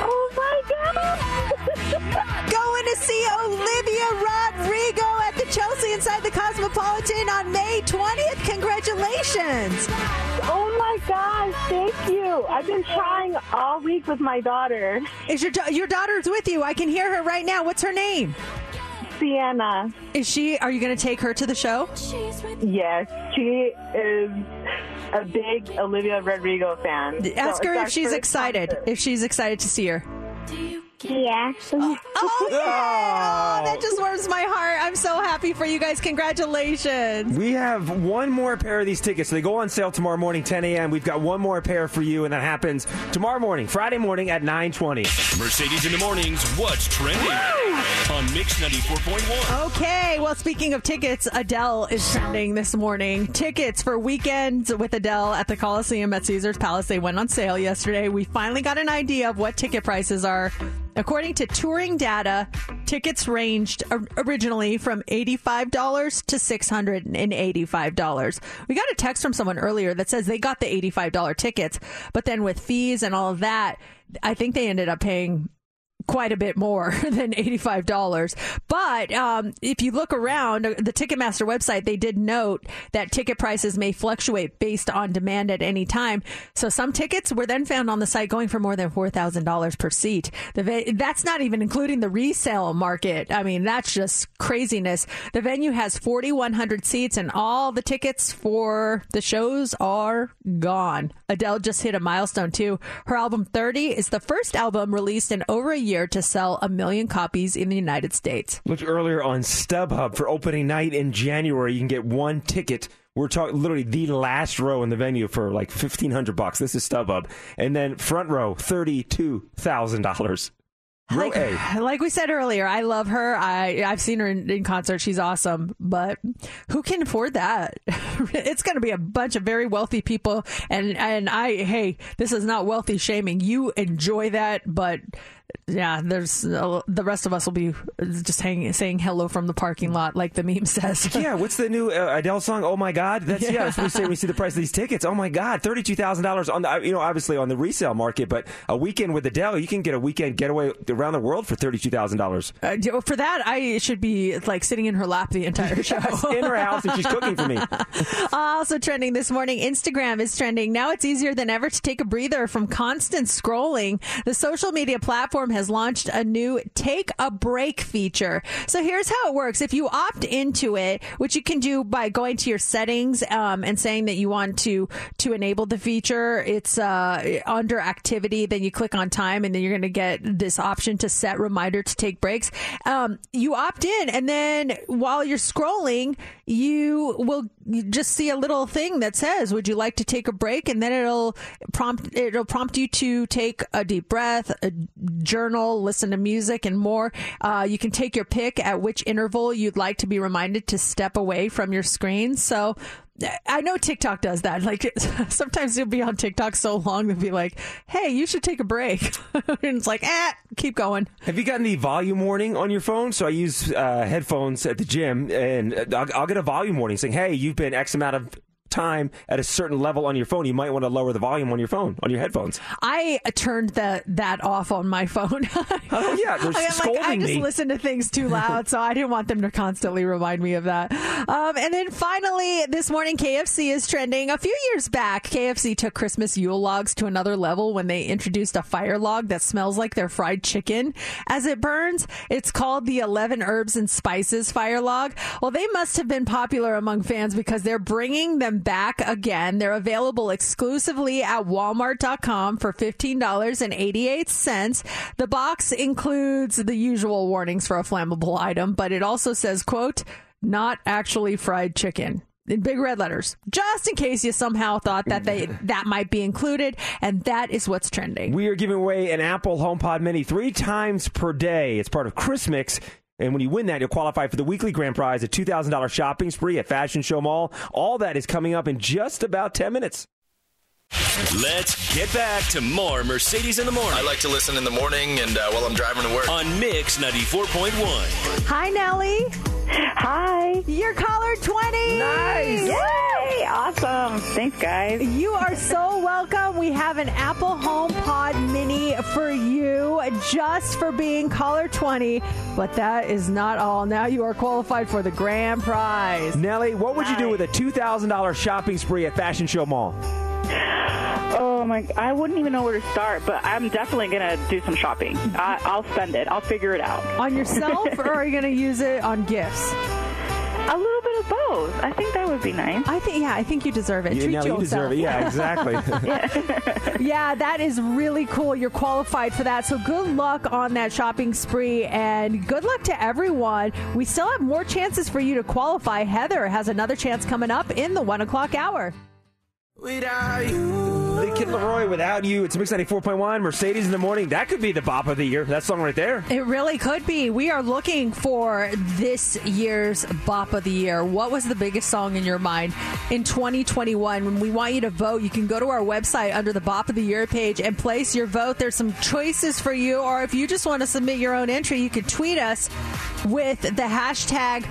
Oh my god. Going to see Olivia Rodrigo at the Chelsea inside the Cosmopolitan on May 20th. Congratulations. Oh my gosh, thank you. I've been trying all week with my daughter, Is your your daughter's with you? I can hear her right now. What's her name? Sienna. Is she? Are you going to take her to the show? Yes, she is a big Olivia Rodrigo fan. Ask it's her if she's excited. concert. If she's excited to see her. Yeah. Oh, yeah. that oh. just warms my heart. I'm so happy for you guys. Congratulations. We have one more pair of these tickets. They go on sale tomorrow morning, 10 a.m. We've got one more pair for you, and that happens tomorrow morning, Friday morning at 9:20. Mercedes in the mornings. What's trending on Mix 94.1? Okay, well, speaking of tickets, Adele is trending this morning. Tickets for weekends with Adele at the Coliseum at Caesars Palace. They went on sale yesterday. We finally got an idea of what ticket prices are. According to touring data, tickets ranged originally from $85 to $685. We got a text from someone earlier that says they got the $85 tickets, but then with fees and all of that, I think they ended up paying quite a bit more than $85. But um, if you look around uh, the Ticketmaster website, they did note that ticket prices may fluctuate based on demand at any time. So some tickets were then found on the site going for more than $4,000 per seat. The that's not even including the resale market. I mean, that's just craziness. The venue has 4,100 seats and all the tickets for the shows are gone. Adele just hit a milestone too. Her album 30 is the first album released in over a year to sell a million copies in the United States. Looked earlier on StubHub for opening night in January. You can get one ticket. We're talking literally the last row in the venue for like fifteen hundred bucks. This is StubHub, and then front row thirty two thousand dollars. Row A. Like we said earlier, I love her. I I've seen her in, in concert. She's awesome. But who can afford that? it's going to be a bunch of very wealthy people. And and I hey, this is not wealthy shaming. You enjoy that, but yeah, there's uh, the rest of us will be just hanging, saying hello from the parking lot, like the meme says. Yeah, what's the new uh, Adele song? Oh my God! That's yeah. Yeah. that's what we say we see the price of these tickets. Oh my God, thirty-two thousand dollars on the you know obviously on the resale market, but a weekend with Adele, you can get a weekend getaway around the world for thirty-two thousand dollars. Uh, for that, I should be like sitting in her lap the entire show. in her house, and she's cooking for me. also trending this morning, Instagram is trending. Now it's easier than ever to take a breather from constant scrolling. The social media platform has launched a new take a break feature. So here's how it works. If you opt into it, which you can do by going to your settings um, and saying that you want to to enable the feature, it's uh, under activity. Then you click on time, and then you're going to get this option to set reminder to take breaks. Um, you opt in, and then while you're scrolling, you will just see a little thing that says, "Would you like to take a break?" And then it'll prompt it'll prompt you to take a deep breath, a journal, listen to music, and more. Uh, you can take your pick at which interval you'd like to be reminded to step away from your screen. So. I know TikTok does that. Like sometimes you'll be on TikTok so long they'll be like, "Hey, you should take a break," and it's like, "Ah, keep going." Have you gotten the volume warning on your phone? So I use uh, headphones at the gym, and I'll, I'll get a volume warning saying, "Hey, you've been X amount of time at a certain level on your phone. You might want to lower the volume on your phone on your headphones." I turned that that off on my phone. Oh yeah, they're I, mean, like, I just me. listen to things too loud, so I didn't want them to constantly remind me of that. Um, and then finally, this morning, KFC is trending. A few years back, KFC took Christmas Yule logs to another level when they introduced a fire log that smells like their fried chicken as it burns. It's called the 11 Herbs and Spices fire log. Well, they must have been popular among fans because they're bringing them back again. They're available exclusively at walmart.com for $15.88. The box includes the usual warnings for a flammable item, but it also says, quote, not actually fried chicken. In big red letters, just in case you somehow thought that they that might be included, and that is what's trending. We are giving away an Apple HomePod Mini three times per day. It's part of Christmix. And when you win that, you'll qualify for the weekly grand prize, a $2,000 shopping spree at Fashion Show Mall. All that is coming up in just about 10 minutes. Let's get back to more Mercedes in the morning I like to listen in the morning and uh, while I'm driving to work. on Mix 94.1. Hi, Nellie. Hi. You're caller 20. Nice. Yay! Awesome. Thanks, guys. You are so welcome. We have an Apple HomePod Mini for you just for being caller 20. But that is not all. Now you are qualified for the grand prize. Nellie, what would you do with a $2,000 shopping spree at Fashion Show Mall? Oh my! I wouldn't even know where to start, but I'm definitely gonna do some shopping. Mm-hmm. I, I'll spend it. I'll figure it out. On yourself, or are you going to use it on gifts? A little bit of both. I think that would be nice. I think yeah, I think you deserve it. You, Treat no, you yourself. deserve it. Yeah, exactly. yeah, that is really cool. You're qualified for that. So good luck on that shopping spree and good luck to everyone. We still have more chances for you to qualify. Heather has another chance coming up in the one o'clock hour. Without you. The Kid LAROI, without you. It's Mix 94.1, Mercedes in the morning. That could be the bop of the year. That song right there. It really could be. We are looking for this year's Bop of the Year. What was the biggest song in your mind in 2021? When we want you to vote, you can go to our website under the Bop of the Year page and place your vote. There's some choices for you, or if you just want to submit your own entry, you can tweet us with the hashtag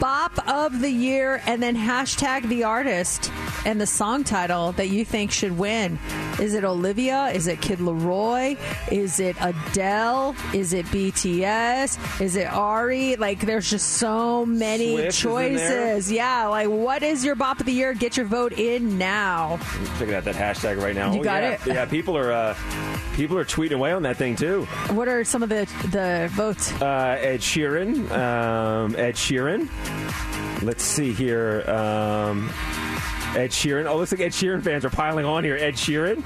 Bop of the Year and then hashtag the artist and the song title that you think should win. Is it Olivia? Is it Kid LAROI? Is it Adele? Is it BTS? Is it Ari? Like, there's just so many Swift is in there. choices. Yeah, like, what is your Bop of the Year? Get your vote in now. Checking out that hashtag right now. You Oh, got yeah. it? Yeah, people are uh, people are tweeting away on that thing too. What are some of the the votes? Uh, Ed Sheeran, um, Ed Sheeran. Let's see here. Um, Ed Sheeran. Oh, looks like Ed Sheeran fans are piling on here. Ed Sheeran.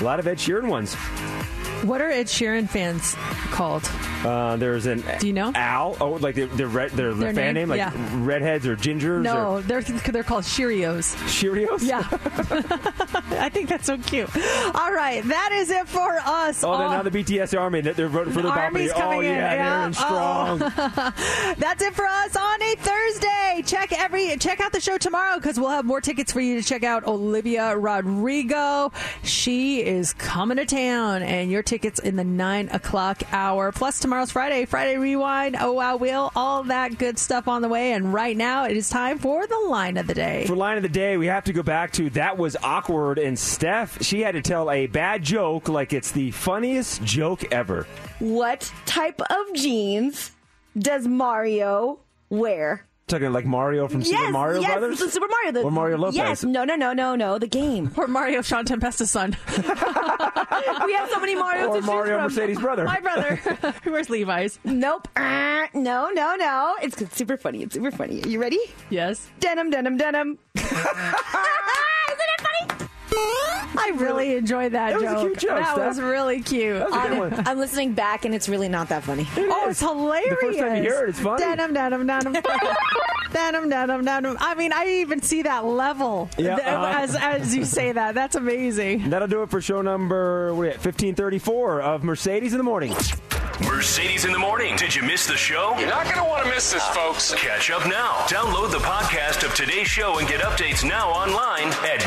A lot of Ed Sheeran ones. What are Ed Sheeran fans called? Uh, there's an Do you know? Al. Oh, like the the red, their, Their fan name? name, like Yeah. redheads or gingers No, or they're they're called Sheerios. Sheerios. Yeah, I think that's so cute. All right, that is it for us. Oh, then all- now the BTS army. They're they're voting for the Army's Bop coming Oh, yeah, in. they're in strong. Oh. That's it for us on a Thursday. Check every check out the show tomorrow because we'll have more tickets for you to check out Olivia Rodrigo. She is coming to town, and your tickets in the nine o'clock hour. Plus tomorrow's Friday, Friday Rewind. Oh wow, will all that good stuff on the way. And right now, it is time for the line of the day. For line of the day, we have to go back to that was awkward. And Steph, she had to tell a bad joke like it's the funniest joke ever. What type of jeans does Mario wear? Talking like Mario from Super Mario yes, Brothers, the Super Mario, the, or Mario Lopez. Yes, no, no, no, no, no, the game. Or Mario Sean Tempesta's son. we have so many Marios Or to choose Mario from. Mercedes' brother. My brother. Who wears Levi's? Nope. Uh, no, no, no. It's it's super funny. It's super funny. Are you ready? Yes. Denim, denim, denim. Isn't it funny? I really enjoyed that, That was a joke. cute joke, That Steph. was really cute. I'm, I'm listening back and it's really not that funny. Oh, it's hilarious. The first time you hear it, it's funny. Denim, denim, denim. denim, denim, denim. I mean, I even see that level Yeah, th- uh-huh. as, as you say that. That's amazing. That'll do it for show number what are we at, 1534 of Mercedes in the Morning. Mercedes in the morning. Did you miss the show? You're not going to want to miss this, folks. Catch up now. Download the podcast of today's show and get updates now online at